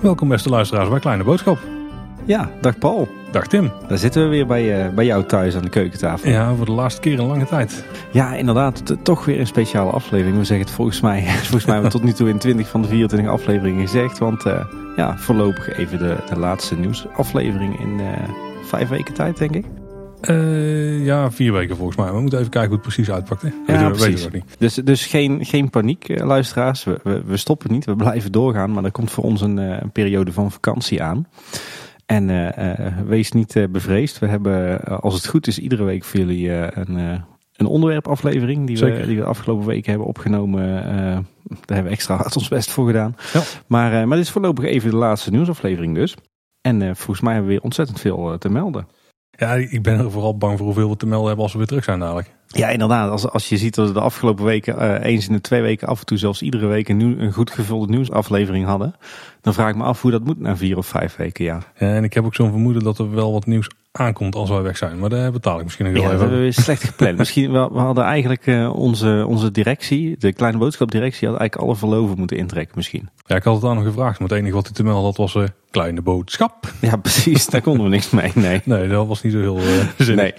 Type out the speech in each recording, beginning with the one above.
Welkom beste luisteraars bij Kleine Boodschap. Ja, dag Paul. Dag Tim. Daar zitten we weer bij, uh, bij jou thuis aan de keukentafel. Ja, voor de laatste keer in lange tijd. Ja, inderdaad. Toch weer een speciale aflevering. We zeggen het volgens mij, volgens mij hebben we tot nu toe in 20 van de 24 afleveringen gezegd. Want uh, ja, voorlopig even de, de laatste nieuwsaflevering in uh, vijf weken tijd, denk ik. Uh, ja, vier weken volgens mij. We moeten even kijken hoe het precies uitpakt. Hè? Ja, we, precies. We niet. Dus, dus geen, geen paniek, luisteraars. We, we, we, stoppen niet, we blijven doorgaan. Maar er komt voor ons een, een periode van vakantie aan. En uh, uh, wees niet uh, bevreesd. We hebben, als het goed is, iedere week voor jullie een, een onderwerpaflevering. Die we, die we de afgelopen weken hebben opgenomen. daar hebben we extra hard ons best voor gedaan. Ja. Maar, maar dit is voorlopig even de laatste nieuwsaflevering dus. En volgens mij hebben we weer ontzettend veel te melden. Ja, ik ben er vooral bang voor hoeveel we te melden hebben als we weer terug zijn dadelijk. Ja, inderdaad. Als, als je ziet dat we de afgelopen weken, uh, eens in de twee weken af en toe zelfs iedere week een, nieuw, een goed gevulde nieuwsaflevering hadden. Dan vraag ik me af hoe dat moet na vier of vijf weken, ja. ja en ik heb ook zo'n vermoeden dat er wel wat nieuws aankomt als wij weg zijn. Maar daar betaal ik misschien nog wel ja, even. Dat hebben we slecht gepland. misschien, we, we hadden eigenlijk uh, onze, onze directie, de kleine boodschapdirectie, had eigenlijk alle verloven moeten intrekken misschien. Ja, ik had het aan nog gevraagd. Maar het enige wat hij te melden had was uh, kleine boodschap. Ja, precies. Daar konden we niks mee. Nee, nee dat was niet zo heel uh, zinnig. Nee.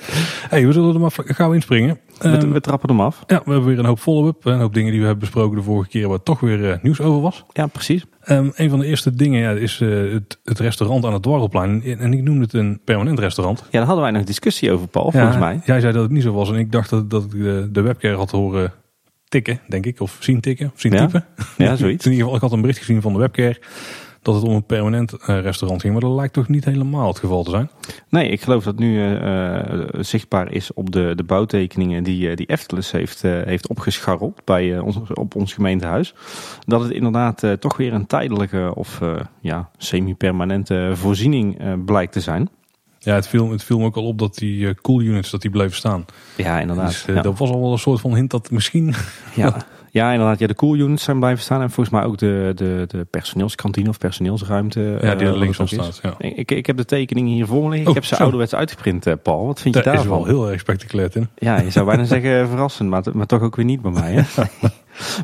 Hey, we zullen er maar gauw inspringen. We, um, we trappen hem af. Ja, we hebben weer een hoop follow-up. Een hoop dingen die we hebben besproken de vorige keer waar toch weer uh, nieuws over was. Ja, precies. Um, een van de eerste dingen ja, is uh, het, het, restaurant aan het Dwarrelplein. En ik noemde het een permanent restaurant. Ja, daar hadden wij nog discussie over, Paul, volgens mij. Jij zei dat het niet zo was. En ik dacht dat, dat ik de, de webcare had horen tikken, denk ik. Of zien tikken, of zien ja? typen. Ja, zoiets. In ieder geval, ik had een bericht gezien van de webcare dat het om een permanent uh, restaurant ging. Maar dat lijkt toch niet helemaal het geval te zijn? Nee, ik geloof dat nu uh, zichtbaar is op de, de bouwtekeningen die, uh, die Eftelis heeft, heeft opgescharreld bij, ons, op ons gemeentehuis. Dat het inderdaad toch weer een tijdelijke of ja, semi-permanente voorziening blijkt te zijn. Ja, het viel, het viel me ook al op dat die uh, cool units dat die bleven staan. Ja, inderdaad. Dus, uh, ja. Dat was al wel een soort van hint dat misschien... Ja, ja inderdaad. Ja, de cool units zijn blijven staan. En volgens mij ook de, de, de personeelskantine of personeelsruimte. Ja, die er uh, links staat. Ja. Ik, ik heb de tekeningen hier voor me liggen. Oh, ik heb ze zo. ouderwets uitgeprint, Paul. Wat vind dat je daarvan? is wel heel erg spectaculair, Tim. Ja, je zou bijna zeggen verrassend, maar, maar toch ook weer niet bij mij. Hè?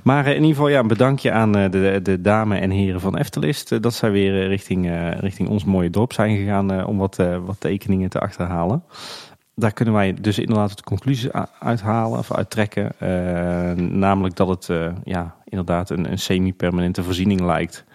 Maar in ieder geval ja, een bedankje aan de, de dames en heren van Eftelist. Dat zij weer richting, richting ons mooie dorp zijn gegaan om wat, wat tekeningen te achterhalen. Daar kunnen wij dus inderdaad de conclusie uithalen of uittrekken. Namelijk dat het ja, inderdaad een, een semi-permanente voorziening lijkt.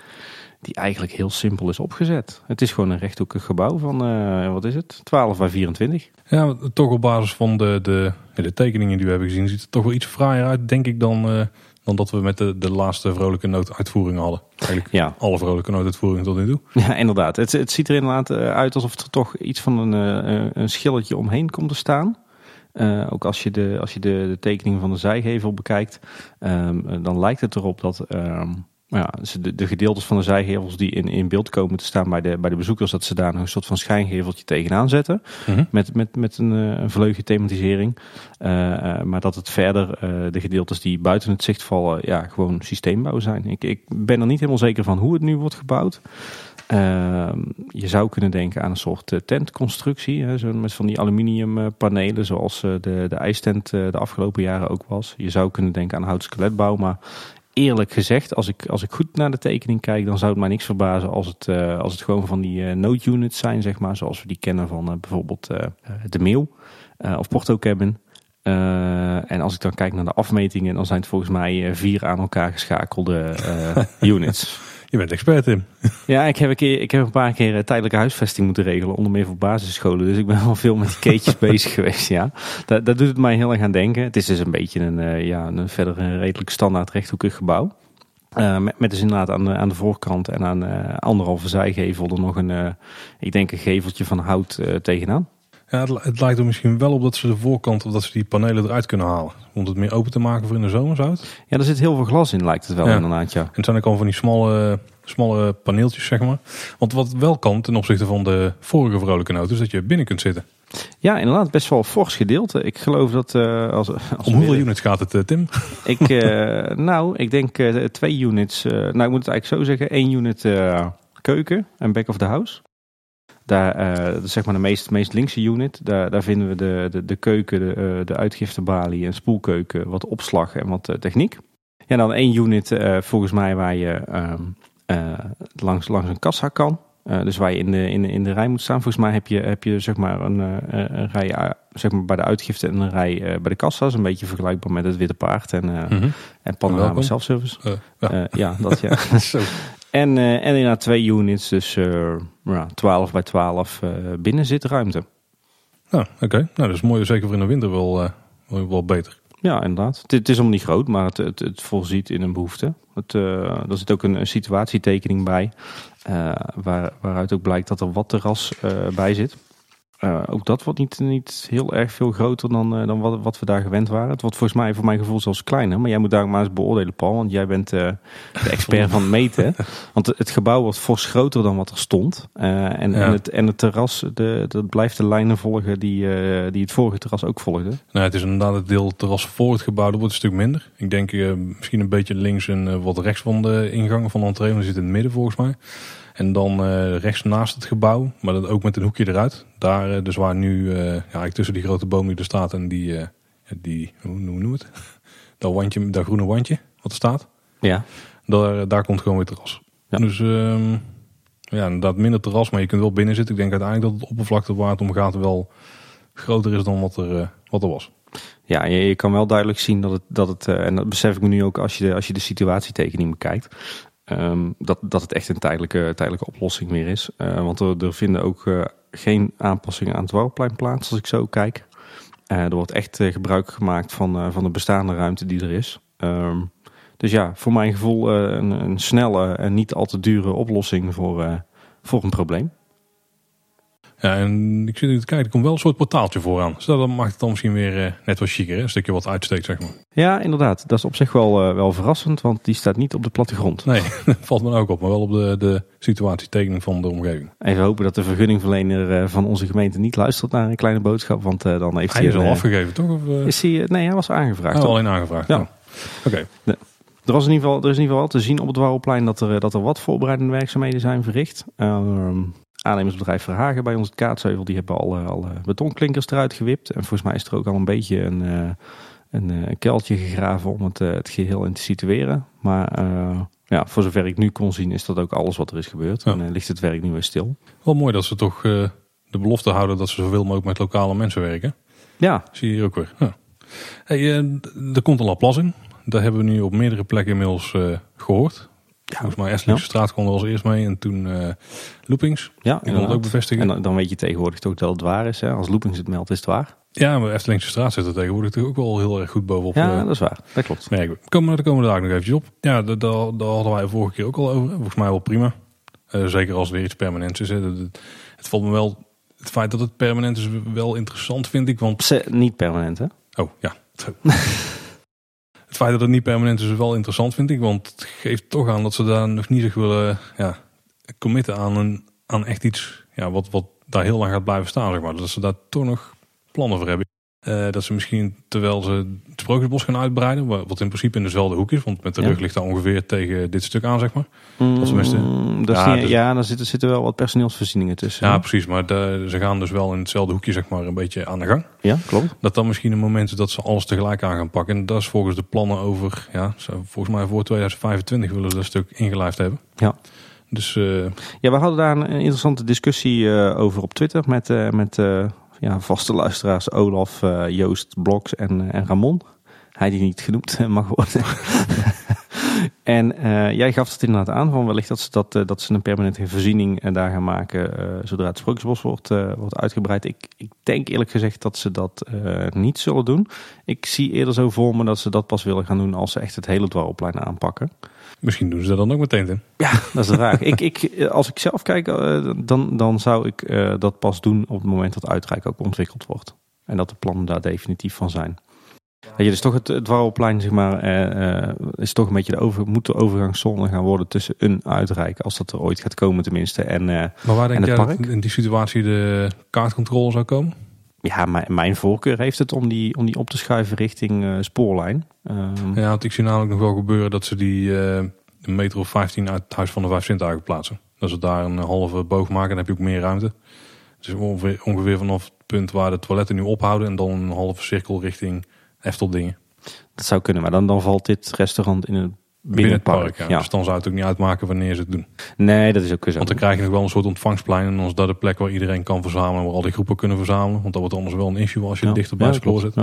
Die eigenlijk heel simpel is opgezet. Het is gewoon een rechthoekig gebouw van, uh, wat is het, 12 bij 24. Ja, toch op basis van de, de, de tekeningen die we hebben gezien... ziet het toch wel iets fraaier uit, denk ik, dan, dan dat we met de, de laatste vrolijke nooduitvoeringen hadden. Eigenlijk ja. alle vrolijke nooduitvoeringen tot nu toe. Ja, inderdaad. Het, het ziet er inderdaad uit alsof er toch iets van een, een schilletje omheen komt te staan. Uh, ook als je, de, als je de, de tekening van de zijgevel bekijkt, um, dan lijkt het erop dat um, ja, de, de gedeeltes van de zijgevels die in, in beeld komen te staan bij de, bij de bezoekers, dat ze daar nog een soort van schijngeveltje tegenaan zetten. Mm -hmm. Met, met, met een, een vleugje thematisering. Uh, uh, maar dat het verder uh, de gedeeltes die buiten het zicht vallen, ja, gewoon systeembouw zijn. Ik, ik ben er niet helemaal zeker van hoe het nu wordt gebouwd. je zou kunnen denken aan een soort tentconstructie. Hè, zo met van die aluminium panelen, zoals de, de ijstent de afgelopen jaren ook was. Je zou kunnen denken aan hout skeletbouw, maar eerlijk gezegd, als ik, als ik goed naar de tekening kijk, dan zou het mij niks verbazen als het, uh, als het gewoon van die uh, node units zijn, zeg maar. Zoals we die kennen van uh, bijvoorbeeld de Meeuw of Porto Cabin. en als ik dan kijk naar de afmetingen, dan zijn het volgens mij vier aan elkaar geschakelde units. Je bent expert in. Ja, ik heb, een keer, ik heb een paar keer tijdelijke huisvesting moeten regelen, onder meer voor basisscholen. Dus ik ben wel veel met die keetjes bezig geweest, ja. Dat, dat doet het mij heel erg aan denken. Het is dus een beetje een, uh, ja, een verder een redelijk standaard rechthoekig gebouw. Uh, met, met dus inderdaad aan de, aan de voorkant en aan uh, anderhalve zijgevel er nog een, ik denk een geveltje van hout tegenaan. Ja, het, het, lijkt er misschien wel op dat ze de voorkant of dat ze die panelen eruit kunnen halen. Om het meer open te maken voor in de zomer, zou het? Ja, er zit heel veel glas in, lijkt het wel ja. inderdaad, ja. En het zijn ook al van die smalle, smalle paneeltjes, zeg maar. Want wat wel kan ten opzichte van de vorige vrolijke noot, is dat je binnen kunt zitten. Ja, inderdaad, best wel fors gedeelte. Ik geloof dat uh, als, als Om hoeveel units gaat het, uh, Tim? Ik, uh, nou, ik denk twee units. nou, ik moet het eigenlijk zo zeggen. één unit keuken en back of the house. Daar, uh, zeg maar de meest, meest linkse unit, daar, daar vinden we de, de, de keuken, de, uh, de uitgiftebalie en spoelkeuken, wat opslag en wat uh, techniek. Ja, dan één unit volgens mij waar je ehm, langs, langs een kassa kan. dus waar je in de, in, in de rij moet staan. Volgens mij heb je, heb je zeg maar een, een rij zeg maar bij de uitgifte en een rij bij de kassa. Dat is een beetje vergelijkbaar met het Witte Paard en, mm -hmm. en Panorama Self-Service. Ja. ja. dat ja. En, uh, en inderdaad twee units, dus uh, ja, 12 bij 12 uh, binnenzitruimte. Nou, oké. Okay. Nou, dat is mooi. Zeker voor in de winter wel, wel, wel beter. Ja, inderdaad. Het, het, is allemaal niet groot, maar het, het, het voorziet in een behoefte. Het, er zit ook een, een situatietekening bij, waar, waaruit ook blijkt dat er wat terras bij zit. Uh, ook dat wordt niet, niet heel erg veel groter dan, uh, dan wat, wat, we daar gewend waren. Het wordt volgens mij voor mijn gevoel zelfs kleiner. Maar jij moet daar maar eens beoordelen, Paul. Want jij bent uh, de expert van meten. Want het gebouw wordt fors groter dan wat er stond. en, en, het, en het terras, de, dat blijft de lijnen volgen die, die het vorige terras ook volgde. Nou, het is inderdaad het deel terras voor het gebouw. Dat wordt een stuk minder. Ik denk misschien een beetje links en wat rechts van de ingang van de entree. Maar zit in het midden volgens mij. En dan uh, rechts naast het gebouw, maar dan ook met een hoekje eruit. Daar, uh, dus waar nu, uh, ja, eigenlijk tussen die grote boom die er staat en die, die hoe noemen we het? Dat wandje, dat groene wandje wat er staat. Ja. Daar, daar komt gewoon weer terras. Ja. Dus um, ja, inderdaad minder terras, maar je kunt wel binnen zitten. Ik denk uiteindelijk dat het oppervlakte waar het om gaat wel groter is dan wat er, wat er was. Ja, je, je, kan wel duidelijk zien dat het, dat het en dat besef ik me nu ook als je de, als je de situatietekening bekijkt. Um, dat, dat het echt een tijdelijke, tijdelijke oplossing meer is. Uh, want er, er, vinden ook uh, geen aanpassingen aan het Dwarrelplein plaats, als ik zo kijk. Uh, er wordt echt gebruik gemaakt van, van de bestaande ruimte die er is. Um, dus ja, voor mijn gevoel een, een, snelle en niet al te dure oplossing voor, voor een probleem. Ja, en ik zit nu te kijken, er komt wel een soort portaaltje vooraan. Dus dat maakt het dan misschien weer uh, net wat chiquer, een stukje wat uitsteekt, zeg maar. Ja, inderdaad. Dat is op zich wel, uh, wel verrassend, want die staat niet op de plattegrond. Nee, valt me ook op, maar wel op de, de situatietekening van de omgeving. Even hopen dat de vergunningverlener uh, van onze gemeente niet luistert naar een kleine boodschap, want dan heeft hij... Hij is al afgegeven, toch? Of, is hij, nee, hij was aangevraagd. Oh, alleen aangevraagd, ja. Oh. Oké. Okay. Er, was in ieder geval, er is in ieder geval te zien op het Warrelplein dat er, dat er wat voorbereidende werkzaamheden zijn verricht. Ehm, aannemersbedrijf Verhagen bij ons het Kaatsheuvel, die hebben al, al betonklinkers eruit gewipt. En volgens mij is er ook al een beetje een, een, een kuiltje gegraven om het, het geheel in te situeren. Maar uh, ja, voor zover ik nu kon zien is dat ook alles wat er is gebeurd. Ja. En uh, ligt het werk nu weer stil. Wel mooi dat ze toch uh, de belofte houden dat ze zoveel mogelijk met lokale mensen werken. Ja. Zie je hier ook weer. Ja. Hey, er komt een laplassing. Daar hebben we nu op meerdere plekken inmiddels gehoord. Ja, Volgens mij Esselingse straat er als eerst mee en toen uh, Loopings. Ja, en dan ook bevestigen. En dan, dan, weet je tegenwoordig toch dat het waar is. Hè? Als Loopings het meldt, is het waar. Ja, maar Estelingse straat zit er tegenwoordig toch ook wel heel erg goed bovenop. Ja, uh, dat is waar. Dat klopt. Nee, we komen daar komende dagen nog eventjes op. Ja, daar, hadden wij vorige keer ook al over. Volgens mij wel prima. Uh, zeker als er weer iets permanents is. Hè. Het, het valt me wel... Het feit dat het permanent is wel interessant vind ik. Want... Niet permanent hè? Oh, ja. het feit dat het niet permanent is, is wel interessant vind ik. Want het geeft toch aan dat ze daar nog niet zich willen ja, committen aan, een, aan echt iets ja, wat, wat daar heel lang gaat blijven staan. Zeg maar. Dat ze daar toch nog plannen voor hebben. Uh, dat ze misschien, terwijl ze het Sprookjesbos gaan uitbreiden, wat in principe in dezelfde hoek is, want met de ja. rug ligt daar ongeveer tegen dit stuk aan, zeg maar. Mm, of tenminste, dat ja, niet, ja, dan zitten, zitten wel wat personeelsvoorzieningen tussen. Ja, precies, maar de, ze gaan dus wel in hetzelfde hoekje, zeg maar, een beetje aan de gang. Ja, klopt. Dat dan misschien een moment is dat ze alles tegelijk aan gaan pakken. En dat is volgens de plannen over, ja, volgens mij voor 2025 willen ze dat stuk ingelijfd hebben. Ja. Dus, uh... ja, we hadden daar een interessante discussie uh, over op Twitter met, met ja, vaste luisteraars Olaf, uh, Joost, Bloks en, en Ramon. Hij die niet genoemd mag worden. en uh, jij gaf het inderdaad aan van wellicht dat ze, dat, uh, dat ze een permanente voorziening uh, daar gaan maken zodra het Sprookjesbos wordt, wordt uitgebreid. Ik, ik denk eerlijk gezegd dat ze dat niet zullen doen. Ik zie eerder zo voor me dat ze dat pas willen gaan doen als ze echt het hele dwarrelplein aanpakken. Misschien doen ze dat dan ook meteen. Ja, dat is de vraag. ik, ik, als ik zelf kijk, dan, dan zou ik dat pas doen op het moment dat Uitrijk ook ontwikkeld wordt. En dat de plannen daar definitief van zijn. Ja, dus toch het, het Dwarrelplein, zeg maar, eh, uh, is toch een beetje de over, moet de overgangszone gaan worden tussen een uitrijk, als dat er ooit gaat komen tenminste, en, uh, maar waar denk jij dat in die situatie de kaartcontrole zou komen? Ja, mijn, mijn voorkeur heeft het om die, om die op te schuiven richting uh, spoorlijn. Um, ja, want ik zie namelijk nog wel gebeuren dat ze die metro 15 uit het Huis van de Vijf Sintuigen plaatsen. Als we daar een halve boog maken, dan heb je ook meer ruimte. Dus ongeveer, ongeveer vanaf het punt waar de toiletten nu ophouden en dan een halve cirkel richting Efteldingen. Dat zou kunnen, maar dan, dan valt dit restaurant in een binnen, het park. ja. Dus dan zou het ook niet uitmaken wanneer ze het doen. Nee, dat is ook zo. Want dan krijg je nog wel een soort ontvangstplein en dan is dat de plek waar iedereen kan verzamelen, waar al die groepen kunnen verzamelen. Want dat wordt anders wel een issue als je Ja. dichter bij Ja, zit.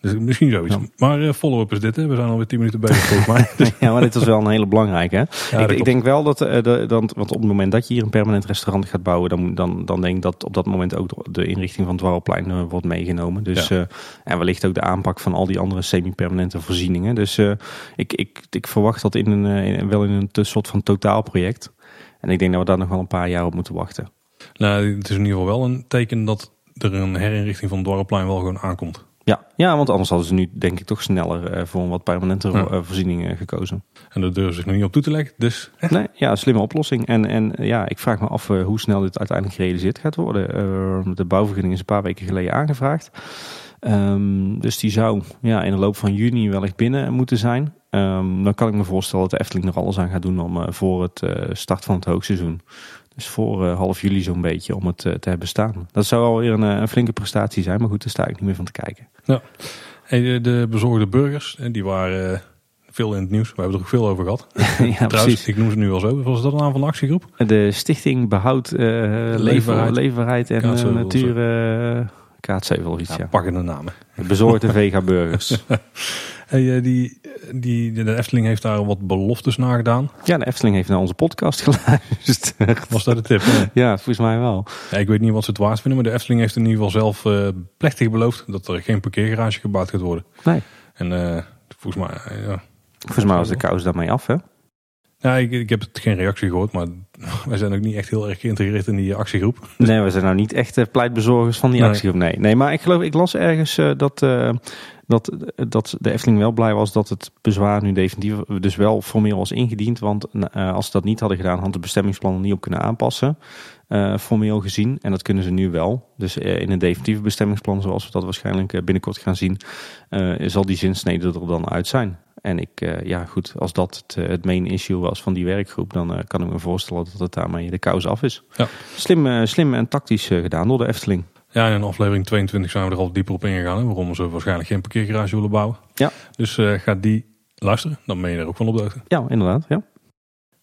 Dus misschien zoiets. Ja. Maar eh, follow-up is dit, hè. We zijn alweer 10 minuten bezig volgens mij. Dus, Ja, maar dit was wel een hele belangrijke. Hè? ik, ik denk wel dat, de, dan, want op het moment dat je hier een permanent restaurant gaat bouwen, dan, dan, dan denk ik dat op dat moment ook de- inrichting van het Dwarrelplein eh, wordt meegenomen. Dus, Ja. en wellicht ook de aanpak van al die andere semi-permanente voorzieningen. Dus ik, ik, ik verwacht dat in een, in- wel in een soort van totaalproject. En ik denk dat we daar nog wel een paar jaar op moeten wachten. nou, het is in ieder geval wel een teken dat er een herinrichting van het Dorpplein wel gewoon aankomt. Ja, ja, want anders hadden ze nu denk ik toch sneller eh, voor een wat permanente Ja. eh, voorziening eh, gekozen. En daar durven ze zich nog niet op toe te leggen. Dus Nee, ja, slimme oplossing. En, en ja, ik vraag me af hoe snel dit uiteindelijk gerealiseerd gaat worden. De bouwvergunning is een paar weken geleden aangevraagd. Ehm, dus die zou ja, in de loop van juni wellicht binnen moeten zijn. Ehm, dan kan ik me voorstellen dat de Efteling er alles aan gaat doen om voor het eh, start van het hoogseizoen. Dus voor eh, half juli zo'n beetje om het eh, te hebben staan. Dat zou alweer een, eh, een flinke prestatie zijn, maar goed, daar sta ik niet meer van te kijken. hey, de, de bezorgde burgers, die waren veel in het nieuws. We hebben er ook veel over gehad. ja, Trouwens, precies. ik noem ze nu al zo. Was dat de naam van de actiegroep? De Stichting Behoud eh Leefbaarheid. Leefbaarheid en Kaatsheuvel, Natuur... eh Kaatsheuvel iets, Ja, ja. pakkende namen. Bezorgde vega-burgers. Hey, eh, die, die, de Efteling heeft daar wat beloftes naar gedaan. Ja, de Efteling heeft naar onze podcast geluisterd. Was dat de tip? Ja. ja, volgens mij wel. Ja, ik weet niet wat ze het waard vinden, maar de Efteling heeft in ieder geval zelf eh, plechtig beloofd dat er geen parkeergarage gebouwd gaat worden. Nee. En eh, volgens mij, ja. Volgens mij was de kous daarmee af, hè? ja ik, ik heb het geen reactie gehoord, maar wij zijn ook niet echt heel erg geïntegreerd in die actiegroep. Nee, we zijn nou niet echt pleitbezorgers van die Nee. actie. Of nee. nee, maar ik geloof, ik las ergens dat, dat, dat de Efteling wel blij was dat het bezwaar nu definitief dus wel formeel was ingediend. Want eh, als ze dat niet hadden gedaan, had de bestemmingsplan er niet op kunnen aanpassen. eh, formeel gezien. En dat kunnen ze nu wel. Dus eh, in een definitieve bestemmingsplan, zoals we dat waarschijnlijk binnenkort gaan zien, zal die zinsnede er dan uit zijn. En ik, ja goed, als dat het, het main issue was van die werkgroep, dan kan ik me voorstellen dat het daarmee de kous af is. Ja. Slim, slim en tactisch gedaan door de Efteling. Ja, in aflevering 22 zijn we er al dieper op ingegaan, hè, waarom ze waarschijnlijk geen parkeergarage willen bouwen. Ja. Dus eh ga die luisteren, dan ben je er ook van op de. Ja, inderdaad. Ja.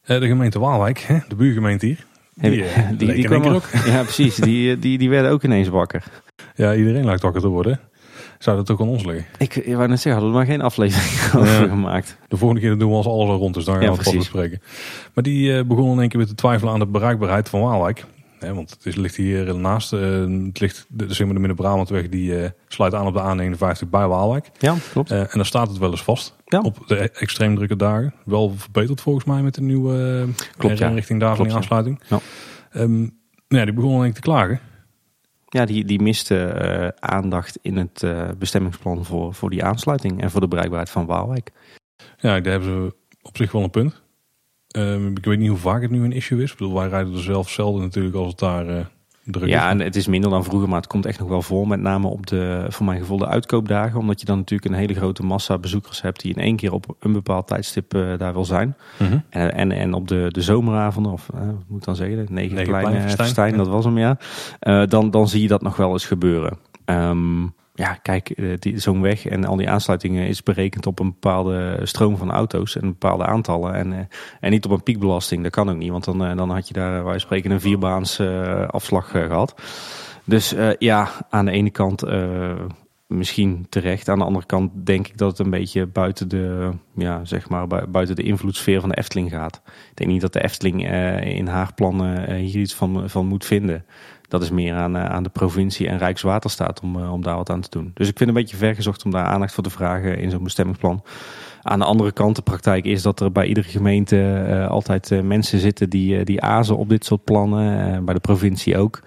Eh, de gemeente Waalwijk, hè, de buurgemeente hier, die, eh, die, die kwamen keer ook. Ja, precies. Die, die, die werden ook ineens wakker. Ja, iedereen lijkt wakker te worden. Zou dat ook aan ons liggen? Ik, wou net zeggen, hadden we maar geen aflevering over gemaakt. De volgende keer doen we als alles al rond, dus dan gaan Ja, we het pas bespreken. Maar die eh, begon in één keer weer te twijfelen aan de bereikbaarheid van Waalwijk. Hè, want het is, ligt hier naast, eh, het ligt, de, zeg maar de Midden-Brabantweg, die eh, sluit aan op de A59 bij Waalwijk. Ja, klopt. Eh, en dan staat het wel eens vast Ja. op de e- extreem drukke dagen. Wel verbeterd volgens mij met de nieuwe Klopt, ja. richting daar van die aansluiting. Ja. Ehm, nou ja, die begon in één keer te klagen. Ja, die, die miste aandacht in het bestemmingsplan voor, voor die aansluiting en voor de bereikbaarheid van Waalwijk. Ja, daar hebben ze op zich wel een punt. Ehm, ik weet niet hoe vaak het nu een issue is. Ik bedoel, wij rijden er zelf zelden natuurlijk als het daar eh, druk Ja, is. en het is minder dan vroeger, maar het komt echt nog wel voor. Met name op de, voor mijn gevoel, de uitkoopdagen. Omdat je dan natuurlijk een hele grote massa bezoekers hebt die in één keer op een bepaald tijdstip eh, daar wil zijn. Mhm. En, en, en op de, de zomeravonden, of eh, wat moet ik dan zeggen, Festijn, Festijn, ja. dat was hem ja. Dan, dan zie je dat nog wel eens gebeuren. Ehm, ja, kijk, eh, zo'n weg en al die aansluitingen is berekend op een bepaalde stroom van auto's en bepaalde aantallen. En, eh, en niet op een piekbelasting, dat kan ook niet, want dan, eh, dan had je daar, wij spreken, een vierbaans afslag eh, gehad. Dus ja, aan de ene kant misschien terecht. Aan de andere kant denk ik dat het een beetje buiten de, ja, zeg maar, bui- buiten de invloedssfeer van de Efteling gaat. Ik denk niet dat de Efteling in haar plannen hier iets van, van moet vinden. Dat is meer aan, eh, aan de provincie en Rijkswaterstaat om, eh, om daar wat aan te doen. Dus ik vind het een beetje vergezocht om daar aandacht voor te vragen in zo'n bestemmingsplan. Aan de andere kant, de praktijk is dat er bij iedere gemeente eh, altijd mensen zitten die, die azen op dit soort plannen. bij de provincie ook.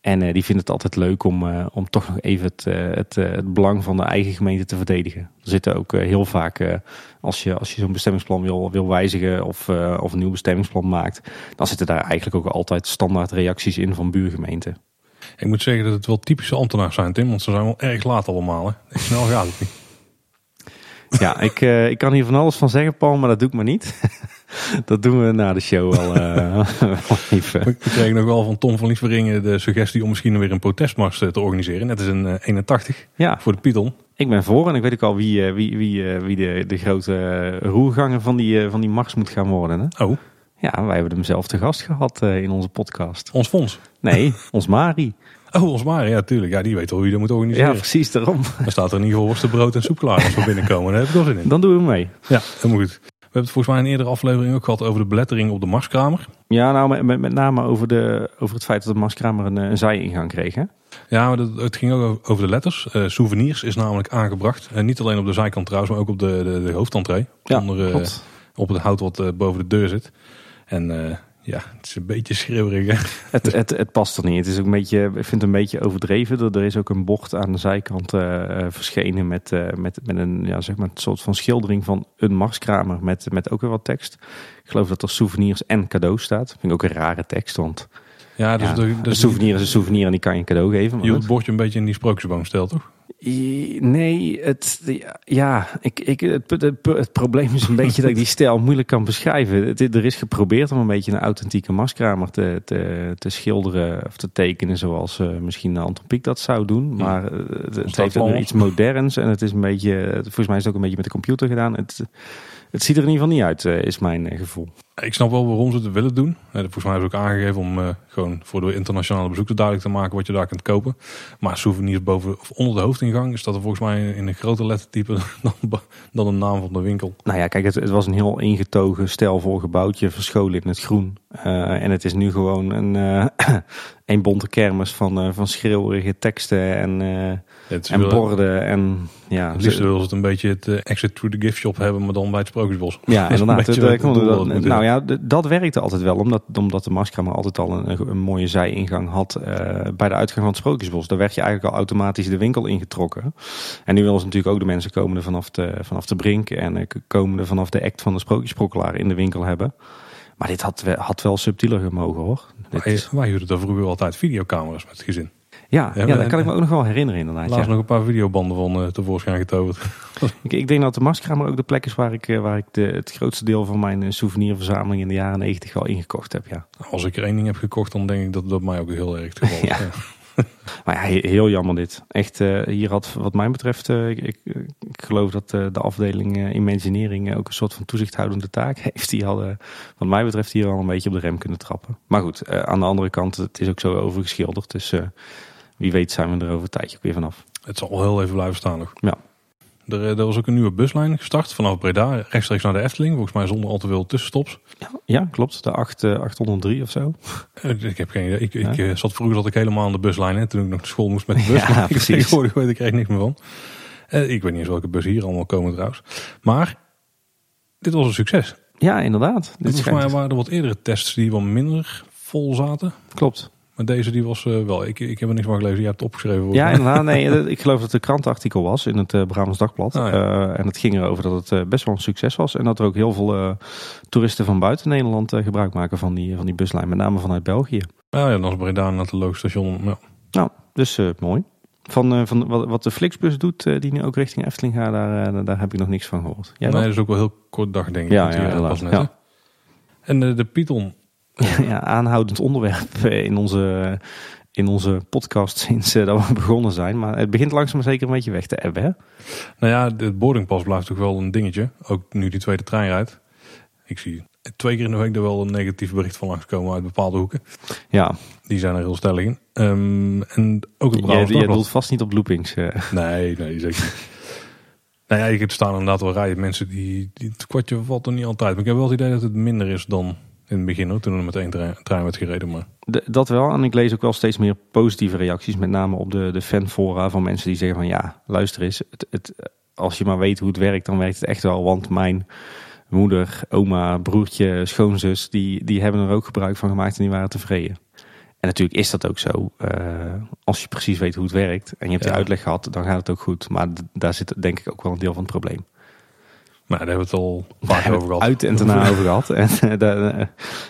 En eh, die vinden het altijd leuk om, eh, om toch nog even het, eh, het, het belang van de eigen gemeente te verdedigen. Er zitten ook heel vaak, als je, als je zo'n bestemmingsplan wil, wil wijzigen of, of een nieuw bestemmingsplan maakt, dan zitten daar eigenlijk ook altijd standaard reacties in van buurgemeenten. Ik moet zeggen dat het wel typische ambtenaars zijn, Tim. Want ze zijn wel erg laat allemaal. Hè. Echt snel gaat het niet. Ja, ik, ik kan hier van alles van zeggen, Paul, maar dat doe ik maar niet. dat doen we na de show wel, uh, even. We kregen nog wel van Tom van Liesveringen de suggestie om misschien weer een protestmars te organiseren. Net in uh, 81 Ja, voor de Python. ik ben voor en ik weet ook al wie, eh, wie, wie, eh, wie de, de grote eh, roerganger van die, eh, van die mars moet gaan worden. Hè? Oh, Ja, wij hebben hem zelf te gast gehad eh, in onze podcast. ons fonds. Nee, ons Mari. Oh, ons maar. Ja, tuurlijk. Ja, die weet al hoe je dat moet Ja, organiseren. precies daarom. Dan staat er in ieder geval worstenbrood en soep klaar als we binnenkomen. Daar heb ik wel zin in. Dan doen we mee. Ja, helemaal goed. We hebben het volgens mij in een eerdere aflevering ook gehad over de belettering op de Marskramer. Ja, nou met, met, met name over, de, over het feit dat de Marskramer een, een zijingang kreeg. Hè? Ja, maar dat, het ging ook over de letters. Eh, souvenirs is namelijk aangebracht. En niet alleen op de zijkant trouwens, maar ook op de, de, de hoofdentree. Onder, eh, op het hout wat eh, boven de deur zit. En ja, het is een beetje schreeuwerig. hè. Het, het, het past er niet. Het is ook een beetje, ik vind het een beetje overdreven. Er, is ook een bocht aan de zijkant eh, eh, verschenen met, eh, met, met een ja, zeg maar een soort van schildering van een marskramer met, met ook weer wat tekst. Ik geloof dat er souvenirs en cadeaus staat. Vind ik ook een rare tekst, want Ja, dus, ja, de, een dus souvenir is een souvenir en die kan je een cadeau geven. maar je het bordje een beetje in die sprookjesboom stelt, toch? Nee, het, ja, ik, ik, het, het, het probleem is een beetje dat ik die stijl moeilijk kan beschrijven. Het, er is geprobeerd om een beetje een authentieke maskramer te, te, te schilderen of te tekenen zoals eh, misschien Anton Pieck dat zou doen. Maar eh, het, het heeft ook iets moderns en het is een beetje, volgens mij is het ook een beetje met de computer gedaan. Het, het ziet er in ieder geval niet uit, eh, is mijn gevoel. Ik snap wel waarom ze het willen doen. Eh, Volgens mij hebben ze ook aangegeven om eh, gewoon voor de internationale bezoekers duidelijk te maken wat je daar kunt kopen. Maar souvenirs boven of onder de hoofdingang staat er volgens mij in een groter lettertype dan, dan de naam van de winkel. Nou ja, kijk, het, het was een heel ingetogen, stijlvol gebouwtje, verscholen in het groen. Uh, en het is nu gewoon een, uh, een bonte kermis van, van schreeuwerige teksten en, Het en borden. En, ja, het liefst wil ze het een beetje het exit through the gift shop hebben, maar dan bij het Sprookjesbos. Ja, inderdaad. Het, het, dat, nou ja, dat werkte altijd wel, omdat, omdat de Marskramer altijd al een, een mooie zijingang had uh, bij de uitgang van het Sprookjesbos. Daar werd je eigenlijk al automatisch de winkel ingetrokken. En nu willen ze natuurlijk ook de mensen komende vanaf de, vanaf de brink en uh, komende vanaf de act van de Sprookjesprokkelaar in de winkel hebben. Maar dit had, had wel subtieler gemogen hoor. Wij, is... wij huurden daar vroeger altijd videocamera's met het gezin. Ja, ja, ja dat kan ik me ook nog wel herinneren inderdaad. Laatst ja. nog een paar videobanden van uh, tevoorschijn getoverd. ik, ik, denk dat de Marskramer ook de plek is waar ik, uh, waar ik de, het grootste deel van mijn uh, souvenirverzameling in de jaren negentig al ingekocht heb. Ja. Als ik er één ding heb gekocht, dan denk ik dat dat mij ook heel erg ja. Maar ja, heel jammer dit. Echt, uh, hier had wat mij betreft, uh, ik, ik, ik, geloof dat uh, de afdeling Imagineering ook een soort van toezichthoudende taak heeft. Die hadden, wat mij betreft, hier al een beetje op de rem kunnen trappen. Maar goed, aan de andere kant, het is ook zo overgeschilderd. Dus wie weet zijn we er over een tijdje ook weer vanaf. Het zal wel heel even blijven staan nog. Ja. Er, er, was ook een nieuwe buslijn gestart vanaf Breda, rechtstreeks naar de Efteling. Volgens mij zonder al te veel tussenstops. Ja, klopt. De 8, uh, 803 of zo. Ik heb geen idee. Ik, ja. ik zat vroeger zat ik helemaal aan de buslijn. Hè, toen ik nog naar school moest met de bus. Ja. Tegenwoordig weet ik er echt niks meer van. Uh, ik weet niet eens welke bus hier allemaal komen trouwens. Maar dit was een succes. Ja, inderdaad. Dit Volgens mij waren er wat eerdere tests die wat minder vol zaten. Klopt. Maar deze die was uh, wel, ik, ik heb er niks van gelezen. Je hebt het opgeschreven. Ja, inderdaad. Nee, ik geloof dat het een krantenartikel was in het uh, Brabants Dagblad. Oh, ja. uh, en het ging erover dat het best wel een succes was. En dat er ook heel veel toeristen van buiten Nederland gebruik maken van die, van die buslijn. Met name vanuit België. Ja, ja dan is Breda naar het loodstation. Ja. Nou, dus mooi. Van, van wat, wat de Flixbus doet, die nu ook richting Efteling gaat, daar, daar heb ik nog niks van gehoord. Jij nee, dat is ook wel heel kort dag denk ik. Ja, ja, net, ja. En de, de Python, ja, aanhoudend onderwerp in onze, in onze podcast sinds uh, dat we begonnen zijn. Maar het begint langzaam maar zeker een beetje weg te ebben. Hè? Nou ja, het boardingpas blijft toch wel een dingetje. Ook nu die tweede trein rijdt. Ik zie twee keer in de week er wel een negatief bericht van langskomen uit bepaalde hoeken. Ja. Die zijn er heel stellig in. Um, en ook het Brabants Je, je doelt vast niet op loopings. Uh. Nee, nee, zeker niet. nou ja, je kunt staan inderdaad wel rijden. Mensen die, die het kwartje valt er niet altijd. Maar ik heb wel het idee dat het minder is dan in het begin hoor, toen er met één trein, trein werd gereden. Maar... De, dat wel, en ik lees ook wel steeds meer positieve reacties, met name op de, de fanfora van mensen die zeggen van ja, luister eens, het, het, als je maar weet hoe het werkt, dan werkt het echt wel. Want mijn moeder, oma, broertje, schoonzus, die, die hebben er ook gebruik van gemaakt en die waren tevreden. En natuurlijk is dat ook zo. Uh, als je precies weet hoe het werkt en je hebt ja. die uitleg gehad, dan gaat het ook goed. Maar daar zit denk ik ook wel een deel van het probleem. Maar daar hebben we het al vaak over gehad. Uit en daarna over gehad. En, uh, de, uh,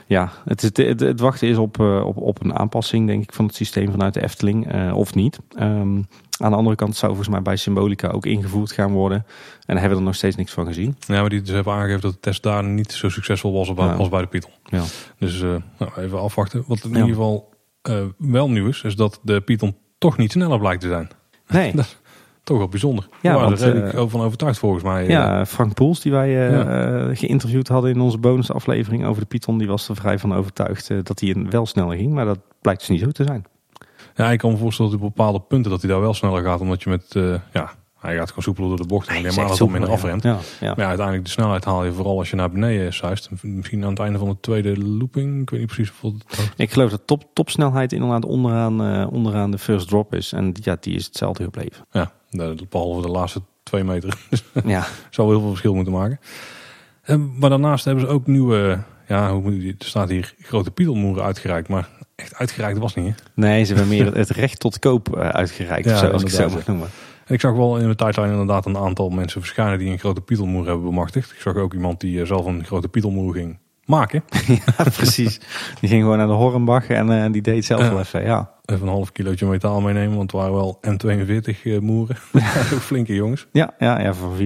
ja, het, is, het, het, wachten is op, uh, op, op een aanpassing, denk ik, van het systeem vanuit de Efteling. of niet. Um, aan de andere kant zou volgens mij bij Symbolica ook ingevoerd gaan worden. En daar hebben we er nog steeds niks van gezien. Ja, maar die dus hebben aangegeven dat de test daar niet zo succesvol was als, ja. bij de Python. Ja. Dus nou, even afwachten. Wat in ja. ieder geval wel nieuw is, is dat de Python toch niet sneller blijkt te zijn. Nee. toch wel bijzonder. Ja, waren er redelijk uh, van overtuigd volgens mij. Ja, Frank Poels, die wij uh, ja. geïnterviewd hadden in onze bonusaflevering over de Python, die was er vrij van overtuigd dat hij wel sneller ging. Maar dat blijkt dus niet zo te zijn. Ja, ik kan me voorstellen dat op bepaalde punten dat hij daar wel sneller gaat, omdat je met, ja, hij gaat gewoon soepeler door de bocht en helemaal dat het minder afremt. Ja, ja. Maar ja, uiteindelijk de snelheid haal je vooral als je naar beneden zuist. Misschien aan het einde van de tweede looping. Ik weet niet precies hoeveel het Ik geloof dat top, topsnelheid inderdaad onderaan, uh, onderaan de first drop is. En ja, die is hetzelfde gebleven. Ja, behalve de laatste twee meter. ja. Zou wel heel veel verschil moeten maken. En, maar daarnaast hebben ze ook nieuwe, ja, hoe moet je, er staat hier grote piedelmoeren uitgereikt. Maar echt uitgereikt was niet. Hè? Nee, ze hebben meer het recht tot koop uitgereikt. Ja, zo, als ik zo mag noemen. En ik zag wel in mijn tijdlijn inderdaad een aantal mensen verschijnen die een grote pietelmoer hebben bemachtigd. Ik zag ook iemand die zelf een grote pietelmoer ging maken. ja, precies. Die ging gewoon naar de Hornbach en uh, die deed zelf wel even, ja. Even een half kilootje metaal meenemen, want het waren wel M42 uh, moeren. Flinke jongens. Ja, ja, ja voor 4,42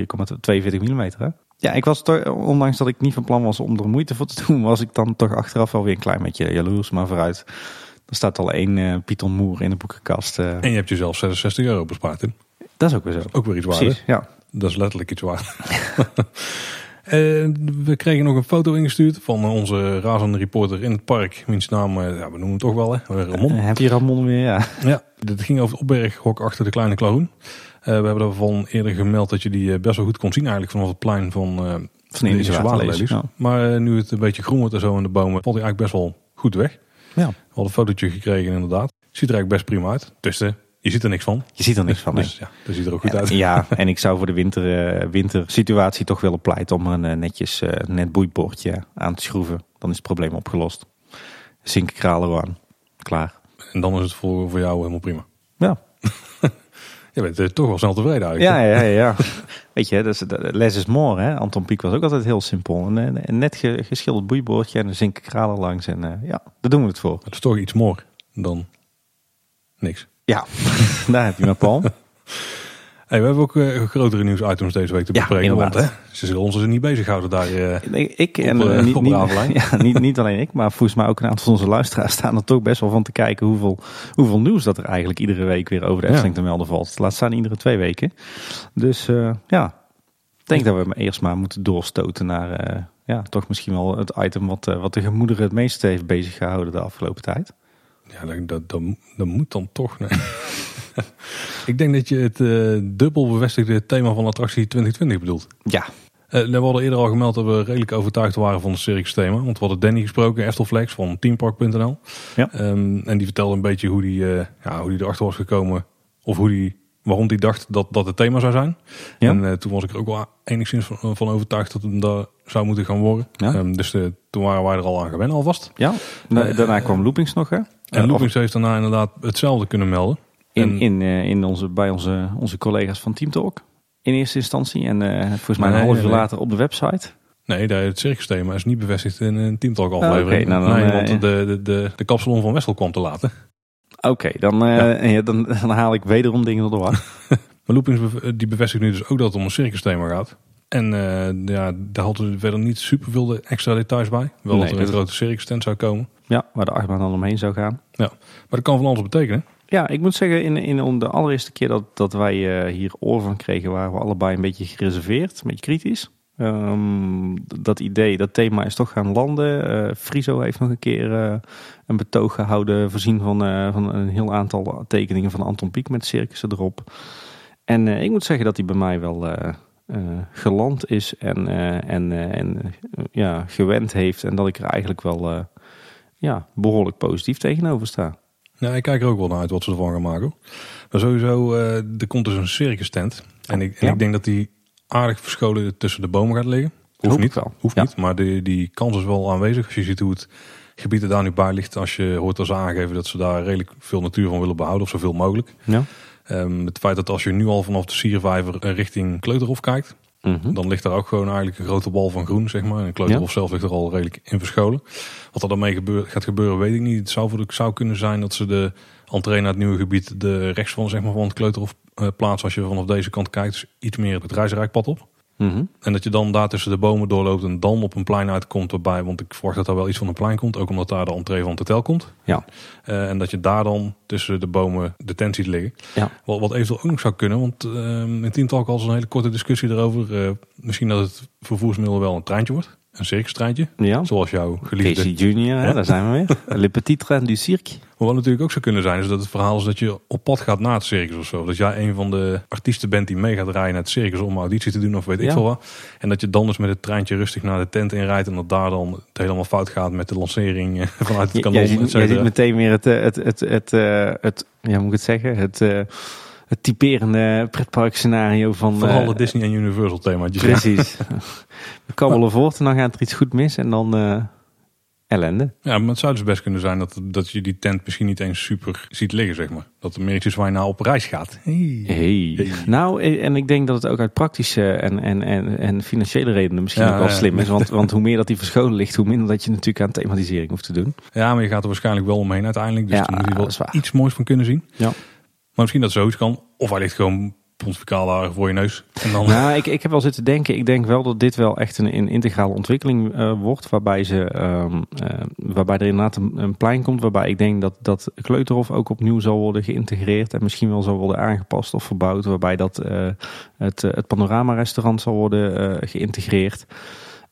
mm hè. Ja, ik was toch, ondanks dat ik niet van plan was om er moeite voor te doen, was ik dan toch achteraf wel weer een klein beetje jaloers, maar vooruit. Er staat al één Python moer in de boekenkast. En je hebt jezelf 66 euro bespaard in. Dat is ook weer zo. Ook weer iets waard. Precies, ja. Dat is letterlijk iets waard. Uh, we kregen nog een foto ingestuurd van onze razende reporter in het park. Wiens naam, uh, ja, we noemen hem toch wel, hè? Ramon. Uh, heb je Ramon weer, ja. Ja, het ging over het opberghok achter de Kleine Klahoen. we hebben daarvan eerder gemeld dat je die best wel goed kon zien eigenlijk vanaf het plein van, van de Indische. Ja. Maar nu het een beetje groen wordt en zo in de bomen, valt hij eigenlijk best wel goed weg. Ja. We hadden een fotootje gekregen inderdaad. Ziet er eigenlijk best prima uit. Tussen je ziet er niks van. Je ziet er niks van. Dus ja, dat ziet er ook goed uit. Ja, en ik zou voor de winter, uh, wintersituatie toch willen pleiten om een uh, netjes net boeibordje aan te schroeven. Dan is het probleem opgelost. Zinkenkralen aan. Klaar. En dan is het voor, voor jou helemaal prima. Ja. je bent toch wel snel tevreden eigenlijk. Ja, ja, ja. Weet je, dus, less is more. Hè? Anton Pieck was ook altijd heel simpel. Een, een net geschilderd boeibordje en een zinkenkralen langs. En ja, daar doen we het voor. Het is toch iets more dan niks. Ja, daar heb je mijn Paul. Hey, we hebben ook uh, grotere nieuwsitems deze week te bespreken. Ja, want hè, ze zullen ons er niet bezighouden daar. Uh, nee, ik en uh, niet, niet, ja, niet, niet alleen ik, maar volgens mij ook een aantal van onze luisteraars staan er toch best wel van te kijken hoeveel, hoeveel nieuws dat er eigenlijk iedere week weer over de Efteling ja. te melden valt. Laat staan iedere twee weken. Dus ja, ik denk dat we eerst maar moeten doorstoten naar ja, toch misschien wel het item wat, wat de gemoederen het meest heeft bezig gehouden de afgelopen tijd. Ja, dat, dat, dat, dat moet dan toch. Nee. ik denk dat je het uh, dubbel bevestigde thema van attractie 2020 bedoelt. Ja. Uh, we hadden eerder al gemeld dat we redelijk overtuigd waren van het circus thema. Want we hadden Danny gesproken, Eftelflex van teampark.nl. Ja. Um, en die vertelde een beetje hoe die, uh, ja, hoe die erachter was gekomen. Of hoe die, waarom die dacht dat dat het thema zou zijn. Ja. En uh, toen was ik er ook wel enigszins van, van overtuigd dat het daar zou moeten gaan worden. Ja. Um, dus toen waren wij er al aan gewend alvast. Ja, daarna kwam Loopings nog hè? En Loopings heeft daarna inderdaad hetzelfde kunnen melden. In, in, uh, in onze, bij onze, onze collega's van Team Talk. In eerste instantie. En uh, volgens mij een half uur later op de website. Nee, het circusthema is niet bevestigd in een Teamtalk aflevering. oké, nou dan, nee, eh, want de, de, de, de kapsalon van Wessel kwam te laten. Oké, dan, uh, ja. dan, dan haal ik wederom dingen door de war. Maar Loopings die bevestigt nu dus ook dat het om een circusthema gaat. En eh, ja, daar hadden we verder niet super veel extra details bij. Wel Nee, dat er een dat- grote circus tent zou komen. Ja, waar de achtbaan dan omheen zou gaan. Maar dat kan van alles betekenen. Ja, ik moet zeggen, in, in om de allereerste keer dat, dat wij eh, hier oor van kregen, waren we allebei een beetje gereserveerd, een beetje kritisch. Ehm, dat idee, dat thema is toch gaan landen. Eh Friso heeft nog een keer eh, een betoog gehouden, voorzien van, van een heel aantal tekeningen van Anton Pieck met circussen erop. En ik moet zeggen dat hij bij mij wel geland is en, en, en ja, gewend heeft. En dat ik er eigenlijk wel ja, behoorlijk positief tegenover sta. Ja, ik kijk er ook wel naar uit wat ze ervan gaan maken. hoor. Maar sowieso, eh, er komt dus een circus tent. En, ik, en Ja. ik denk dat die aardig verscholen tussen de bomen gaat liggen. Hoeft niet, wel. hoeft Ja. niet maar die, die kans is wel aanwezig. Als je ziet hoe het gebied er daar nu bij ligt. Als je hoort dat ze aangeven dat ze daar redelijk veel natuur van willen behouden. Of zoveel mogelijk. Ja. Ehm, het feit dat als je nu al vanaf de Siervijver eh, richting Kleuterhof kijkt. Mhm. Dan ligt daar ook gewoon eigenlijk een grote bal van groen, zeg maar. En de kleuterhof zelf ligt er al redelijk in verscholen. Wat er dan mee gaat gebeuren, weet ik niet. Het zou, voor de, zou kunnen zijn dat ze de entree naar het nieuwe gebied de rechts van, zeg maar, van het kleuterhof eh, plaatsen. Als je vanaf deze kant kijkt, dus iets meer het reisrijkpad op. Mhm. En dat je dan daar tussen de bomen doorloopt en dan op een plein uitkomt waarbij, want ik verwacht dat daar wel iets van een plein komt, ook omdat daar de entree van het hotel komt. Ja. Eh, en dat je daar dan tussen de bomen de tent ziet liggen. Ja. Wat, wat eventueel ook nog zou kunnen, want uh, in Teamtalk al een hele korte discussie erover. Uh, misschien dat het vervoersmiddel wel een treintje wordt. Een circustreintje. Ja. Zoals jouw geliefde. Casey Junior, daar zijn we weer. Le petit train du cirque. Wat natuurlijk ook zou kunnen zijn, is dat het verhaal is dat je op pad gaat naar het circus of zo. Dat jij een van de artiesten bent die mee gaat rijden naar het circus om auditie te doen of weet ik veel wat. En dat je dan dus met het treintje rustig naar de tent inrijdt en dat daar dan het helemaal fout gaat met de lancering eh, vanuit het kanon. Jij et ziet, meteen weer het, eh, het, het, het, eh, het, ja, moet ik het zeggen? Het, het typerende pretparkscenario van... Vooral eh, het Disney en Universal themaatjes. Precies. We kabbelen voort en dan gaat er iets goed mis en dan eh, ellende. Ja, maar het zou dus best kunnen zijn dat, dat je die tent misschien niet eens super ziet liggen, zeg maar. Dat er meer iets waar je nou op reis gaat. Hey. Hey. Hey. Nou, eh, en ik denk dat het ook uit praktische en, en, en, en financiële redenen misschien Ja, ook wel slim is. Want, want hoe meer dat die verscholen ligt, hoe minder dat je natuurlijk aan thematisering hoeft te doen. Ja, maar je gaat er waarschijnlijk wel omheen uiteindelijk. Dus Ja, moet je wel iets moois van kunnen zien. Ja. Maar misschien dat zoiets kan. Of hij ligt gewoon pontificaal daar voor je neus. En dan... Nou, ik, ik heb wel zitten denken. Ik denk wel dat dit wel echt een, integrale ontwikkeling eh, wordt. Waarbij, ze, ehm, eh, waarbij er inderdaad een, plein komt. Waarbij ik denk dat, dat Kleuterhof ook opnieuw zal worden geïntegreerd. En misschien wel zal worden aangepast of verbouwd. Waarbij dat eh, het, het panorama-restaurant zal worden geïntegreerd.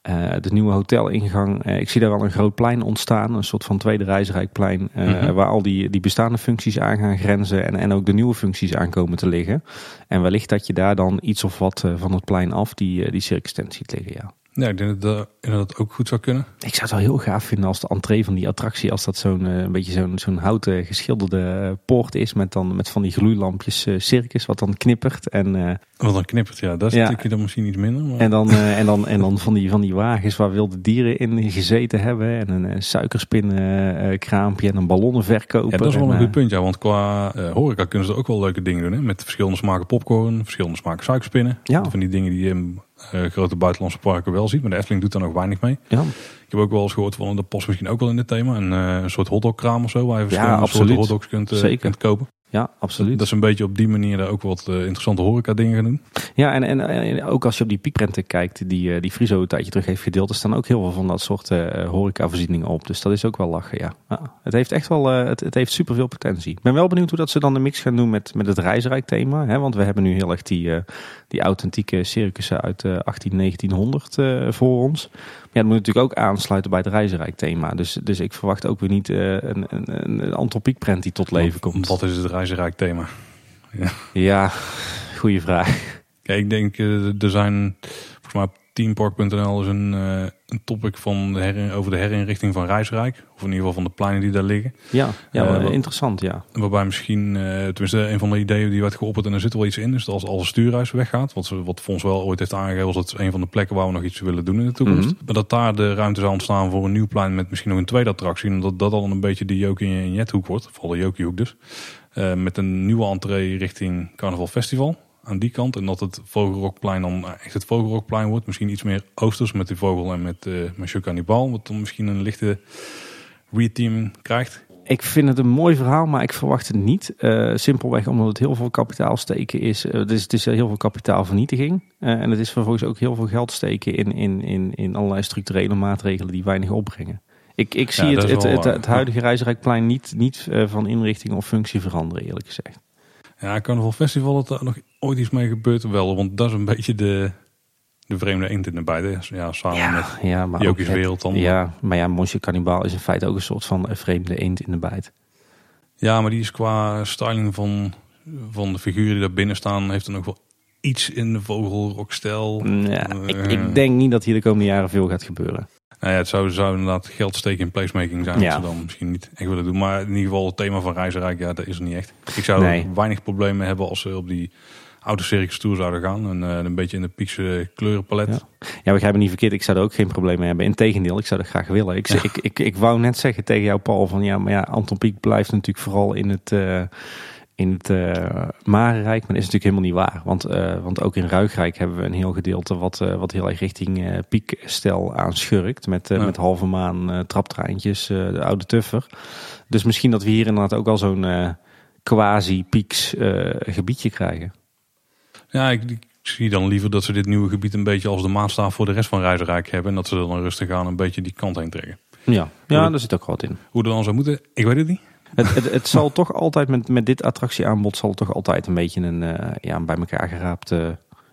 Eh, de nieuwe hotelingang. eh, ik zie daar al een groot plein ontstaan. Een soort van tweede reisrijkplein. Mhm. Waar al die, die bestaande functies aan gaan grenzen. En, en ook de nieuwe functies aankomen te liggen. En wellicht dat je daar dan iets of wat van het plein af die, die circus tent ziet liggen. Ja. Ja, ik denk dat dat ook goed zou kunnen. Ik zou het wel heel gaaf vinden als de entree van die attractie, als dat zo'n eh, een beetje zo'n zo'n houten geschilderde eh, poort is. Met dan met van die gloeilampjes eh, circus, wat dan knippert. En, Want dan knippert, ja, dat is Ja. natuurlijk dan misschien iets minder. Maar... en, dan, en, dan, en dan van die, van die wagens waar wilde dieren in gezeten hebben. En een eh, suikerspinkraampje en een ballonnenverkoper. Ja, dat is wel En, een goed punt, ja. Want qua horeca kunnen ze ook wel leuke dingen doen. Hè? Met verschillende smaken popcorn, verschillende smaken suikerspinnen. Ja. Van die dingen die je eh, grote buitenlandse parken wel ziet. Maar de Efteling doet daar nog weinig mee. Ja, Ik heb ook wel eens gehoord van, dat past misschien ook wel in dit thema. Een, eh, een soort hotdogkraam of zo, waar je verschillende soorten hotdogs kunt, eh, kunt kopen. ja, absoluut. Dat is een beetje op die manier daar ook wat interessante horeca dingen gaan doen. Ja, en, en, en ook als je op die piekprenten kijkt, die, die Friso een tijdje terug heeft gedeeld, er staan ook heel veel van dat soort eh horecavoorzieningen op. Dus dat is ook wel lachen, ja. ja het heeft echt wel, het, het heeft superveel potentie. Ik ben wel benieuwd hoe dat ze dan de mix gaan doen met, met het reisrijk thema. Hè? Want we hebben nu heel erg die, die authentieke circussen uit eh 18, 1900 eh, voor ons. Maar ja, dat moet natuurlijk ook aansluiten bij het reisrijk thema. Dus, dus ik verwacht ook weer niet eh, een, een, een, antropiekprent die tot leven komt. Wat is het reizenrijk thema? Ja, goede vraag. Kijk, ik denk, eh, er zijn volgens mij teampark.nl is een, eh, een topic van de herin- over de herinrichting van Reisrijk. Of in ieder geval van de pleinen die daar liggen. Ja, ja Eh, interessant, ja. Waarbij misschien, eh, tenminste een van de ideeën die werd geopperd en er zit wel iets in, is dat als, als een stuurhuis weggaat, wat, wat Fons wel ooit heeft aangegeven als het een van de plekken waar we nog iets willen doen in de toekomst. Mhm. Maar dat daar de ruimte zou ontstaan voor een nieuw plein met misschien nog een tweede attractie. En dat dan een beetje de Jokie en Jethoek wordt, vooral de Jokiehoek dus. Met een nieuwe entree richting Carnaval Festival aan die kant. En dat het Vogelrokplein dan echt het Vogelrokplein wordt. Misschien iets meer oosters met die vogel en met, uh, met Jeu Cannibal. Wat dan misschien een lichte reteaming krijgt. Ik vind het een mooi verhaal, maar ik verwacht het niet. Eh, simpelweg omdat het heel veel kapitaal steken is. Eh, dus het is heel veel kapitaalvernietiging. Eh, en het is vervolgens ook heel veel geld steken in, in, in, in allerlei structurele maatregelen die weinig opbrengen. Ik, ik zie Ja, het, het, wel het, huidige Reisrijkplein niet, niet eh, van inrichting of functie veranderen, eerlijk gezegd. Ja, Carnaval Festival, dat daar nog ooit iets mee gebeurt wel. Want dat is een beetje de, de vreemde eend in de hè. Ja, samen met ja, maar ook wereld dan. Ja, maar ja, Monsieur Cannibal is in feite ook een soort van eh, vreemde eend in de bijt. Ja, maar die is qua styling van, van de figuren die daar binnen staan, heeft dan ook wel iets in de vogelrokstijl. Ja, ik, Eh. ik denk niet dat hier de komende jaren veel gaat gebeuren. Nou ja, het zou, zou inderdaad geld steken in placemaking zijn. Ja. Ze dan misschien niet echt willen doen. Maar in ieder geval het thema van Reizenrijk, ja, dat is er niet echt. Ik zou Nee. weinig problemen hebben als ze op die oude circus tour zouden gaan. En eh, een beetje in de piekse kleurenpalet. Ja. Ja, begrijp me niet verkeerd. Ik zou er ook geen probleem mee hebben. Integendeel, ik zou dat graag willen. Ik, ik, ik, ik wou net zeggen tegen jou, Paul, van ja, maar ja, Anton Pieck blijft natuurlijk vooral in het, eh, in het uh, Marenrijk. Maar dat is natuurlijk helemaal niet waar. Want, uh, want ook in Ruigrijk hebben we een heel gedeelte wat, uh, wat heel erg richting piekstel aanschurkt. Met, ja. met halve maan traptreintjes, de oude tuffer. Dus misschien dat we hier inderdaad ook al zo'n quasi-pieks gebiedje krijgen. Ja, ik, ik, zie dan liever dat ze dit nieuwe gebied een beetje als de maatstaaf voor de rest van Ruigrijk hebben. En dat ze dan rustig aan een beetje die kant heen trekken. Ja, ja daar zit ook wat in. Hoe dat dan zou moeten, ik weet het niet. Het, het, het, zal toch altijd met, met dit attractieaanbod zal het toch altijd een beetje een uh, ja, bij elkaar geraapt uh,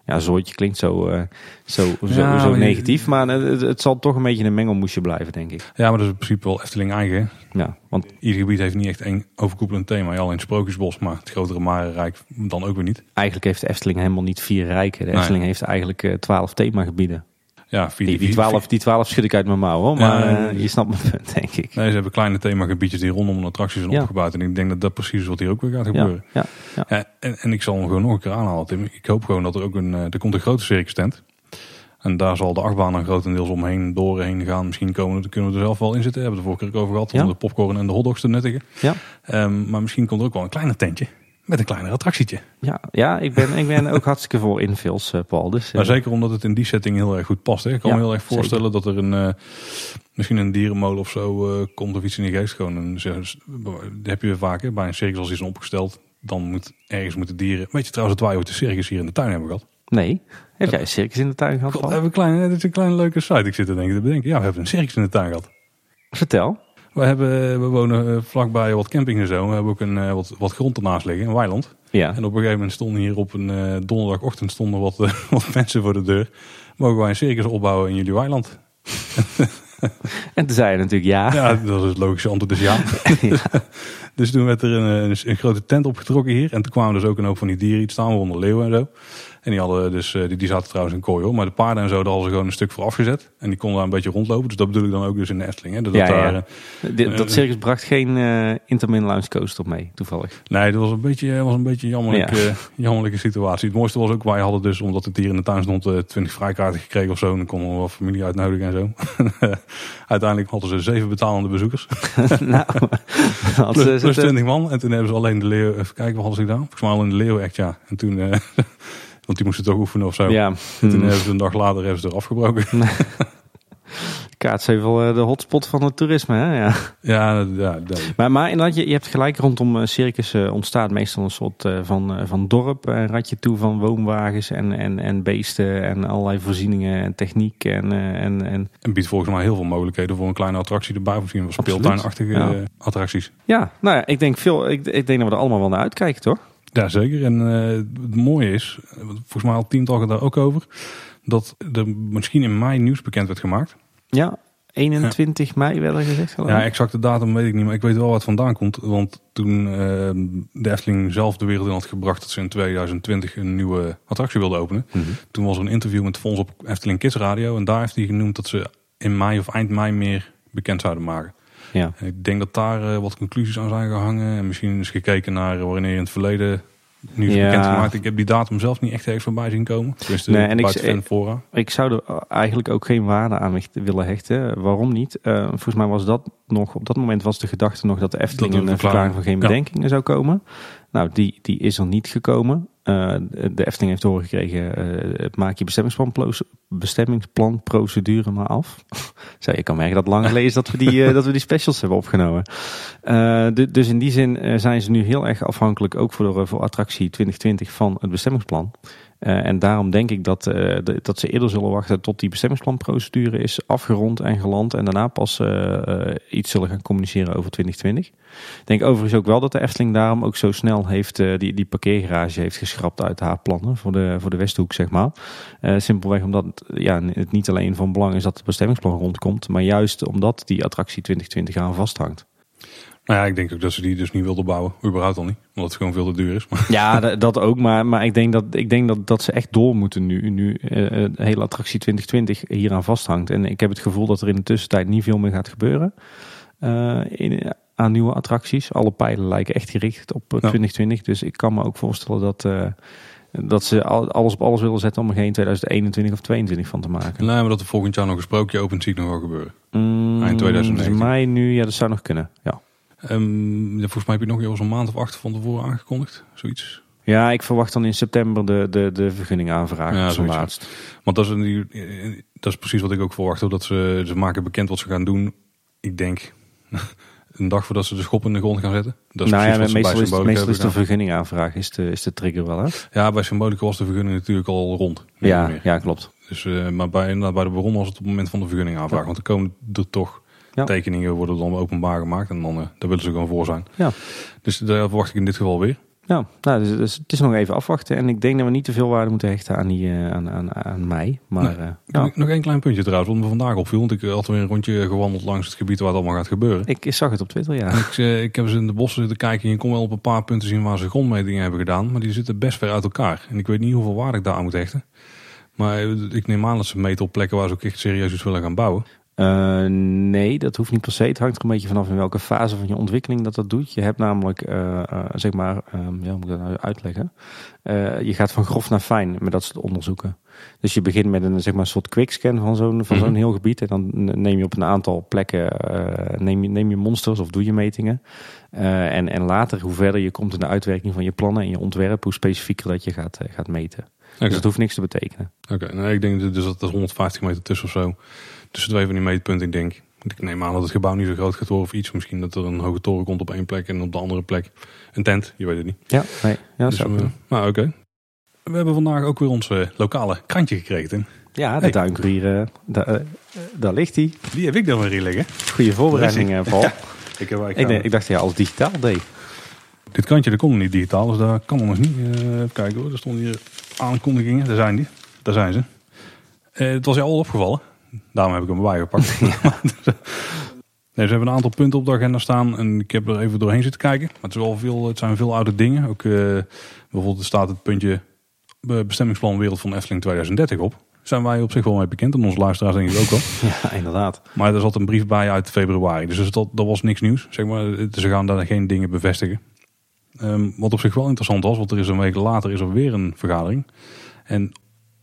ja, zooitje klinkt zo, uh, zo, ja, zo, negatief. Maar het, het, zal toch een beetje een mengelmoesje blijven, denk ik. Ja, maar dat is in principe wel Efteling eigen. Ja, want ieder gebied heeft niet echt één overkoepelend thema. Ja, alleen Sprookjesbos, maar het grotere Marenrijk dan ook weer niet. Eigenlijk heeft de Efteling helemaal niet vier rijken. De Efteling heeft eigenlijk twaalf themagebieden. Ja, vier, die, die, twaalf, die twaalf schud ik uit mijn mouw hoor. Maar ja, uh, je snapt mijn punt, denk ik. Nee, ze hebben kleine themagebiedjes die rondom de attracties zijn ja. opgebouwd. En ik denk dat dat precies is wat hier ook weer gaat gebeuren. Ja, ja, en, en ik zal hem gewoon nog een keer aanhalen, Tim. Ik hoop gewoon dat er ook een... Uh, er komt een grote circus tent. En daar zal de achtbaan dan grotendeels omheen, doorheen gaan. Misschien komen, kunnen we er zelf wel in zitten. We hebben we de vorige keer over gehad. Om de popcorn en de hotdogs te nuttigen. Ja. Um, maar misschien komt er ook wel een kleiner tentje. Met een kleiner attractietje. Ja, ja ik, ben, ik ben ook hartstikke voor infills, uh, Paul. Dus, maar zeker omdat het in die setting heel erg goed past. Hè. Ik kan Ja, me heel erg voorstellen zeker. dat er een, eh, misschien een dierenmolen of zo eh, komt of iets in je geest. Gewoon een, dat heb je weer vaker bij een circus als die is opgesteld. Dan moet ergens moeten dieren. Weet je trouwens dat wij ooit de circus hier in de tuin hebben gehad? Nee. Heb jij een circus in de tuin gehad, God, hebben een kleine, dit is een kleine leuke site. Ik zit te denken te bedenken. Ja, we hebben een circus in de tuin gehad. Vertel. We, hebben, we wonen eh, vlakbij wat camping en zo. We hebben ook een, eh, wat, wat grond ernaast liggen, een weiland. Ja. En op een gegeven moment stonden hier op een eh, donderdagochtend stonden wat, wat mensen voor de deur. Mogen wij een circus opbouwen in jullie weiland? En toen zei je natuurlijk ja. Ja, dat is het logische antwoord, dus ja. dus toen werd er een, een, een grote tent opgetrokken hier. En toen kwamen dus ook een hoop van die dieren iets staan, waaronder leeuwen en zo. En die, hadden dus, eh, die, die zaten trouwens in kooi hoor. Maar de paarden en zo, daar hadden ze gewoon een stuk voor afgezet. En die konden daar een beetje rondlopen. Dus dat bedoel ik dan ook dus in de Efteling. Hè? Dat, Ja, dat daar, eh, dat circus bracht geen eh Intermin Lounge Coaster mee, toevallig. Nee, dat was een beetje, was een beetje een jammerlijke, Ja. jammerlijke situatie. Het mooiste was ook, wij hadden dus, omdat het hier in de tuin stond, eh, 20 vrijkaarten gekregen of zo. En dan konden we wel familie uitnodigen en zo. Uiteindelijk hadden ze zeven betalende bezoekers. nou, Plus, plus zitten- 20 man. En toen hebben ze alleen de leeuw, even kijken, wat hadden ze gedaan? Volgens mij alleen de leeuw echt, ja. En toen, eh, want die moesten toch oefenen of zo. ja, En toen hmm. hebben ze een dag later hebben ze er afgebroken. Kaatsheuvel, eh, de hotspot van het toerisme. Hè? Ja. ja, ja, Maar, maar inderdaad, je, je hebt gelijk rondom eh, circus eh, ontstaat meestal een soort van, van dorp. Een ratje toe van woonwagens en, en, en beesten en allerlei voorzieningen en techniek. En, en, en en biedt volgens mij heel veel mogelijkheden voor een kleine attractie erbij. Misschien wel speeltuinachtige Ja. attracties. ja, nou ja, ik denk, veel, ik, ik denk dat we er allemaal wel naar uitkijken, toch? Ja, zeker. En eh, het mooie is, volgens mij had Teamtalk het daar ook over, dat er misschien in mei nieuws bekend werd gemaakt. Ja, 21 mei werd er gezegd. geloof ik. Ja, exacte datum weet ik niet, maar ik weet wel waar het vandaan komt. Want toen eh, de Efteling zelf de wereld in had gebracht dat ze in 2020 een nieuwe attractie wilden openen. Mhm. Toen was er een interview met Fons op Efteling Kids Radio. En daar heeft hij genoemd dat ze in mei of eind mei meer bekend zouden maken. Ja. Ik denk dat daar eh, wat conclusies aan zijn gehangen. En misschien is gekeken naar wanneer in het verleden nieuws Ja. bekend gemaakt. Ik heb die datum zelf niet echt ergens voorbij zien komen. Tenminste, Nee, en ik- fora. Ik zou er eigenlijk ook geen waarde aan willen hechten. Waarom niet? Eh, volgens mij was dat nog, op dat moment was de gedachte nog dat de Efteling Dat een verklaring van geen ja. bedenkingen zou komen. Nou, die, die is er niet gekomen. Eh, de Efteling heeft doorgekregen, eh, het maak je bestemmingsplan, bestemmingsplanprocedure maar af. Zo, je kan merken dat lang geleden is dat we die, eh, dat we die specials hebben opgenomen. Du- dus in die zin zijn ze nu heel erg afhankelijk, ook voor, voor attractie 2020, van het bestemmingsplan. Eh, en daarom denk ik dat, eh, dat ze eerder zullen wachten tot die bestemmingsplanprocedure is afgerond en geland. En daarna pas eh, iets zullen gaan communiceren over 2020. Ik denk overigens ook wel dat de Efteling daarom ook zo snel heeft, die, die parkeergarage heeft geschrapt uit haar plannen voor de, voor de Westhoek, zeg maar. Simpelweg omdat ja, het niet alleen van belang is dat het bestemmingsplan rondkomt, maar juist omdat die attractie 2020 aan vasthangt. Nou ja, ik denk ook dat ze die dus niet wilden bouwen. Überhaupt al niet. Omdat het gewoon veel te duur is. Maar Ja, dat ook. Maar, maar ik denk, dat, ik denk dat, dat ze echt door moeten nu. Nu eh, de hele attractie 2020 hieraan vasthangt. En ik heb het gevoel dat er in de tussentijd niet veel meer gaat gebeuren. eh, in, aan nieuwe attracties. Alle pijlen lijken echt gericht op eh, Ja. 2020. Dus ik kan me ook voorstellen dat, eh, dat ze al- alles op alles willen zetten om er geen 2021 of 2022 van te maken. nee, maar dat er volgend jaar nog een sprookje opent, zie ik nog wel gebeuren. Mm, Eind 2019. dus mei nu, ja, dat zou nog kunnen. Ja. Ehm, ja, volgens mij heb je nog eens een maand of acht van tevoren aangekondigd. Zoiets. Ja, ik verwacht dan in september de, de, de vergunning aanvragen. Ja, ja. laatst. Want dat is, een, dat is precies wat ik ook verwacht. Hoor. Dat ze, ze maken bekend wat ze gaan doen. Ik denk een dag voordat ze de schop in de grond gaan zetten. Dat is nou ja, meestal is, meestal is de vergunning aanvragen is de, is de trigger wel, hè? Ja, bij Symbolica was de vergunning natuurlijk al rond. Ja, ja, klopt. Dus, eh, maar bij, bij de Baron was het op het moment van de vergunning aanvraag. Ja. Want er komen er toch Ja. tekeningen worden dan openbaar gemaakt. En dan eh, daar willen ze gewoon voor zijn. Ja. Dus daar verwacht ik in dit geval weer. Ja, nou, dus, dus het is nog even afwachten. En ik denk dat we niet te veel waarde moeten hechten aan, die, eh, aan, aan, aan mei. Maar Nee. eh, Nog- ja, Nog één klein puntje trouwens, wat me vandaag opviel. Want ik had weer een rondje gewandeld langs het gebied waar het allemaal gaat gebeuren. ik zag het op Twitter, ja. Ik, ik heb eens in de bossen zitten kijken en je kon wel op een paar punten zien waar ze grondmetingen hebben gedaan. Maar die zitten best ver uit elkaar. En ik weet niet hoeveel waarde ik daar aan moet hechten. Maar ik neem aan dat ze meten op plekken waar ze ook echt serieus iets willen gaan bouwen. Eh, nee, dat hoeft niet per se. Het hangt er een beetje vanaf in welke fase van je ontwikkeling dat dat doet. Je hebt namelijk, eh, eh, zeg maar, ehm, ja, hoe moet ik dat nou uitleggen? Je gaat van grof naar fijn met dat soort onderzoeken. Dus je begint met een zeg maar, soort quickscan van zo'n van Mhm. zo'n heel gebied. En dan neem je op een aantal plekken neem je, neem je monsters of doe je metingen. En, en later, hoe verder je komt in de uitwerking van je plannen en je ontwerp, hoe specifieker dat je gaat, gaat meten. Dus dat hoeft niks te betekenen. Oké, nee, ik denk dus dat er 150 meter tussen of zo. Tussen twee van die meetpunten. Ik denk, ik neem aan dat het gebouw niet zo groot gaat worden of iets. Misschien dat er een hoge toren komt op één plek en op de andere plek een tent. Je weet het niet. Ja, nee, ja, Dus, zou eh, nou, oké. We hebben vandaag ook weer ons eh, lokale krantje gekregen. Tim. ja de hey. tuinkurier, eh, daar, daar ligt hij. Die heb ik dan weer hier liggen. Goede voorbereiding, Paul. Ik, heb, Ik, denk- ik dacht dat je alles digitaal deed. Dit krantje dat kon nog niet digitaal, dus daar kan nog niet. Even kijken hoor, er stonden hier aankondigingen. Daar zijn die. Daar zijn ze. Het was je al opgevallen. Daarom heb ik hem erbij gepakt. nee, ze hebben een aantal punten op de agenda staan en ik heb er even doorheen zitten kijken. Maar het, is wel veel, het zijn veel oude dingen. Ook eh, bijvoorbeeld er staat het puntje eh, bestemmingsplan Wereld van Efteling 2030 op. Zijn wij op zich wel mee bekend en onze luisteraars denk ik ook wel. Ja, inderdaad. Maar er zat een brief bij uit februari. Dus dat, dat was niks nieuws. Zeg maar. Ze gaan daar geen dingen bevestigen. Ehm, wat op zich wel interessant was, want er is een week later is er weer een vergadering. En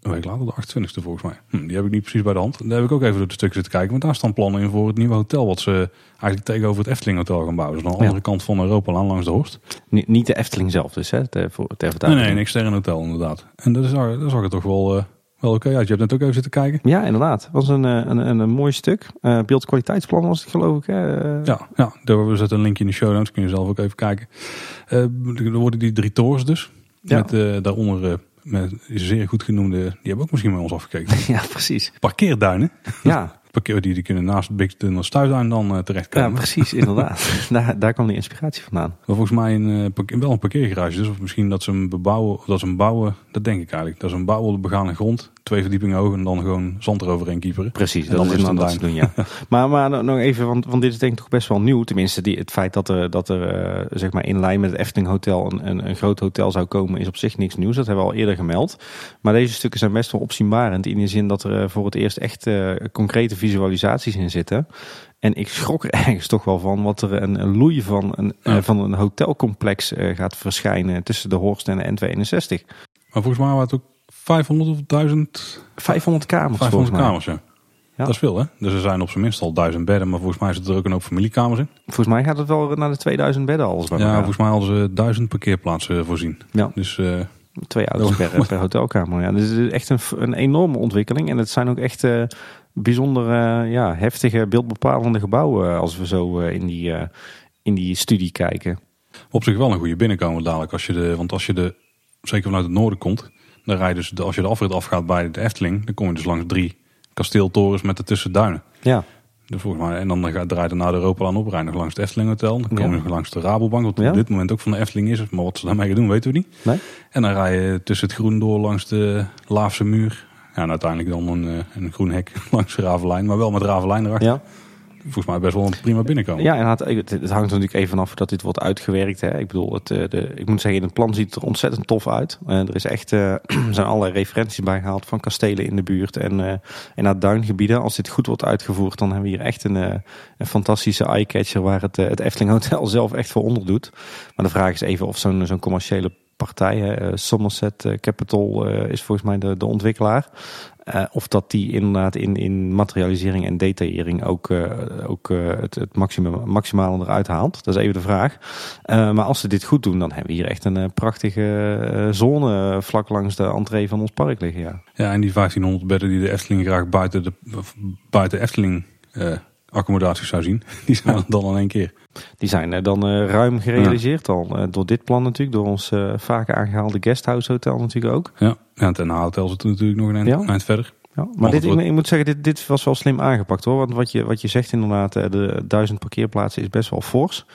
een week later, de 28e volgens mij. Hm, die heb ik niet precies bij de hand. Daar heb ik ook even door de stukken zitten kijken. Want daar staan plannen in voor het nieuwe hotel. Wat ze eigenlijk tegenover het Efteling Hotel gaan bouwen. Dus aan de Ja. andere kant van Europa langs de Horst. Ni- niet de Efteling zelf dus, hè? Ter, voor, ter Nee, verduidelijking. nee, een extern hotel inderdaad. En dat zag, dat zag er toch wel, eh, wel oké uit. Je hebt net ook even zitten kijken. Ja, inderdaad. Het was een, eh, een, een, een mooi stuk. Eh beeldkwaliteitsplan was het, geloof ik. Hè? Ja, ja daar we zetten een linkje in de show notes. Kun je zelf ook even kijken. Er worden die drie torens dus. Ja. Met daaronder met zeer goed genoemde... Die hebben ook misschien bij ons afgekeken. ja, precies. Parkeerduinen. Ja, Parkeer, die, die kunnen naast Big Tunnel dan ja terechtkomen. precies, inderdaad. daar, daar kwam die inspiratie vandaan. Maar volgens mij een, eh, wel een parkeergarage. Dus of misschien dat ze hem bebouwen. Of dat ze hem bouwen. Dat denk ik eigenlijk. Dat ze hem bouwen op de begane grond. Twee verdiepingen hoog. En dan gewoon zand eroverheen kieperen. Precies, En dat is een wat ze doen, ja. maar, maar nog even, want, want dit is denk ik toch best wel nieuw. Tenminste, die, het feit dat er, dat er eh, zeg maar in lijn met het Efteling Hotel een, een, een groot hotel zou komen, is op zich niks nieuws. Dat hebben we al eerder gemeld. Maar deze stukken zijn best wel opzienbarend. In de zin dat er eh, voor het eerst echt eh, concrete visualisaties in zitten. En ik schrok er ergens toch wel van wat er een, een loei van een, Ja. van een hotelcomplex gaat verschijnen tussen de Horst en de N62. Maar volgens mij waren het ook 500 of 1000 500 kamers 500 volgens mij. kamers. Ja. Ja. Dat is veel hè. Dus er zijn op zijn minst al 1000 bedden. Maar volgens mij zitten er ook een hoop familiekamers in. Volgens mij gaat het wel naar de 2000 bedden alles bij Ja, elkaar. volgens mij hadden ze 1000 parkeerplaatsen voorzien. Ja. Dus eh, Twee auto's per, per hotelkamer. Ja, dus het is echt een, een enorme ontwikkeling. En het zijn ook echt eh, bijzonder eh, ja, heftige, beeldbepalende gebouwen. eh, Als we zo eh, in, die, eh, in die studie kijken. op zich wel een goede binnenkomen dadelijk. Als je de, want als je de, zeker vanuit het noorden komt, dan rij je dus, de- als je de afrit afgaat bij de Efteling, dan kom je dus langs drie kasteeltorens met ertussen duinen. Ja, Dus volgens mij, en dan gaat draait er naar de Europalaan op, rij je nog langs het Efteling Hotel. Dan kom je Ja. langs de Rabobank, wat Ja. op dit moment ook van de Efteling is. Maar wat ze daarmee gaan doen, weten we niet. nee? En dan rij je tussen het groen door langs de Laafse muur. Ja, en uiteindelijk dan een, eh, een groen hek langs de Ravelijn. Maar wel met Ravelijn erachter. Ja. Volgens mij best wel een prima binnenkomen. Ja, en het, hangt natuurlijk even vanaf dat dit wordt uitgewerkt. Hè. Ik bedoel, het, eh, de, ik moet zeggen, het plan ziet er ontzettend tof uit. Eh, er is echt, er zijn allerlei referenties bij gehaald van kastelen in de buurt en, eh en naar duingebieden. Als dit goed wordt uitgevoerd, dan hebben we hier echt een, een fantastische eye-catcher waar het, het Efteling Hotel zelf echt voor onder doet. Maar de vraag is even of zo'n zo'n commerciële partij, hè, Somerset Capital is volgens mij de, de ontwikkelaar. Of dat die inderdaad in, in materialisering en detaillering ook, ook het, het maximum, maximale eruit haalt. Dat is even de vraag. maar als ze dit goed doen, dan hebben we hier echt een prachtige zone vlak langs de entree van ons park liggen. Ja, ja en die 1500 bedden die de Efteling graag buiten de buiten Efteling accommodaties zou zien, die zijn dan in één keer. Die zijn dan ruim gerealiseerd al. door dit plan natuurlijk, door ons vaak aangehaalde guesthouse hotel natuurlijk ook. Ja, ja het NH-hotel zit natuurlijk nog een eind, verder. Ja, maar dit, ik, moet zeggen, dit, dit was wel slim aangepakt hoor. Want wat je, wat je zegt inderdaad, de duizend parkeerplaatsen is best wel fors.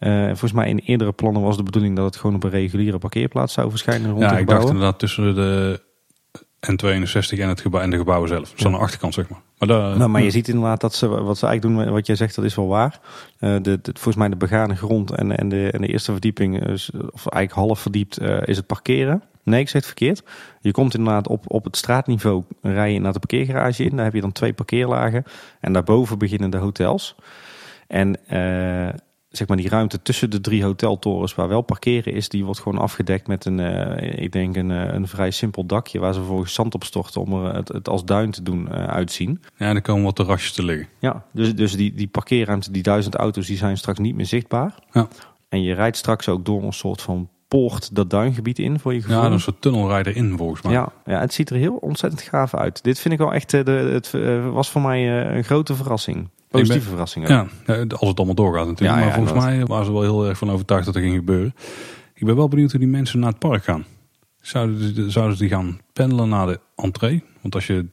Uh, volgens mij in eerdere plannen was de bedoeling dat het gewoon op een reguliere parkeerplaats zou verschijnen rond Ja, ik dacht inderdaad tussen de N62 en, het gebouw, en de gebouwen zelf. Zo aan de achterkant zeg maar. Maar, daar, nou, maar je ziet inderdaad dat ze wat ze eigenlijk doen, wat jij zegt, dat is wel waar. Uh, de, de, volgens mij de begane grond en, en, de, en de eerste verdieping, is, of eigenlijk half verdiept, uh, is het parkeren. Nee, ik zeg het verkeerd. Je komt inderdaad op, op het straatniveau, rij je naar de parkeergarage in. Daar heb je dan twee parkeerlagen. En daarboven beginnen de hotels. En uh, zeg maar die ruimte tussen de drie hoteltorens waar wel parkeren is, die wordt gewoon afgedekt met een, uh, ik denk een, een vrij simpel dakje waar ze vervolgens zand op storten om er het, het als duin te doen uh, uitzien. Ja, en er komen wat terrasjes te liggen. Ja, dus, dus die, die parkeerruimte, die duizend auto's, die zijn straks niet meer zichtbaar. Ja. En je rijdt straks ook door een soort van poort dat duingebied in voor je gevoel. Ja, een soort tunnelrijder in volgens mij. Ja, ja, het ziet er heel ontzettend gaaf uit. Dit vind ik wel echt, de, het was voor mij een grote verrassing. Positieve verrassing. Ja, als het allemaal doorgaat natuurlijk. Ja, maar volgens mij waren ze wel heel erg van overtuigd dat er ging gebeuren. Ik ben wel benieuwd hoe die mensen naar het park gaan. Zouden, zouden ze die gaan pendelen naar de entree? Want als je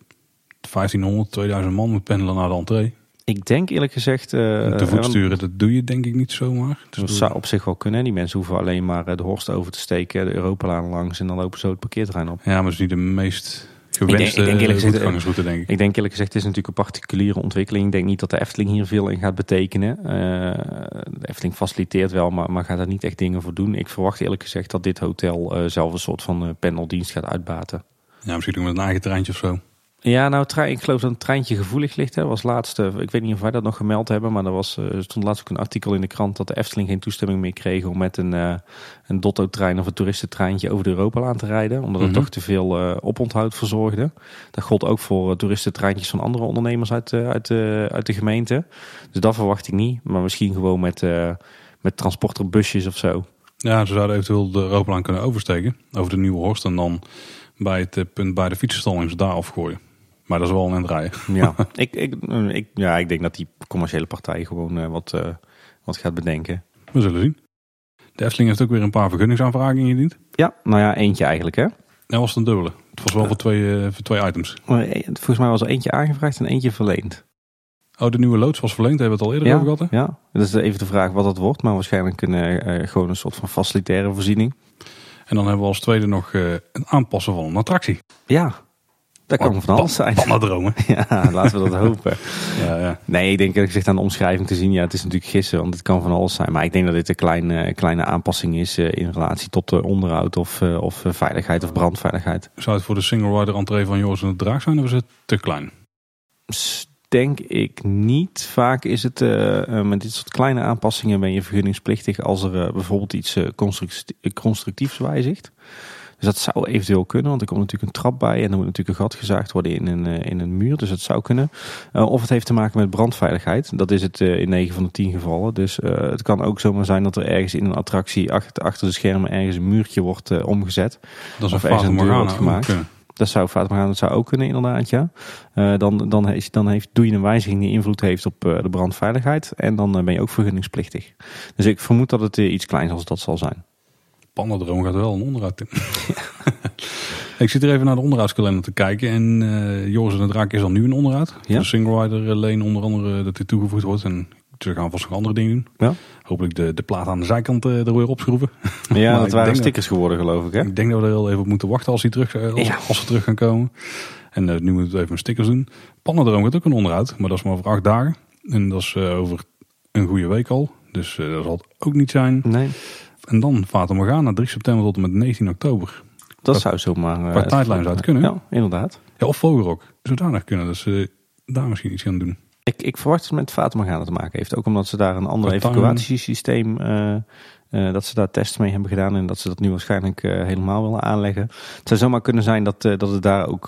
1500, 2000 man moet pendelen naar de entree. Ik denk eerlijk gezegd... Uh, te voet sturen, dat doe je denk ik niet zomaar. Dus dat zou op zich wel kunnen. Die mensen hoeven alleen maar de Horst over te steken, de Europalaan langs en dan lopen zo het parkeerterrein op. Ja, maar dat is niet de meest gewenste ik denk, ik denk route, denk ik. Ik denk eerlijk gezegd, het is natuurlijk een particuliere ontwikkeling. Ik denk niet dat de Efteling hier veel in gaat betekenen. Uh, de Efteling faciliteert wel, maar, maar gaat daar niet echt dingen voor doen. Ik verwacht eerlijk gezegd dat dit hotel uh, zelf een soort van paneldienst gaat uitbaten. Ja, misschien doen we een eigen treintje of zo. Ja, nou, ik geloof dat een treintje gevoelig ligt. Hè. was laatste, ik weet niet of wij dat nog gemeld hebben, maar er was, er stond laatst ook een artikel in de krant dat de Efteling geen toestemming meer kreeg om met een, uh, een Dotto-trein of een toeristentreintje over de Europalaan te rijden. Omdat het mhm. toch te veel uh, oponthoud verzorgde. Dat gold ook voor uh, toeristentreintjes van andere ondernemers uit, uit, uit de gemeente. Dus dat verwacht ik niet. Maar misschien gewoon met, met transporterbusjes of zo. Ja, ze zouden eventueel de Europalaan kunnen oversteken. Over de Nieuwe Horst en dan bij het punt bij de fietsenstalling daar afgooien. Maar dat is wel een rijden. Ja, ik, ik, ik, ja, ik denk dat die commerciële partij gewoon uh, wat, uh, wat gaat bedenken. We zullen zien. De Efteling heeft ook weer een paar vergunningsaanvragingen ingediend. Ja, nou ja, eentje eigenlijk hè. Dat was het een dubbele. Het was wel voor, twee, uh, voor twee items. Volgens mij was er eentje aangevraagd en eentje verleend. Oh, de nieuwe loods was verleend, hebben we het al eerder over gehad. Hè? Ja, dat is even de vraag wat dat wordt. Maar waarschijnlijk een, gewoon een soort van facilitaire voorziening. En dan hebben we als tweede nog een aanpassen van een attractie. Ja, dat kan van alles zijn. dromen. ja, laten we dat hopen. Ja, ja. Nee, ik denk dat ik zeg aan de omschrijving te zien. Ja, het is natuurlijk gissen, want het kan van alles zijn. Maar ik denk dat dit een kleine, kleine aanpassing is uh, in relatie tot uh, onderhoud of, uh, of veiligheid of brandveiligheid. Zou het voor de single rider entree van Joris en de Draag zijn of is het te klein? Denk ik niet. Vaak is het met dit soort kleine aanpassingen ben je vergunningsplichtig als er bijvoorbeeld iets constructiefs wijzigt. Dus dat zou eventueel kunnen, want er komt natuurlijk een trap bij en er moet natuurlijk een gat gezaagd worden in een, eh, in een muur. Dus dat zou kunnen. Uh, of het heeft te maken met brandveiligheid. Dat is het uh, in 9 van de 10 gevallen. Dus uh, het kan ook zomaar zijn dat er ergens in een attractie achter, achter de schermen ergens een muurtje wordt omgezet. Dat is of een ergens een deur wordt gemaakt. Dat zou Fata gaan, dat zou ook kunnen inderdaad, ja. Uh, dan, dan, heeft, dan heeft, doe je een wijziging die invloed heeft op uh, de brandveiligheid. En dan uh, ben je ook vergunningsplichtig. Dus ik vermoed dat het iets kleins als dat zal zijn. Pannendroom gaat wel een onderhoud in. ik zit er even naar de onderhoudskalender te kijken. En uh, Joris en de Draak is al nu een onderhoud. Ja? De single rider lane onder andere dat dit toegevoegd wordt. En ze gaan vast nog andere dingen doen. Ja? Hopelijk de, de plaat aan de zijkant uh, er weer opschroeven. Ja, dat waren stickers geworden geloof ik. Hè? Ik denk dat we er heel even op moeten wachten als, die terug, als, ja. als, ze terug gaan komen. En uh, nu moeten we even stickers doen. Pannendroom gaat ook een onderhoud. Maar dat is maar over acht dagen. En dat is over een goede week al. Dus dat zal het ook niet zijn. Nee. En dan Fata Morgana 3 september tot en met 19 oktober. Dat, zou zomaar... Uh, qua tijdlijn zou het kunnen. Ja, inderdaad. Ja, of Vogelrok. Zodanig kunnen dat ze daar misschien iets gaan doen. Ik, ik verwacht dat het met Fata Morgana te maken heeft. Ook omdat ze daar een ander evacuatiesysteem, eh, dat ze daar tests mee hebben gedaan. En dat ze dat nu waarschijnlijk helemaal willen aanleggen. Het zou zomaar kunnen zijn dat, dat het daar ook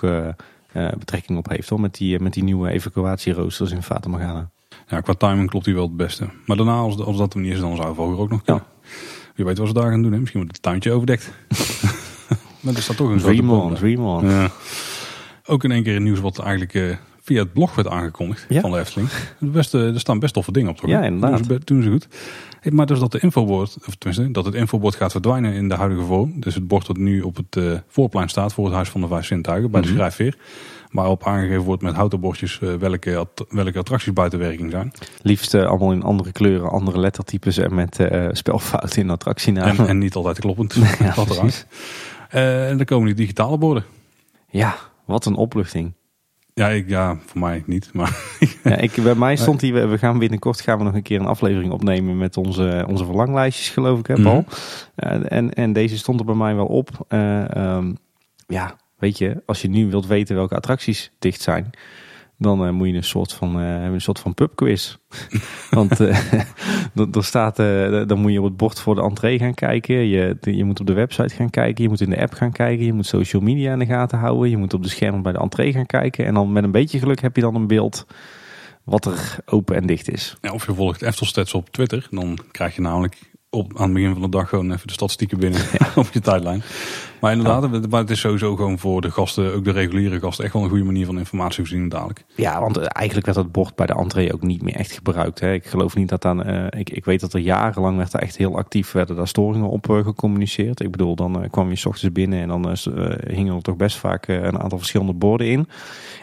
betrekking op heeft. Hoor, met, die, met die nieuwe evacuatieroosters in Fata Morgana. Ja, qua timing klopt hij wel het beste. Maar daarna, als, als dat er niet is, dan zou Voger ook nog kunnen. Wie weet wat ze daar gaan doen. Hè? Misschien wordt het tuintje overdekt. maar er staat toch een grote Dream boom on, daar. dream on. Ja. Ook in één keer een nieuws wat eigenlijk eh, via het blog werd aangekondigd Ja. van de Efteling. Best, eh, er staan best toffe dingen op. Toch? Ja, inderdaad. Doen ze, doen ze goed. Hey, maar dus dat de infobord, of tenminste, dat het infobord gaat verdwijnen in de huidige vorm. Dus het bord dat nu op het eh, voorplein staat voor het Huis van de Vijf Zintuigen bij de Mhm. schrijfveer. Waarop aangegeven wordt met houten bordjes eh, welke, welke attracties buiten werking zijn. Liefst eh, allemaal in andere kleuren, andere lettertypes en met eh spelfouten in attractienamen. En, en niet altijd kloppend. Ja, eruit. precies. En dan komen die digitale borden. Ja, wat een opluchting. Ja, ik, ja, voor mij niet. Maar Ja, ik, bij mij stond hier, we- gaan binnenkort gaan we nog een keer een aflevering opnemen met onze, onze verlanglijstjes, geloof ik, hè, Paul. Eh, en, en deze stond er bij mij wel op. Eh, ehm, ja, weet je, als je nu wilt weten welke attracties dicht zijn, dan eh, moet je een soort van, eh, een soort van pubquiz. Want er er staat, dan moet je op het bord voor de entree gaan kijken. Je, je moet op de website gaan kijken. Je moet in de app gaan kijken. Je moet social media in de gaten houden. Je moet op de schermen bij de entree gaan kijken. En dan met een beetje geluk heb je dan een beeld wat er open en dicht is. ja, of je volgt Eftelstats op Twitter. Dan krijg je namelijk op, aan het begin van de dag gewoon even de statistieken binnen op je tijdlijn. Maar inderdaad, het- maar het is sowieso gewoon voor de gasten, ook de reguliere gasten, echt wel een goede manier van informatievoorziening dadelijk. Ja, want eh, eigenlijk werd dat bord bij de entree ook niet meer echt gebruikt. Hè. Ik geloof niet dat aan. eh, ik, ik weet dat er jarenlang werd er echt heel actief werden daar storingen op eh, gecommuniceerd. Ik bedoel, dan kwam je 's ochtends binnen en dan hingen er toch best vaak een aantal verschillende borden in.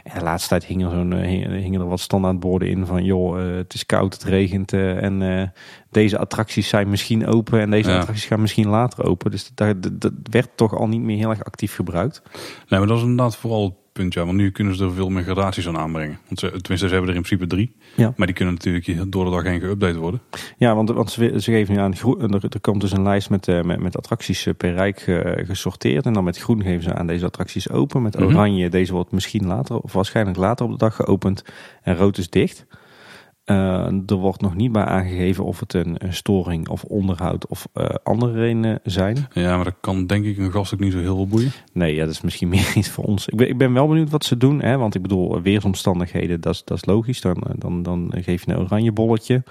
En de laatste tijd hingen er, zo'n, hingen, er wat standaard borden in van joh, het is koud, het regent en deze attracties zijn misschien open en deze Ja. attracties gaan misschien later open. Dus dat, dat, dat werd toch al niet meer heel erg actief gebruikt. Nee, maar dat is inderdaad vooral het punt, ja. Want nu kunnen ze er veel meer gradaties aan aanbrengen. Want ze, tenminste, ze hebben er in principe drie. Ja. Maar die kunnen natuurlijk door de dag heen geüpdate worden. Ja, want, want ze, ze geven nu aan groen. Er, er komt dus een lijst met, eh, met, met attracties eh, per rijk eh, gesorteerd. En dan met groen geven ze aan deze attracties open. Met Mhm. oranje, deze wordt misschien later of waarschijnlijk later op de dag geopend. En rood is dicht. Eh, er wordt nog niet bij aangegeven of het een, een storing of onderhoud of eh, andere redenen zijn. Ja, maar dat kan denk ik een gast ook niet zo heel veel boeien. Nee, ja, dat is misschien meer iets voor ons. Ik ben, ik ben wel benieuwd wat ze doen. Hè? Want ik bedoel, weersomstandigheden, dat is, dat is logisch. Dan, eh, dan, dan geef je een oranje bolletje.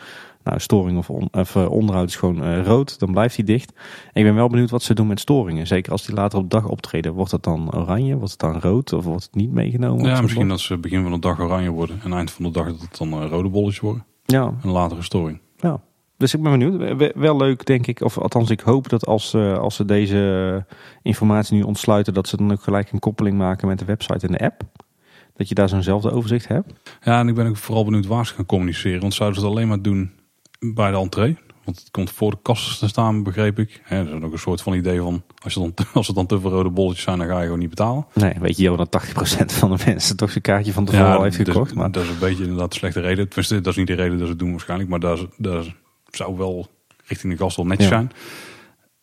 Nou, storing of, on- of eh, onderhoud is gewoon eh, rood. Dan blijft hij dicht. En ik ben wel benieuwd wat ze doen met storingen. Zeker als die later op de dag optreden. Wordt dat dan oranje? Wordt het dan rood? Of wordt het niet meegenomen? Ja, misschien dat ze begin van de dag oranje worden. En eind van de dag dat het dan eh, rode bolletjes worden. Ja, een storing. ja. Dus ik ben benieuwd. We- we- Wel leuk, denk ik. Of althans, ik hoop dat als, als ze deze informatie nu ontsluiten... dat ze dan ook gelijk een koppeling maken met de website en de app. Dat je daar zo'nzelfde overzicht hebt. Ja, en ik ben ook vooral benieuwd waar ze gaan communiceren. Want zouden ze het alleen maar doen bij de entree? Want het komt voor de kassen te staan, begreep ik. Dat is ook een soort van idee van... Als, je dan, als het dan te veel rode bolletjes zijn, dan ga je gewoon niet betalen. Nee, weet je wel dat 80% van de mensen toch zijn kaartje van tevoren al heeft dus- gekocht. Maar dat is een beetje inderdaad een slechte reden. Tenminste, dat is niet de reden dat ze het doen waarschijnlijk. Maar dat zou wel richting de gast wel netjes Ja. zijn.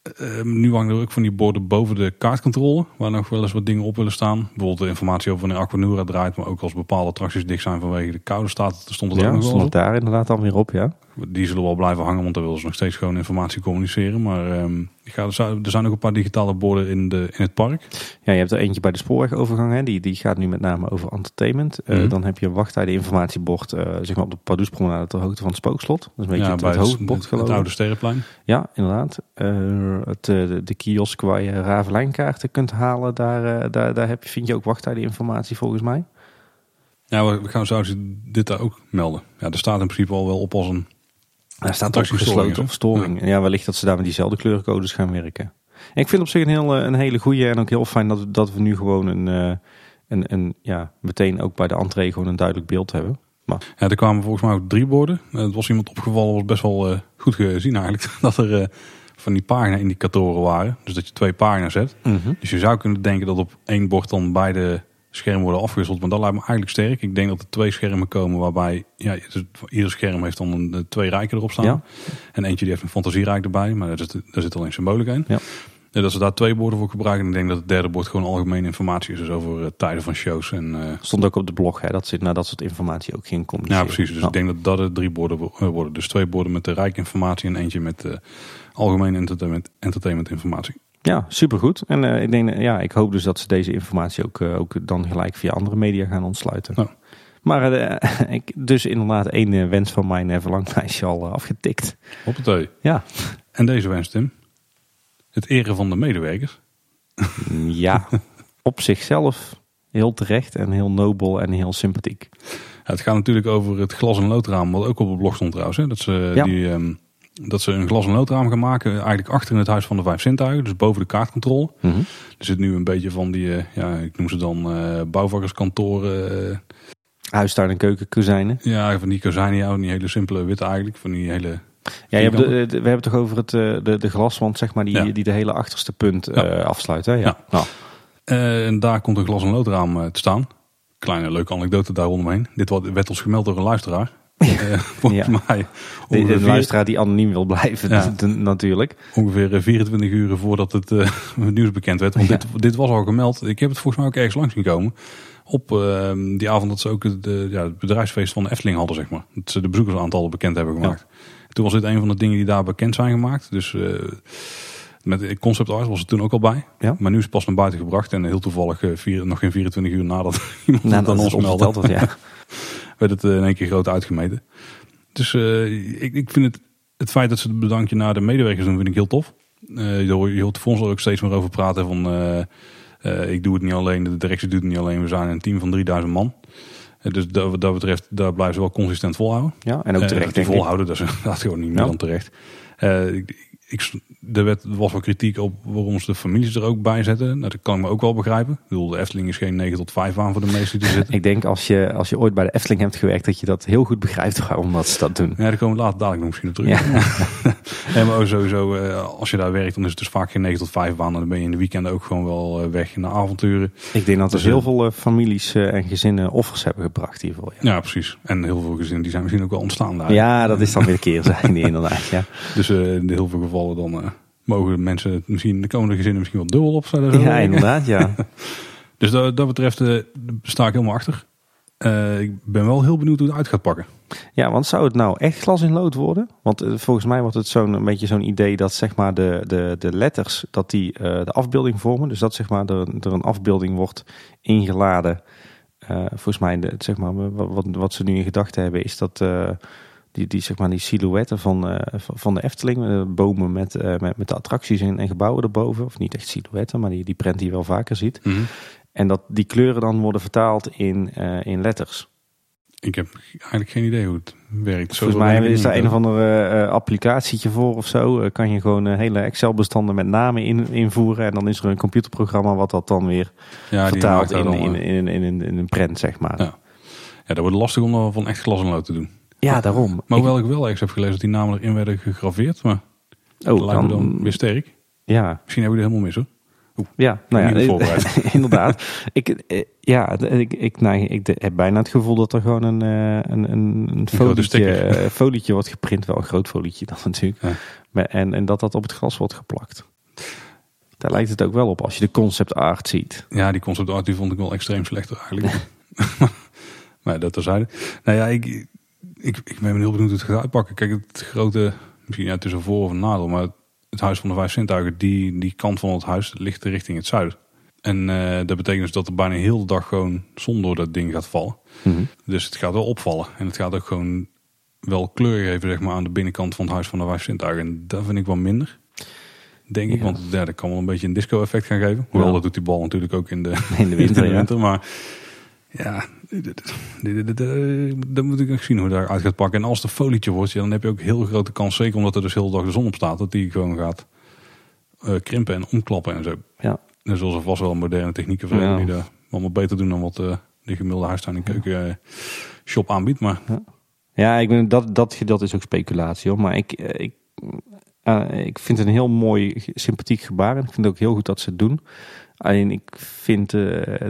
Eh, nu hangen er ook van die borden boven de kaartcontrole. Waar nog wel eens wat dingen op willen staan. Bijvoorbeeld de informatie over wanneer Aquanura draait. Maar ook als bepaalde attracties dicht zijn vanwege de koude staat. Er stond het ook ja, nog wel daar inderdaad dan weer op, ja. Die zullen wel blijven hangen, want daar willen ze nog steeds gewoon informatie communiceren. Maar ehm, ga, er zijn- nog een paar digitale borden in, de, in het park. Ja, je hebt er eentje bij de spoorwegovergang, hè. Die, die gaat nu met name over entertainment. Eh, Mhm. dan heb je een wachttijden informatiebord, eh, zeg maar op de Pardoespromenade ter hoogte van het spookslot. Dat is een beetje ja, het, bij het hoofdbord geloof het oude Sterrenplein. Ja, inderdaad. Eh, het, de, de kiosk waar je Ravelijnkaarten kunt halen, daar, daar, daar heb je, vind je ook wachttijdeninformatie volgens mij. Ja, we gaan zouden dit daar ook melden. Ja, er staat in principe al wel op als een... Daar staat ook gesloten of storing. Ja. wellicht dat ze daar met diezelfde kleurcodes gaan werken. En ik vind op zich een, heel, eh, een hele goede en ook heel fijn dat, we- dat we nu gewoon een, eh, een, een, ja, meteen ook bij de entree gewoon een duidelijk beeld hebben. Ja, er kwamen volgens mij ook drie borden. Eh, Het was iemand opgevallen, was best wel goed gezien eigenlijk. Dat er van die pagina-indicatoren waren. Dus dat je twee pagina's hebt. Dus je zou kunnen denken dat op één bord dan beide schermen worden afgewisseld. Maar dat lijkt me eigenlijk sterk. Ik denk dat er twee schermen komen waarbij... Ja, ieder scherm heeft dan een, eh, twee rijken erop staan. Ja. En eentje die heeft een fantasierijk erbij. Maar daar zit, daar zit alleen symbolica in. Ja. Ja, dat ze daar twee borden voor gebruiken. En ik denk dat het derde bord gewoon algemene informatie is. Dus over uh, tijden van shows. En, uh, Stond ook op de blog hè, dat ze naar dat soort informatie ook ging komen. Ja, precies. Dus ik denk dat dat er drie borden worden. Dus twee borden met de rijke informatie en eentje met uh, algemene entertainment, entertainment informatie. Ja, supergoed. En ik, denk, ja, ik hoop dus dat ze deze informatie ook, ook dan gelijk via andere media gaan ontsluiten. Maar ik, dus inderdaad één wens van mijn verlanglijstje al afgetikt. Op het thee. Ja. En deze wens, Tim? Het eren van de medewerkers. Ja, op zichzelf heel terecht en heel nobel en heel sympathiek. Ja, het gaat natuurlijk over het glas- en loodraam, wat ook op de blog stond trouwens. Hè? Dat, ze, Ja. die, ehm, dat ze een glas- en loodraam gaan maken, eigenlijk achter in het Huis van de Vijf Zintuigen, dus boven de kaartcontrole. Mhm. Er zit nu een beetje van die, eh, ja, ik noem ze dan eh, bouwvakkerskantoren. eh, Huistuin en keukenkozijnen. ja, van die kozijnen, ja, die hele simpele witte eigenlijk. Van die hele, Ja, je hebt de, de- we hebben het toch over het, eh, de, de glaswand, zeg maar, die, Ja. die de hele achterste punt Ja. eh, afsluit. Hè? Ja. Ja. Nou, Eh, en daar komt een glas- en loodraam eh, te staan. Kleine leuke anekdote daar rondomheen. Dit werd ons gemeld door een luisteraar. Eh, volgens Ja. mij de, ongeveer, de vier- luisteraar die anoniem wil blijven, Ja. natuurlijk. ongeveer eh, 24 uur voordat het, eh, het nieuws bekend werd. Want Ja. dit, dit was al gemeld. Ik heb het volgens mij ook ergens langs zien komen. Op eh, die avond dat ze ook het, eh, ja, het bedrijfsfeest van de Efteling hadden, zeg maar. Dat ze de bezoekersaantallen bekend hebben gemaakt. Toen was dit een van de dingen die daar bekend zijn gemaakt. Dus eh, met concept art was het toen ook al bij. Ja. Maar nu is het pas naar buiten gebracht. En heel toevallig, eh, vier, nog geen 24 uur nadat iemand Nou, dat ons meldde, ja. Werd het eh, in één keer groot uitgemeten. Dus eh, ik, ik vind het, het feit dat ze het bedankje naar de medewerkers doen, vind ik heel tof. Eh, je, hoort, je hoort de fonds er ook steeds meer over praten van... ik doe het niet alleen, de directie doet het niet alleen. We zijn een team van 3000 man. Dus dat, wat dat betreft, daar blijven ze wel consistent volhouden. ja, en ook terecht, ik. volhouden, dat is inderdaad gewoon niet meer dan terecht. Ik, ik, er, werd, er was wel kritiek op waarom ze de families er ook bij zetten. Nou, dat kan ik me ook wel begrijpen. Ik bedoel, de Efteling is geen 9 tot 5 aan voor de meesten die er zitten. Ik denk als je, als je ooit bij de Efteling hebt gewerkt, dat je dat heel goed begrijpt waarom dat ze dat doen. Ja, daar komen we later dadelijk nog misschien op terug. Ja. Ja, maar ook sowieso, eh, als je daar werkt, dan is het dus vaak geen 9 tot 5 baan. En dan ben je in de weekenden ook gewoon wel eh, weg naar avonturen. Ik denk dat er Dus, heel eh, veel eh, families en gezinnen offers hebben gebracht hiervoor. Ja. Ja, precies. En heel veel gezinnen die zijn misschien ook wel ontstaan daar. Ja, dat is dan weer keer zijn inderdaad. Ja. Dus in heel veel gevallen dan mogen mensen het misschien de komende gezinnen misschien wel dubbel opstellen. zo ja, inderdaad, ja. Dus dat, dat betreft eh, sta ik helemaal achter. Eh, ik ben wel heel benieuwd hoe het uit gaat pakken. Ja, want zou het nou echt glas in lood worden? Want eh, volgens mij wordt het zo'n een beetje zo'n idee dat zeg maar de, de, de letters dat die de afbeelding vormen. Dus dat zeg maar er, er een afbeelding wordt ingeladen. Volgens mij de, zeg maar wat, wat, wat ze nu in gedachten hebben is dat die, die zeg maar die silhouetten van, eh, van- de Efteling, eh, bomen met, eh, met, met de attracties en, en gebouwen erboven, of niet echt silhouetten, maar die, die prent die je wel vaker ziet. En dat die kleuren dan worden vertaald in, in letters. Ik heb eigenlijk geen idee hoe het werkt. Volgens mij is daar een of eh, applicatietje voor of zo. Kan je gewoon hele Excel-bestanden met namen in, invoeren. En dan is er een computerprogramma wat dat dan weer ja, vertaalt in, in, in, in, in, een prent, zeg maar. Ja. Ja, Ja, dat wordt lastig om dan van echt glas en lood te doen. Daarom. Maar hoewel ik wel ergens heb gelezen dat die namen erin werden gegraveerd. Maar dat oh, lijkt me dan, dan weer sterk. ja, Misschien hebben we er helemaal mis hoor. ja, nou ja, voorbereid. inderdaad. Ik, eh, ja, ik, ik, nou, ik heb bijna het gevoel dat er gewoon een, eh, een, een, een folietje, eh, folietje wordt geprint. Wel een groot folietje dan natuurlijk. Ja. Maar, en, en dat dat op het glas wordt geplakt. Daar lijkt het ook wel op als je de concept art ziet. Ja, die concept art die vond ik wel extreem slechter eigenlijk. maar dat terzijde. Nou ja, ik, ik, ik ben heel benieuwd hoe het gaat uitpakken. Kijk, het grote, misschien ja, een voor- of een nadeel, maar het huis van de vijf zintuigen, die, die kant van het huis ligt richting het zuiden. En eh, dat betekent dus dat er bijna heel de dag gewoon zon door dat ding gaat vallen. Dus het gaat wel opvallen. En het gaat ook gewoon wel kleur geven zeg maar, aan de binnenkant van het huis van de vijf zintuigen. En dat vind ik wel minder. Denk ik, want ja, dat kan wel een beetje een disco-effect gaan geven. Hoewel, Ja. dat doet die bal natuurlijk ook in de, In de winter, in de ja. Maar ja, dat moet ik nog zien hoe het daaruit gaat pakken. En als het een folietje wordt, ja, dan heb je ook heel grote kans, zeker omdat er dus heel de dag de zon op staat, dat die gewoon gaat eh, krimpen en omklappen en zo. Ja. En zullen ze vast wel moderne technieken voor Ja. die dat allemaal beter doen dan wat eh de gemiddelde huistuin en keuken eh, shop aanbiedt. Maar Ja, ik ben, dat, dat gedeelte is ook speculatie hoor. Maar ik, eh, ik, ik vind het een heel mooi, sympathiek gebaar. En ik vind het ook heel goed dat ze het doen. Alleen ik vind eh,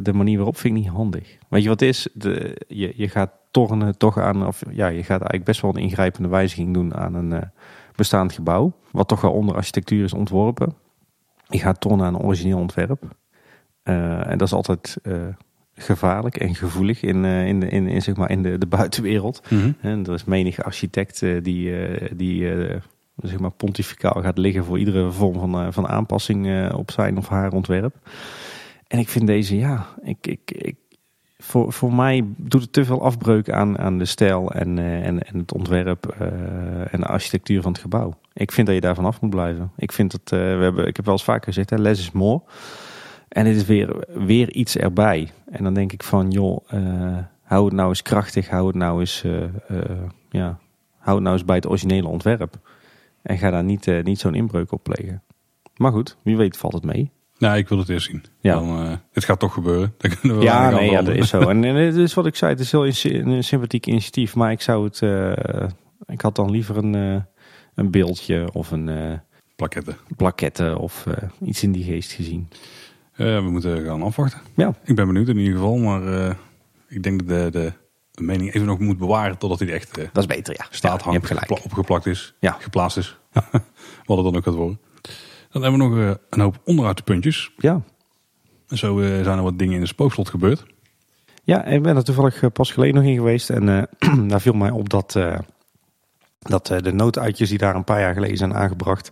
de manier waarop vind ik niet handig. Weet je wat het is? De, je, je gaat tornen toch aan, of ja, je gaat eigenlijk best wel een ingrijpende wijziging doen aan een eh, bestaand gebouw. Wat toch wel onder architectuur is ontworpen. Je gaat toch naar een origineel ontwerp. Uh, en dat is altijd gevaarlijk en gevoelig in, in, de, in, in, zeg maar in de, de buitenwereld. Mhm. En er is menige architect die, die zeg maar pontificaal gaat liggen voor iedere vorm van, van aanpassing op zijn of haar ontwerp. En ik vind deze, ja, ik, ik, ik, voor, voor mij doet het te veel afbreuk aan, aan de stijl en, en, en het ontwerp en de architectuur van het gebouw. Ik vind dat je daarvan af moet blijven. Ik vind dat, we hebben, ik heb wel eens vaker gezegd, hè, less is more. En dit is weer, weer iets erbij. En dan denk ik van, joh, uh, hou het nou eens krachtig, hou het nou eens, ja, hou het nou eens bij het originele ontwerp. En ga daar niet, niet zo'n inbreuk op plegen. Maar goed, wie weet valt het mee. Nou, ik wil het eerst zien. Ja. Dan, het gaat toch gebeuren. Dan kunnen we ja, nee, ja, dat is zo. En, en het is wat ik zei, het is heel een sympathiek initiatief. Maar ik zou het, ik had dan liever een, een beeldje of een... plaquette. Plaquette of iets in die geest gezien. We moeten gaan afwachten. Ja. Ik ben benieuwd in ieder geval, maar ik denk dat de, de, de, mening even nog moet bewaren totdat hij echt uh, dat is beter, ja. staat hangt, gepla opgeplakt is, ja. geplaatst is. Wat het dan ook gaat worden. Dan hebben we nog een hoop onderuitpuntjes. Ja. En zo zijn er wat dingen in de spookslot gebeurd. Ja, ik ben er toevallig pas geleden nog in geweest en daar viel mij op dat dat eh, de nooduitjes die daar een paar jaar geleden zijn aangebracht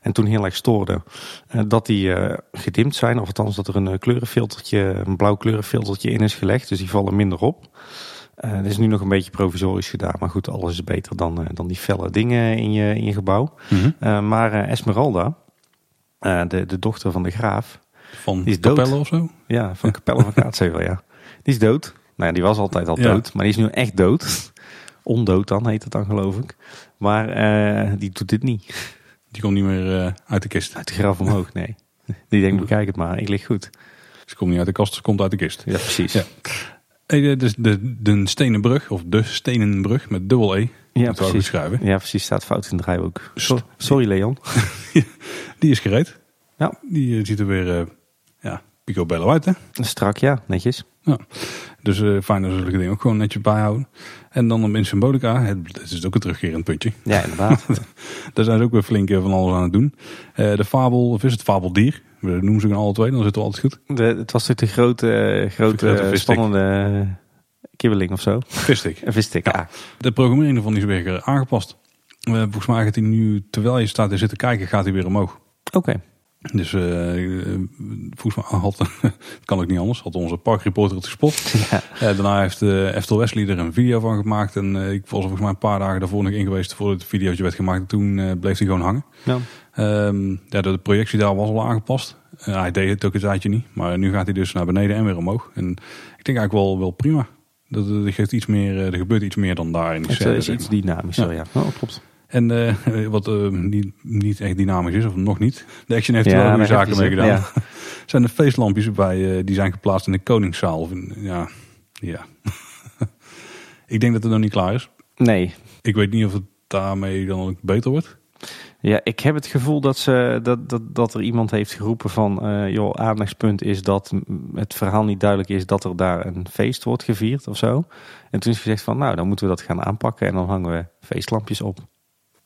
en toen heel erg stoorden, eh, dat die eh, gedimd zijn. Of althans dat er een kleurenfiltertje, een blauw kleurenfiltertje in is gelegd. Dus die vallen minder op. Het is nu nog een beetje provisorisch gedaan. Maar goed, alles is beter dan, dan die felle dingen in je, in je gebouw. Mm -hmm. maar Esmeralda, de, de dochter van de graaf. Van die is Capelle dood. of zo? Ja, van Capelle van Kaatsheuvel, ja. Die is dood. Nou ja, die was altijd al dood. Ja. Maar die is nu echt dood. Ondood dan heet het dan geloof ik. Maar uh, die doet dit niet. Die komt niet meer uh, uit de kist. Uit de graf omhoog, nee. Die denkt, bekijk het maar, ik lig goed. Ze komt niet uit de kast, ze komt uit de kist. Ja, precies. Ja. Hey, de, de, de stenen brug, of de stenen brug met dubbel E. Ja, precies. Schrijven. Ja, precies. Staat fout in het draaiboek. Sorry, sorry Leon. die is gereed. Ja. Die uh, ziet er weer, uh, ja, picobello uit hè. Strak, ja. Netjes. Ja. Dus uh, fijn dat zulke dingen ook gewoon netjes bijhouden. En dan in symbolica, het, het is ook een terugkerend puntje. Ja, inderdaad. Daar zijn ze ook weer flink van alles aan het doen. Uh, de fabel, of is het fabeldier? We noemen ze gewoon alle twee, dan zit het altijd goed. De, het was natuurlijk de grote, grote, grote spannende kibbeling of zo. Vistik. Een vistik, ja. ja. De programmering ervan is weer aangepast. Uh, volgens mij gaat hij nu, terwijl je staat te zitten kijken, gaat hij weer omhoog. Oké. Okay. Dus uh, volgens mij had, het kan ook niet anders, had onze parkreporter het gespot. Ja. Uh, daarna heeft uh, Eftel Wesley er een video van gemaakt. En ik was er volgens mij een paar dagen daarvoor nog in geweest voordat het videootje werd gemaakt. En toen bleef hij gewoon hangen. Ja. Um, ja, de projectie daar was al aangepast. hij deed het ook een tijdje niet. Maar nu gaat hij dus naar beneden en weer omhoog. En ik denk eigenlijk wel, wel prima. Dat, dat geeft iets meer, er gebeurt iets meer dan daar in de Het scène, is zeg iets maar. dynamischer, ja. ja. Oh, klopt. En uh, wat uh, niet, niet echt dynamisch is, of nog niet. De Action heeft er Ja, wel goede zaken mee gedaan. zijn de feestlampjes bij, uh, die zijn geplaatst in de Koningszaal. Ja, ja. ik denk dat het nog niet klaar is. Nee. Ik weet niet of het daarmee dan ook beter wordt. Ja, ik heb het gevoel dat, ze, dat, dat, dat er iemand heeft geroepen van... eh joh, aandachtspunt is dat het verhaal niet duidelijk is... dat er daar een feest wordt gevierd of zo. En toen is gezegd van, nou, dan moeten we dat gaan aanpakken... en dan hangen we feestlampjes op.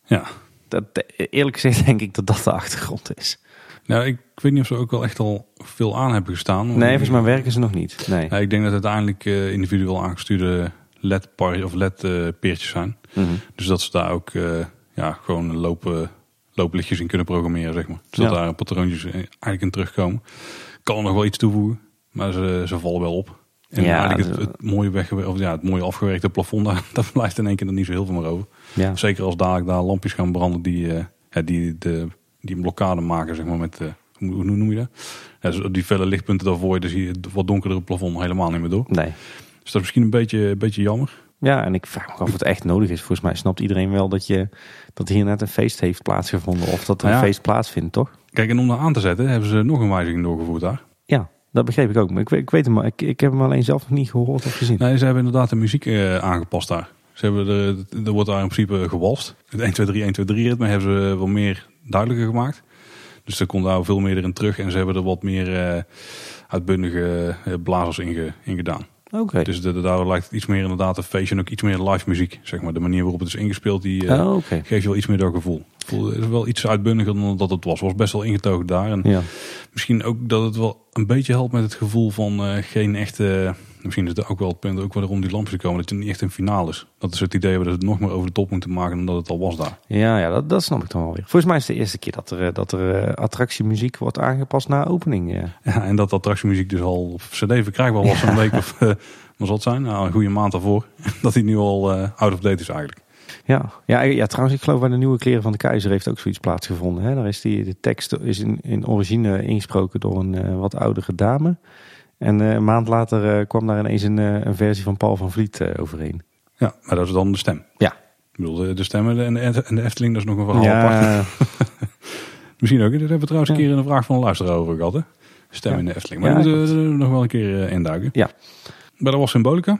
Ja. Dat, eerlijk gezegd denk ik dat dat de achtergrond is. Nou, ik weet niet of ze ook wel echt al veel aan hebben gestaan. Nee, volgens mij werken ze nog niet. Nee. Ja, ik denk dat het uiteindelijk eh, individueel aangestuurde LED-peertjes of LED, uh, peertjes zijn. Mhm. Dus dat ze daar ook eh, ja, gewoon lopen, looplichtjes in kunnen programmeren, zeg maar. Zodat Ja. daar patroontjes eigenlijk in terugkomen. Kan er nog wel iets toevoegen, maar ze, ze vallen wel op. En Ja, eigenlijk het, mooie weggewer- of ja, het mooie afgewerkte plafond, daar, daar blijft in één keer er niet zo heel veel meer over. Ja. Zeker als dadelijk daar lampjes gaan branden die, eh, ja, die, de, die een blokkade maken, zeg maar, met, eh, hoe, hoe noem je dat? Ja, dus die felle lichtpunten daarvoor, dan zie je het wat donkerdere plafond helemaal niet meer door. Nee. Dus dat is misschien een beetje, een beetje jammer. Ja, en ik vraag me af of het echt nodig is. Volgens mij snapt iedereen wel dat, je, dat hier net een feest heeft plaatsgevonden. Of dat er een ja. feest plaatsvindt, toch? Kijk, en om dat aan te zetten hebben ze nog een wijziging doorgevoerd daar. Ja, dat begreep ik ook. Maar ik, weet- ik weet hem, maar ik, ik heb hem alleen zelf nog niet gehoord of gezien. Nee, ze hebben inderdaad de muziek eh, aangepast daar. Ze hebben de, er wordt daar in principe gewalst. Het 1, 2, 3, 1, 2, 3 ritme hebben ze wel meer duidelijker gemaakt. Dus er komt daar veel meer in terug. En ze hebben er wat meer eh, uitbundige eh, blazers in, ge- in gedaan. Oké. Dus de, de- daardoor lijkt het iets meer inderdaad een feestje en ook iets meer live muziek. Zeg maar. De manier waarop het is ingespeeld, die eh, Oh, geeft je wel iets meer dat gevoel. Het is wel iets uitbundiger dan dat het was. Het was best wel ingetogen daar. En Ja. misschien ook dat het wel een beetje helpt met het gevoel van eh, geen echte... Misschien is het ook wel het punt ook waarom die lampjes komen. Dat het niet echt een finale is. Dat is het idee dat het nog meer over de top moeten maken dan dat het al was daar. Ja, ja dat, dat snap ik dan wel weer. Volgens mij is het de eerste keer dat er, eh, dat er eh, attractiemuziek wordt aangepast na opening. Ja. Ja, en dat attractiemuziek dus al op cd verkrijgbaar was een week of... eh wat zal het zijn? Nou, een goede maand daarvoor. Dat hij nu al eh, out of date is eigenlijk. Ja. Ja, ja, trouwens, ik geloof bij de nieuwe kleren van de keizer heeft ook zoiets plaatsgevonden. Hè? Daar is die, de tekst is in, in origine ingesproken door een eh, wat oudere dame. En eh, een maand later eh, kwam daar ineens een, eh, een versie van Paul van Vliet overheen. Ja, maar dat is dan de stem. Ja. Ik bedoel, de, de stemmen en de, en de Efteling, dat is nog een verhaal apart. Ja, Misschien ook. Daar hebben we trouwens een keer een vraag van een luisteraar over gehad. Hè? Stem Ja. in de Efteling. Maar Ja, daar moeten we er nog wel een keer induiken. Ja. Maar dat was Symbolica.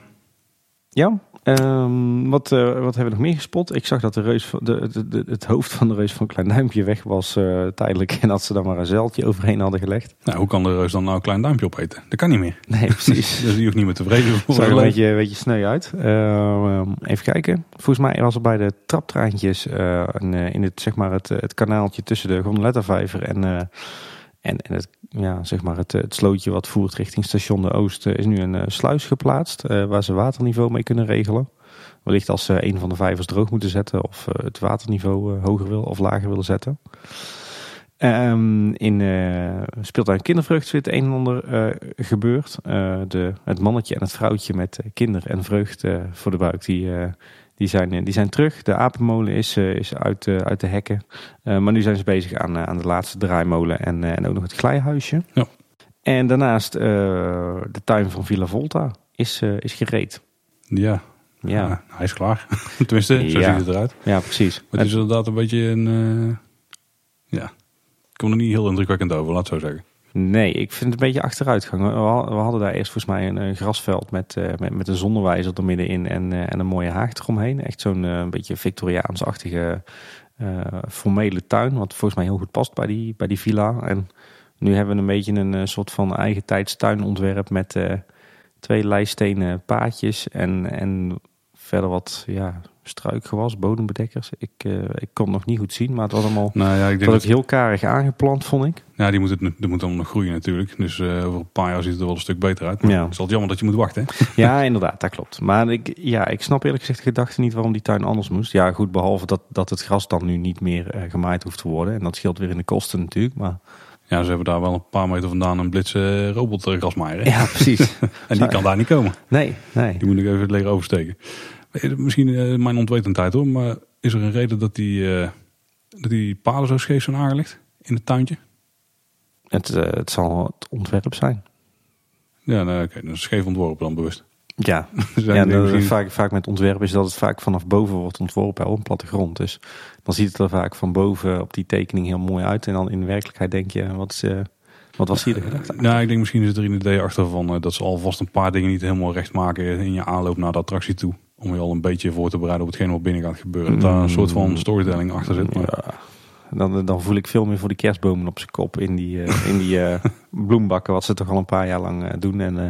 ja. Ehm, wat, eh, wat hebben we nog meer gespot? Ik zag dat de reus van, de, de, de- het hoofd van de reus van Klein Duimpje weg was eh, tijdelijk. En dat ze daar maar een zeiltje overheen hadden gelegd. Nou, hoe kan de reus dan nou een klein duimpje opeten? Dat kan niet meer. Nee, precies. Dus die hoeft niet meer tevreden voor zag er een beetje, een beetje sneu uit. Ehm, even kijken. Volgens mij was er bij de traptreintjes eh, in het, zeg maar het, het kanaaltje tussen de Gondolettenvijver en, en, en het, ja, zeg maar het, het slootje wat voert richting station de Oost eh, is nu een eh, sluis geplaatst eh, waar ze waterniveau mee kunnen regelen. Wellicht als ze een van de vijvers droog moeten zetten of het waterniveau hoger wil of lager willen zetten. Ehm, in uh, speeltuin Kindervreugd zit een en ander gebeurd. Uh, de, het mannetje en het vrouwtje met kinder en vreugd voor de buik, die, die, zijn, die zijn terug. De apenmolen is, uh, is uit, uit de hekken. Maar nu zijn ze bezig aan, aan de laatste draaimolen en, en ook nog het glijhuisje. Ja. En daarnaast de tuin van Villa Volta is, is gereed. Ja. Ja. ja. hij is klaar. Tenminste, zo Ja. ziet het eruit. Ja, precies. Maar het is inderdaad een beetje een... eh, ja, ik kom er niet heel indrukwekkend over, laat het zo zeggen. Nee, ik vind het een beetje achteruitgang. We, we hadden daar eerst volgens mij een, grasveld met, uh, met, met een zonnewijzer er middenin en, uh, en een mooie haag eromheen. Echt zo'n uh, beetje Victoriaans-achtige formele tuin, wat volgens mij heel goed past bij die, bij die villa. En nu hebben we een beetje een soort van eigen tijds tuinontwerp met twee lijststenen paadjes en, en verder wat ja, struikgewas, bodembedekkers. Ik, uh, ik kon het nog niet goed zien, maar het was allemaal Nou ja, ik denk dat ook heel karig aangeplant, vond ik. ja, die moet, het, die moet dan nog groeien natuurlijk. Dus eh, over een paar jaar ziet het er wel een stuk beter uit. Maar Ja. het is altijd jammer dat je moet wachten. Hè? Ja, inderdaad, dat klopt. Maar ik, ja, ik snap eerlijk gezegd de gedachte niet waarom die tuin anders moest. Ja, goed, behalve dat, dat het gras dan nu niet meer eh, gemaaid hoeft te worden. En dat scheelt weer in de kosten natuurlijk. Maar Ja, ze hebben daar wel een paar meter vandaan een blitse robotgrasmaaier. hè? ja, precies. En die kan daar niet komen. nee, nee. Die moet ik even leren oversteken. Eh, Misschien eh, mijn ontwetendheid hoor, maar is er een reden dat die, eh, dat die palen zo scheef zijn aangelegd in het tuintje? Het, het zal het ontwerp zijn. Ja, nou, oké, dat is scheef ontworpen dan bewust. Ja, ja vaak, vaak met ontwerp is dat het vaak vanaf boven wordt ontworpen, op een plattegrond. Dus dan ziet het er vaak van boven op die tekening heel mooi uit. En dan in de werkelijkheid denk je, wat, is, eh, wat was hier de gedachte? Nou, ik denk misschien zit er een idee achter van eh, dat ze alvast een paar dingen niet helemaal recht maken in je aanloop naar de attractie toe. Om je al een beetje voor te bereiden op hetgeen wat binnen gaat gebeuren. Dat daar een soort van storytelling achter zit. Maar Ja, dan, dan voel ik veel meer voor die kerstbomen op zijn kop in die, eh, in die eh, bloembakken, wat ze toch al een paar jaar lang eh, doen. En eh,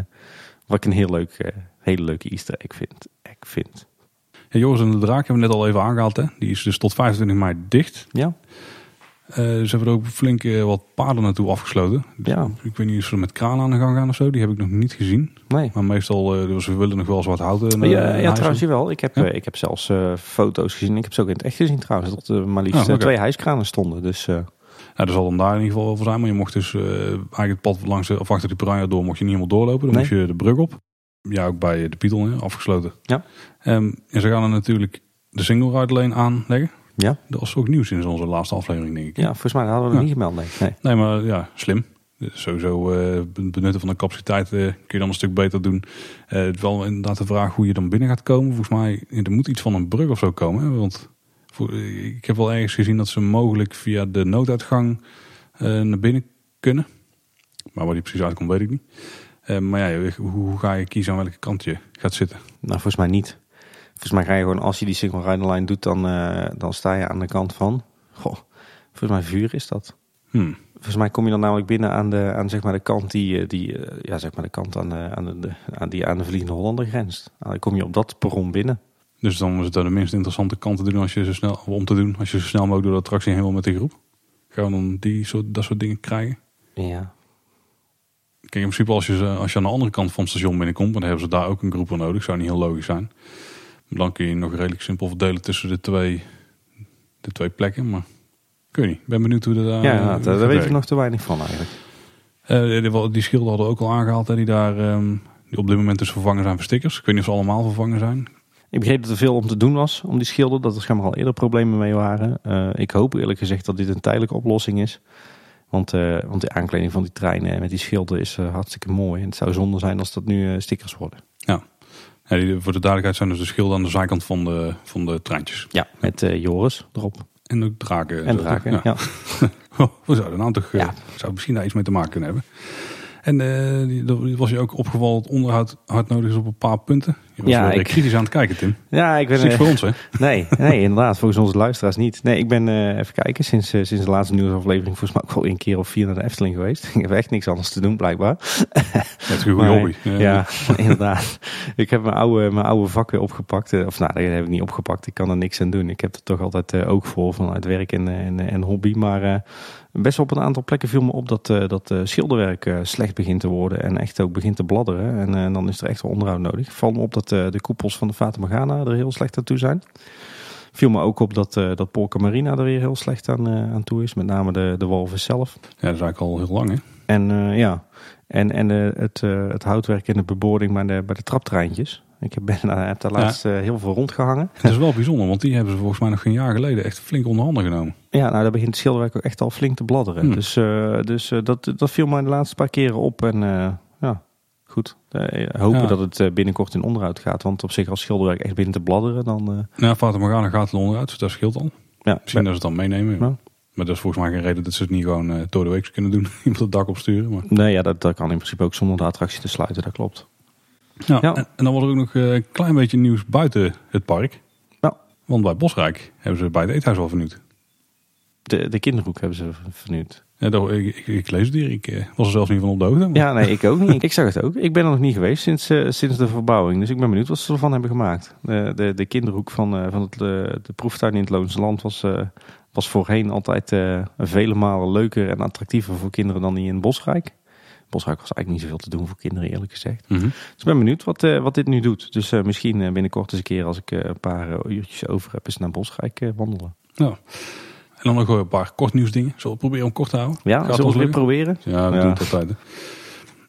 wat ik een heel leuk, eh, hele leuke easter egg vind. Egg vind. Ja, Joris en de Draak hebben we net al even aangehaald. Hè? Die is dus tot 25 mei dicht. Ja, Eh, ze hebben er ook flink eh, wat paden naartoe afgesloten. ja, Ik weet niet of ze met kraan aan de gang gaan of zo. Die heb ik nog niet gezien. nee. Maar meestal, eh, dus we willen nog wel eens wat houten. ja, ja, hijsen. trouwens jawel. Ik heb, Ja? ik heb zelfs foto's gezien. Ik heb ze ook in het echt gezien trouwens. Dat er maar liefst Oh, oké. twee hijskranen stonden. Dus Ja, er zal dan daar in ieder geval wel voor zijn. Maar je mocht dus eigenlijk het pad langs de, of achter die piranha door mocht je niet helemaal doorlopen. Dan Nee. moest je de brug op. Ja, ook bij de Pietel hè, afgesloten. Ja. Ehm, en ze gaan er natuurlijk de single ride lane aanleggen. ja, Dat was ook nieuw sinds onze laatste aflevering, denk ik. ja, volgens mij hadden we Ja. het niet gemeld. Nee. nee. Nee, maar ja, slim. Dus Sowieso eh, benutten van de capaciteit eh, kun je dan een stuk beter doen. Eh, het wel inderdaad de vraag hoe je dan binnen gaat komen. Volgens mij, er moet iets van een brug of zo komen. Hè? Want voor, ik heb wel ergens gezien dat ze mogelijk via de nooduitgang naar binnen kunnen. Maar waar die precies uitkomt, weet ik niet. Eh, maar ja, hoe, ga je kiezen aan welke kant je gaat zitten? Nou, volgens mij niet. Volgens mij ga je gewoon, als je die single rider line doet, dan, eh, dan sta je aan de kant van. Goh, volgens mij vuur is dat. Hmm. Volgens mij kom je dan namelijk binnen aan de, aan, zeg maar, de kant die, eh, die ja, zeg maar de kant aan de, aan de, aan die aan de Vliegende Hollander grenst. Dan kom je op dat perron binnen. Dus dan is het de minst interessante kant te doen als je zo snel om te doen als je zo snel mogelijk door de attractie heen wil met de groep. Gaan we dan die soort, dat soort dingen krijgen? Ja. Kijk, in principe als je, als je aan de andere kant van het station binnenkomt, dan hebben ze daar ook een groep voor nodig. Zou niet heel logisch zijn. Maar dan kun je nog redelijk simpel verdelen tussen de twee, de twee plekken. Maar ik weet niet. Ik ben benieuwd hoe dat daar Ja, eh, inderdaad, gaat daar weet ik nog te weinig van eigenlijk. Eh, die, die- schilden hadden ook al aangehaald, hè, die daar ehm, die op dit moment dus vervangen zijn voor stickers. Ik weet niet of ze allemaal vervangen zijn. Ik begreep dat er veel om te doen was om die schilder. Dat er schijnbaar al eerder problemen mee waren. Eh, ik hoop eerlijk gezegd dat dit een tijdelijke oplossing is. Want, eh, want de aankleding van die treinen met die schilden is eh, hartstikke mooi. En het zou zonde zijn als dat nu eh, stickers worden. Ja, die, voor de duidelijkheid zijn dus de schilden aan de zijkant van de, van de treintjes. Ja, met eh, Joris erop. En ook draken. En draken. toch? Ja. Oh, we zouden nou toch, eh, Ja. zou misschien daar iets mee te maken kunnen hebben. En eh, er was je ook opgevallen dat onderhoud hard nodig is op een paar punten. Je was Ja, ik- kritisch aan het kijken, Tim. ja, ik ben... niks eh, voor ons, hè? Nee, nee, inderdaad. Volgens onze luisteraars niet. Nee, ik ben eh, even kijken. Sinds, eh, sinds de laatste nieuwsaflevering volgens mij ook wel een keer of vier naar de Efteling geweest. Ik heb echt niks anders te doen, blijkbaar. Dat is een goede hobby. Ja, inderdaad. Ik heb mijn oude, mijn oude vak weer opgepakt. Of nou, dat heb ik niet opgepakt. Ik kan er niks aan doen. Ik heb er toch altijd oog voor vanuit werk en, en, en hobby. Maar best wel op een aantal plekken viel me op dat, dat eh, schilderwerk slecht begint te worden. En echt ook begint te bladderen. En dan is er echt wel onderhoud nodig. Valt me op dat eh, de koepels van de Fata Morgana er heel slecht aan toe zijn. Viel me ook op dat, eh dat Polka Marina er weer heel slecht aan, eh, aan toe is. Met name de, de walvis zelf. Ja, dat is eigenlijk al heel lang, hè? En ja, en, en het, het houtwerk en de beboording bij de, bij de traptreintjes. Ik heb, ben, daar- heb daar laatst heel veel rondgehangen. Het is wel bijzonder, want die hebben ze volgens mij nog geen jaar geleden echt flink onder handen genomen. Ja, nou daar begint het schilderwerk ook echt al flink te bladderen. Hmm. Dus, dus dat, dat viel mij de laatste paar keren op. En goed. Eh, hopen Ja. dat het eh, binnenkort in onderhoud gaat. Want op zich als schilderwerk echt begint te bladderen, dan... eh, Nou, Fata Morgana gaat er onderuit, dus dat scheelt al. ja, Misschien dat ze het dan meenemen. Ja. Maar dat is volgens mij geen reden dat ze het niet gewoon eh, door de week kunnen doen. Iemand het dak opsturen. Maar... Nee, ja, dat, dat kan in principe ook zonder de attractie te sluiten, dat klopt. Ja. En, en dan was er ook nog een klein beetje nieuws buiten het park. Ja. Want bij Bosrijk hebben ze bij het eethuis al vernieuwd. De, de kinderhoek hebben ze vernieuwd. Ja, dat, ik, ik, ik lees het hier. Ik eh, was er zelfs niet van op de hoogte. maar- Ja, nee, ik ook niet. Ik zag het ook. Ik ben er nog niet geweest sinds, eh, sinds de verbouwing. Dus ik ben benieuwd wat ze ervan hebben gemaakt. De, de, de kinderhoek van, eh, van het, eh, de proeftuin in het Loonse Land was, was voorheen altijd vele malen leuker en attractiever voor kinderen dan die in Bosrijk. Bosrijk was eigenlijk niet zoveel te doen voor kinderen, eerlijk gezegd. Mhm. Dus ik ben benieuwd wat, wat dit nu doet. Dus misschien binnenkort eens een keer als ik een paar uurtjes over heb, eens naar Bosrijk wandelen. Ja. En dan nog een paar kort nieuwsdingen. Zullen we proberen om kort te houden? Ja, Gaat zullen we het weer proberen? Ja, we Ja. doen het altijd.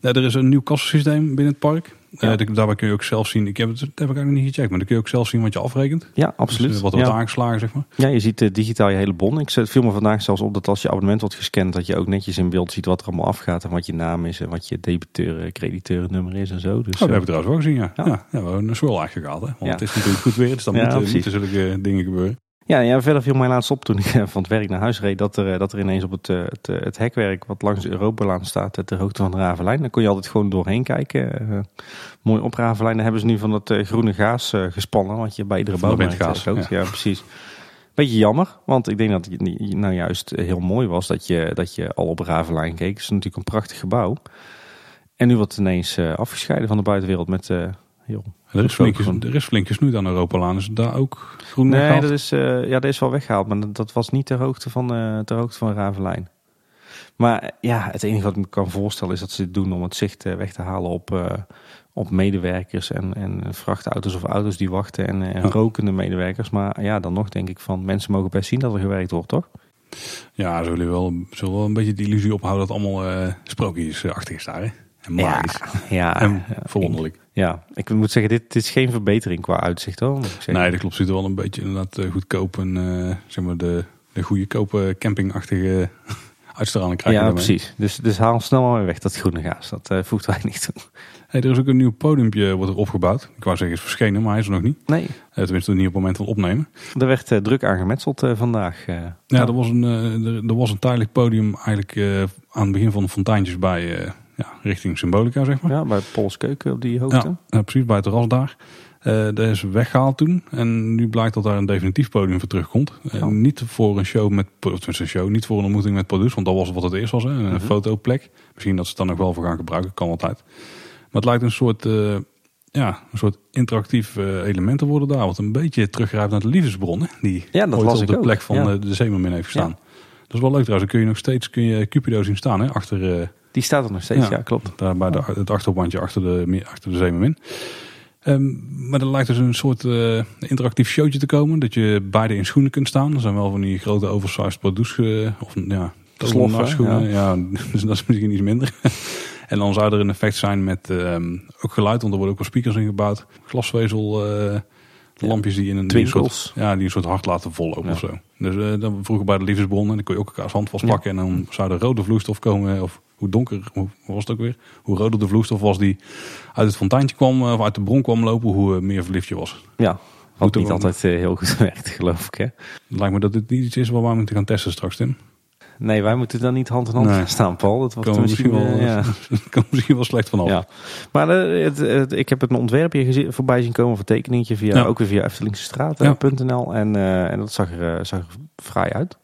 Ja, er is een nieuw kassensysteem binnen het park. Ja. Daarbij kun je ook zelf zien. Ik heb het, dat heb ik eigenlijk niet gecheckt. Maar dan kun je ook zelf zien wat je afrekent. Ja, absoluut. Dus, eh, wat er ja. aangeslagen, zeg maar. Ja, je ziet eh, digitaal je hele bon. Ik zet- viel me vandaag zelfs op dat als je abonnement wordt gescand, dat je ook netjes in beeld ziet wat er allemaal afgaat en wat je naam is en wat je debiteur, eh, crediteur nummer is en zo. Dus, Oh, dat eh, heb ik trouwens wel gezien, ja. Ja. Ja. ja, we hebben een swirl eigenlijk gehad. Hè? Want het is natuurlijk goed weer, dus dan moeten, moeten zulke dingen gebeuren. Ja, ja, verder viel mij laatst op toen ik eh, van het werk naar huis reed dat er, eh, dat er ineens op het, eh, het, het hekwerk wat langs de Europalaan staat, ter hoogte van de Ravelijn, dan kon je altijd gewoon doorheen kijken. Mooi op Ravelijn. Daar hebben ze nu van dat groene gaas gespannen, wat je bij iedere de bouwmarkt windgaas, koopt. Ja. precies. Beetje jammer, want ik denk dat het nou juist heel mooi was dat je, dat je al op Ravelijn keek. Het is natuurlijk een prachtig gebouw. En nu wordt het ineens afgescheiden van de buitenwereld met... eh heel Er is, flink, Gewoon- er is aan Europalaan. Is daar ook groen Nee, weggehaald? dat is, eh, ja, dat is wel weggehaald, maar dat, dat was niet ter hoogte van, eh ter hoogte van Ravelijn. Maar ja, het enige wat ik me kan voorstellen is dat ze dit doen om het zicht eh, weg te halen op, op medewerkers en, en vrachtauto's of auto's die wachten en, en Ja. rokende medewerkers. Maar ja, dan nog denk ik van mensen mogen best zien dat er gewerkt wordt, toch? Ja, zullen we wel, zullen we wel een beetje de illusie ophouden dat allemaal eh sprookjesachtig is daar. Hè? En magisch. ja, En ja, verwonderlijk. Ja, ik moet zeggen, dit, dit is geen verbetering qua uitzicht hoor. Nee, dat klopt. Ziet er wel een beetje inderdaad eh, goedkoop en eh, zeg maar de, de goede kope campingachtige uitstraling krijgen. ja, daarmee. precies. Dus, dus haal snel maar weer weg dat groene gaas. Dat eh, voegt weinig toe. Hey, er is ook een nieuw podiumpje wordt er opgebouwd. Ik wou zeggen is verschenen, maar hij is er nog niet. Nee, Eh, tenminste niet op het moment van opnemen. er werd eh, druk aangemetseld eh, vandaag. eh. Ja, er was een, eh, er, er was een tijdelijk podium eigenlijk eh, aan het begin van de fonteintjes bij, eh, ja, richting Symbolica zeg maar. Ja, bij Pols Keuken op die hoogte. Ja, precies bij het terras daar. Eh dat is weggehaald toen. En nu blijkt dat daar een definitief podium voor terugkomt. Oh. niet voor een show met, een show, niet voor een ontmoeting met produce, want dat was wat het eerst was, hè, een Mhm. fotoplek. Misschien dat ze het dan nog wel voor gaan gebruiken, kan altijd. Maar het lijkt een soort, eh, ja, een soort interactief element te worden daar, wat een beetje teruggrijpt naar de liefdesbron, hè, die Ja, dat ooit op de ook. plek van Ja. de Zeemermin heeft gestaan. Dat is wel leuk trouwens. Dan kun je nog steeds kun je Cupido zien staan, hè, achter... Die staat er nog steeds, ja, Ja. klopt. daar bij de, het achterbandje achter de, meer- achter de Zeemermin. Ehm, maar er lijkt dus een soort eh, interactief showtje te komen. Dat je beide in schoenen kunt staan. Er zijn wel van die grote oversized produce eh, of ja, Sloffen, schoenen. Ja. dus dat is misschien iets minder. en dan zou er een effect zijn met ehm, ook geluid. Want er worden ook wel speakers in gebouwd. Glasvezel eh, lampjes die in een, die een soort, ja, die een soort hart laten vollopen Ja. of zo. Dus eh, dan vroeger bij de liefdesbron. En dan kon je ook elkaars hand Ja. vastpakken. En dan zou er rode vloeistof komen. Of hoe donker, hoe was het ook weer? Hoe roder de vloeistof was die uit het fonteintje kwam, eh, of uit de bron kwam lopen, hoe eh, meer verliefd je was. Ja, er niet altijd heel goed werkt, geloof ik. Hè? Het lijkt me dat dit niet iets is wat wij moeten gaan testen straks, Tim. Nee, wij moeten dan niet hand in hand Nee. staan, Paul. Dat wordt misschien misschien wel, eh, ja. Kan misschien wel slecht vanaf. Ja. Maar eh, het, het- ik heb het een ontwerpje gezien, voorbij zien komen, een tekeningetje, via, Ja. ook weer via Ja. eftelingsestraat.nl. En, eh, en dat zag er, zag er fraai uit.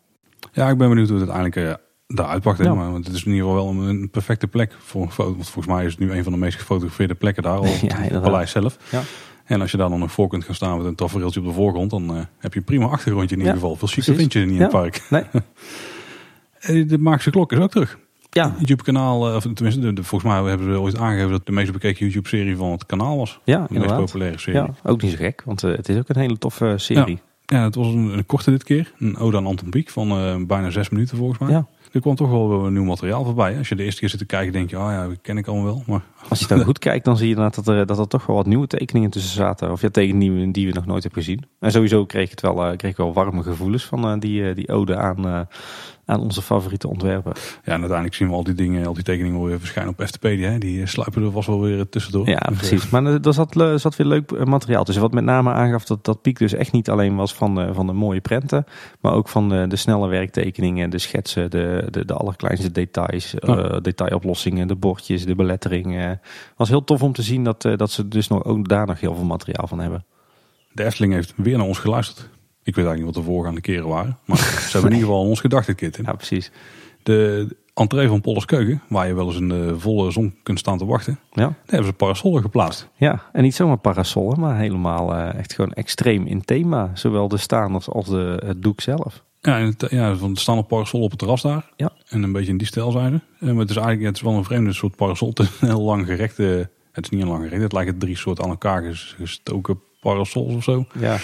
Ja, ik ben benieuwd hoe het uiteindelijk daaruit pakt. hè. Ja. Maar, want het is in ieder geval wel een, perfecte plek voor een foto. Want volgens mij is het nu een van de meest gefotografeerde plekken daar, al op het paleis zelf. Ja. En als je daar dan nog voor kunt gaan staan met een tafereeltje op de voorgrond, dan heb je een prima achtergrondje in ieder Ja, geval. Veel precies. vind je niet in Ja. het park. Nee. Eh, De Maakse Klok is ook terug. Ja, YouTube-kanaal, eh, of tenminste, de, volgens mij hebben ze ooit aangegeven dat de meest bekeken YouTube-serie van het kanaal was. ja De meest populaire serie. Ja, ook niet zo gek, want eh, het is ook een hele toffe serie. Ja, het was een, een korte dit keer. Een ode aan Anton Pieck van bijna zes minuten volgens mij. Ja. Er kwam toch wel weer nieuw materiaal voorbij. Als je de eerste keer zit te kijken, denk je, oh ja, dat ken ik allemaal wel. Maar Als je dan goed kijkt, dan zie je dat er, dat er toch wel wat nieuwe tekeningen tussen zaten. Of ja, tekeningen die, we- nog nooit hebben gezien. En sowieso kreeg, het wel, eh, kreeg ik wel warme gevoelens van eh, die, eh, die ode aan, aan onze favoriete ontwerpen. ja, en uiteindelijk zien we al die dingen, al die tekeningen weer verschijnen op FTP. Hè? Die sluipen er vast wel weer tussendoor. Ja, Dus, precies. Maar er zat, er zat weer leuk materiaal tussen. Wat met name aangaf dat, dat Piek dus echt niet alleen was van de, van de mooie prenten. Maar ook van de, de snelle werktekeningen, de schetsen, de, de, de allerkleinste details. Ja. eh, detailoplossingen, de bordjes, de belettering. eh. Het was heel tof om te zien dat, eh, dat ze dus nog, ook daar nog heel veel materiaal van hebben. De Efteling heeft weer naar ons geluisterd. Ik weet eigenlijk niet wat de voorgaande keren waren. Maar ze hebben in ieder geval ons gedacht dit keer. Tim. Ja, precies. De entree van Polles Keuken, waar je wel eens in de volle zon kunt staan te wachten. Ja. Daar hebben ze parasollen geplaatst. Ja, en niet zomaar parasollen, maar helemaal eh, echt gewoon extreem in thema. Zowel de staanders als de, het doek zelf. Ja, het, ja, staan nog parasollen op het terras daar. Ja. En een beetje in die stijl zijn ze. Eh, Maar het is eigenlijk het is wel een vreemde soort parasol. Het is een heel lang gerekte... Het is niet een lang gerekte. Het lijken drie soort aan elkaar ges- gestoken parasols of zo. Ja,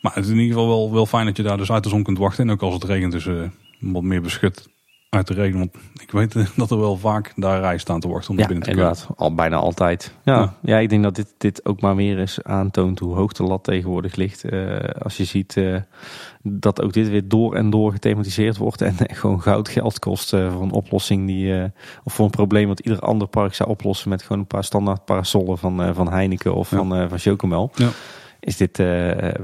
Maar het is in ieder geval wel, wel fijn dat je daar dus uit de zon kunt wachten. En ook als het regent dus eh, wat meer beschut uit de regen. Want ik weet eh, dat er wel vaak daar rijen staan te wachten om ja binnen te kunnen. inderdaad. Al, bijna altijd. Ja. Ja. Ja. ik denk dat dit, dit ook maar weer eens aantoont hoe hoog de lat tegenwoordig ligt. Eh, als je ziet eh, dat ook dit weer door en door gethematiseerd wordt. En gewoon goud geld kost voor een oplossing die... of voor een probleem wat ieder ander park zou oplossen met gewoon een paar standaard parasollen van, van Heineken of Ja. van, van Chocomel. Ja. Is dit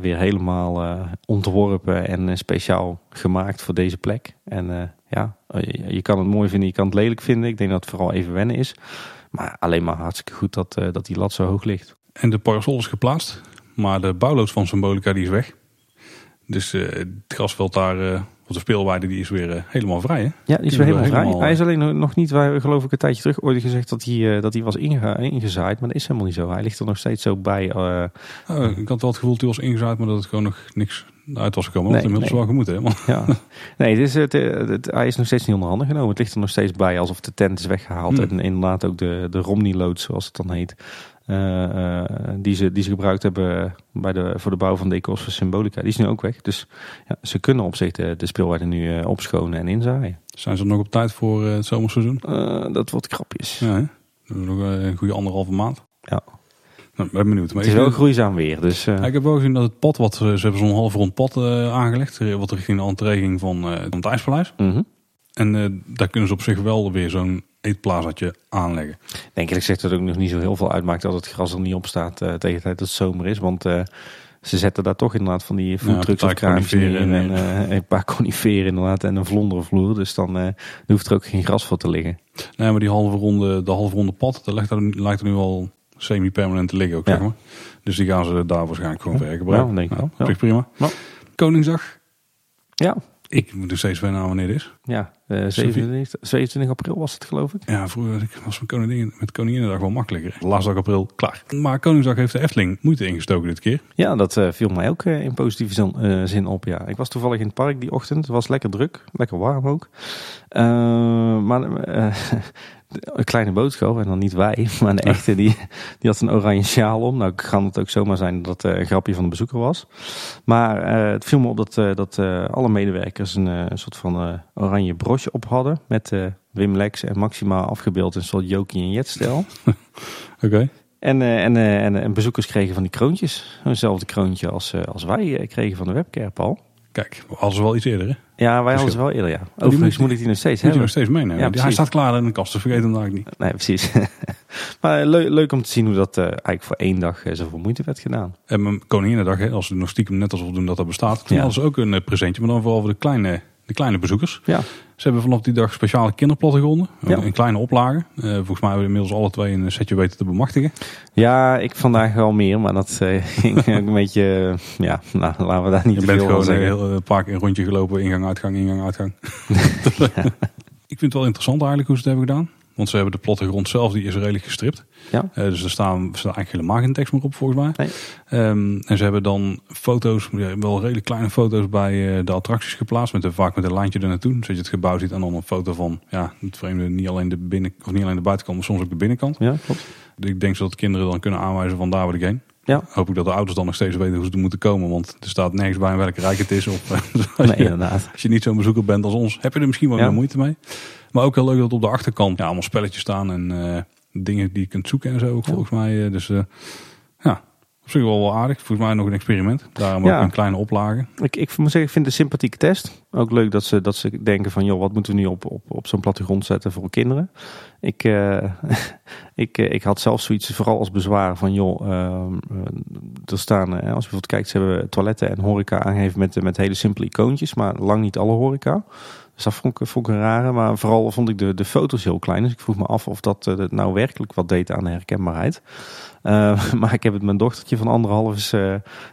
weer helemaal ontworpen en speciaal gemaakt voor deze plek. En ja, je, je kan het mooi vinden, je kan het lelijk vinden. Ik denk dat het vooral even wennen is. Maar alleen maar hartstikke goed dat, eh, dat die lat zo hoog ligt. En de parasol is geplaatst. Maar de bouwloods van Symbolica die is weg. Dus eh, het grasveld daar, eh, of de speelweide, die is weer eh, helemaal vrij. Hè? Ja, die is weer helemaal vrij. Hij is alleen nog- niet, wij geloof ik een tijdje terug ooit gezegd dat hij, eh, dat hij was inge- ingezaaid. Maar dat is helemaal niet zo. Hij ligt er nog steeds zo bij. eh, Oh, ik had wel het gevoel dat hij was ingezaaid, maar dat het gewoon nog niks uit was gekomen. Nee, inmiddels nee. wel gemoet? Want- ja. Nee, het is, het, het- hij is nog steeds niet onder handen genomen. Het ligt er nog steeds bij alsof de tent is weggehaald. Hmm. En inderdaad ook de, de Romney-loods, zoals het dan heet. eh, eh, die, ze, die ze gebruikt hebben bij de, voor de bouw van decors voor Symbolica. Die is nu ook weg. Dus ja, ze kunnen op zich de, de speelwaarde nu eh, opschonen en inzaaien. Zijn ze nog op tijd voor het zomerseizoen? Dat wordt krapjes. Ja, hè? Nog een goede anderhalve maand. Ja. Nou, ik ben benieuwd. Maar Het is wel groeizaam weer. Dus eh, Ja, ik heb wel gezien dat het pad, wat, ze hebben zo'n half rond pad eh, aangelegd, eh, wat richting de entree ging van, van het IJspaleis. mhm. En daar kunnen ze op zich wel weer zo'n eetplazatje aanleggen. denk ik zegt dat het ook nog niet zo heel veel uitmaakt dat het gras er niet op staat tegen de tijd dat het zomer is. Want ze zetten daar toch inderdaad van die foodtrucks of kraampjes in. En een paar coniferen inderdaad en een vlonderenvloer. Dus dan hoeft er ook geen gras voor te liggen. Nee, maar die halve ronde, de halve ronde pad, lijkt er, lijkt er nu al semi-permanente liggen ook, zeg maar. Dus die gaan ze daar waarschijnlijk gewoon vergebruiken. Ja, denk ik wel. zich prima. Koningsdag. Ja, Ik moet er steeds wennen aan wanneer het is. ja eh, 27, 27 april was het geloof ik. Ja, vroeger was met, koningin, met Koninginnedag wel makkelijker. Laatste dag april, klaar. Maar Koningsdag heeft de Efteling moeite ingestoken dit keer. Ja, dat eh, viel mij ook eh, in positieve zin, zin op. Ja. Ik was toevallig in het park die ochtend. Het was lekker druk, lekker warm ook. Maar een kleine boodschap, en dan niet wij, maar de echte, die, die had een oranje sjaal om. Nou kan het ook zomaar zijn dat het eh, een grapje van de bezoeker was. Maar eh, het viel me op dat, eh, dat alle medewerkers een, een soort van oranje broche op hadden. Met Wim Lex en Maxima afgebeeld in een soort Jokie en Jet-stijl. Oké. En, en, en, en bezoekers kregen van die kroontjes. Eenzelfde kroontje als, als wij kregen van de webcare, Paul. Kijk, ze wel iets eerder, hè? Ja, wij hadden ze wel eerder, ja. Overigens moet- ik die nog steeds Moet je hebben. nog steeds meenemen. Ja, Die- Hij staat klaar in de kast, dus vergeet hem eigenlijk niet. Nee, precies. maar leuk, leuk om te zien hoe dat eh, eigenlijk voor één dag eh, zoveel moeite werd gedaan. En mijn Koninginnedag, hè, als we nog stiekem net alsof we doen dat dat bestaat. Toen Ja. hadden ze ook een eh, presentje, maar dan vooral voor de kleine, de kleine bezoekers. Ja, Ze hebben vanaf die dag speciale kinderplattegronden. Ja. In kleine oplagen. Eh, volgens mij hebben we inmiddels alle twee een setje weten te bemachtigen. ja ik vandaag wel meer, maar dat ging ook een beetje... eh, ja, nou, laten we daar niet Je te bent gewoon een, heel, een paar keer een rondje gelopen. Ingang, uitgang, ingang, uitgang. Ik vind het wel interessant eigenlijk hoe ze het hebben gedaan. Want ze hebben de plattegrond zelf, die is redelijk gestript. Ja. Eh, dus er staan, er staat eigenlijk helemaal geen tekst meer op volgens mij. Nee. Ehm, en ze hebben dan foto's, wel redelijk kleine foto's bij eh, de attracties geplaatst. Met vaak met een lijntje er naartoe. Zodat je het gebouw ziet en dan een foto van ja, het vreemde. Niet alleen de, binnen, of niet alleen de buitenkant, maar soms ook de binnenkant. Ja, klopt. Ik denk zodat kinderen dan kunnen aanwijzen van daar wil ik heen. Ja. Hoop ik dat de ouders dan nog steeds weten hoe ze er moeten komen. Want er staat nergens bij welke rijk het is. Of, als, Nee, je, inderdaad. als je niet zo'n bezoeker bent als ons, heb je er misschien wel Ja. meer moeite mee. Maar ook heel leuk dat op de achterkant ja, allemaal spelletjes staan. En eh, dingen die je kunt zoeken en zo ook Ja. volgens mij. eh, dus eh, ja, op zich wel wel aardig. Volgens mij nog een experiment. Daarom Ja. ook in kleine oplagen. Ik, ik moet zeggen, ik vind het een sympathieke test. Ook leuk dat ze, dat ze denken van, joh, wat moeten we nu op, op, op zo'n plattegrond zetten voor kinderen? Ik, eh, ik, eh, ik had zelf zoiets, vooral als bezwaar van, joh, ehm, eh, er staan, als je bijvoorbeeld kijkt, ze hebben toiletten en horeca aangegeven met, met hele simpele icoontjes, maar lang niet alle horeca. Dus dat vond ik, vond ik een rare, maar vooral vond ik de, de foto's heel klein. Dus ik vroeg me af of dat, dat nou werkelijk wat deed aan de herkenbaarheid. Eh, maar ik heb het mijn dochtertje van anderhalf is,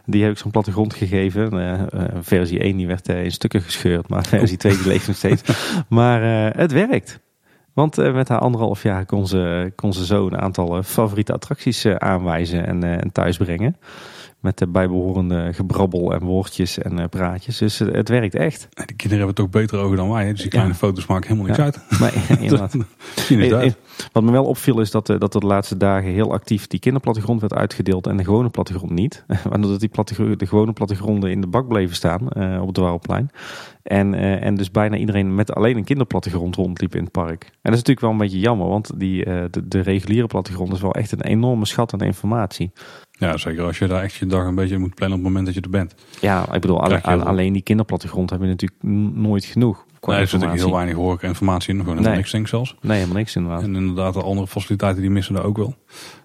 die heb ik zo'n plattegrond gegeven. Versie 1 die werd in stukken gescheurd, maar versie 2 die leeft nog steeds. Maar het werkt. Want eh, met haar anderhalf jaar kon ze, kon ze zo een aantal eh, favoriete attracties eh, aanwijzen en, en thuisbrengen. Met de bijbehorende gebrabbel en woordjes en praatjes. Dus het werkt echt. Die kinderen hebben toch betere ogen dan wij. Hè? Dus die kleine Ja. foto's maken helemaal niks Ja. uit. Nee, inderdaad. Wat me wel opviel is dat, dat er de laatste dagen heel actief die kinderplattegrond werd uitgedeeld en de gewone plattegrond niet. Waardoor dat die de gewone plattegronden in de bak bleven staan op het Dwarrelplein. En, eh, en dus bijna iedereen met alleen een kinderplattegrond rondliep in het park. En dat is natuurlijk wel een beetje jammer, want die, eh, de, de reguliere plattegrond is wel echt een enorme schat aan informatie. Ja, zeker als je daar echt je dag een beetje moet plannen op het moment dat je er bent. Ja, ik bedoel, je alleen die kinderplattegrond hebben we natuurlijk nooit genoeg. Qua Nee, er zit natuurlijk heel weinig horeca informatie in. Gewoon helemaal Nee. niks denk zelfs. Nee, helemaal niks inderdaad. En inderdaad, de andere faciliteiten die missen daar ook wel.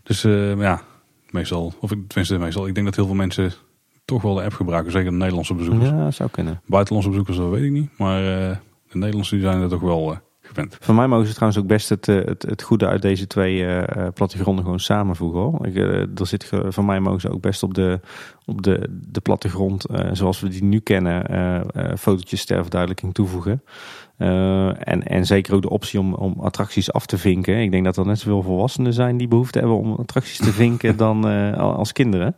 Dus eh, ja, meestal, of ik- tenminste meestal, ik denk dat heel veel mensen toch wel de app gebruiken. Zeker de Nederlandse bezoekers. Ja, zou kunnen. Buitenlandse bezoekers, dat weet ik niet. Maar eh, de Nederlandse zijn er toch wel eh, gewend. Van mij mogen ze trouwens ook best het, eh, het, het goede uit deze twee plattegronden gewoon samenvoegen. Hoor. Ik, er zit, van mij mogen ze ook best op de, op de, de plattegrond, zoals we die nu kennen, fotootjes ter verduidelijking toevoegen. En, en zeker ook de optie om, om attracties af te vinken. Ik denk dat er net zoveel volwassenen zijn die behoefte hebben om attracties te vinken dan als kinderen.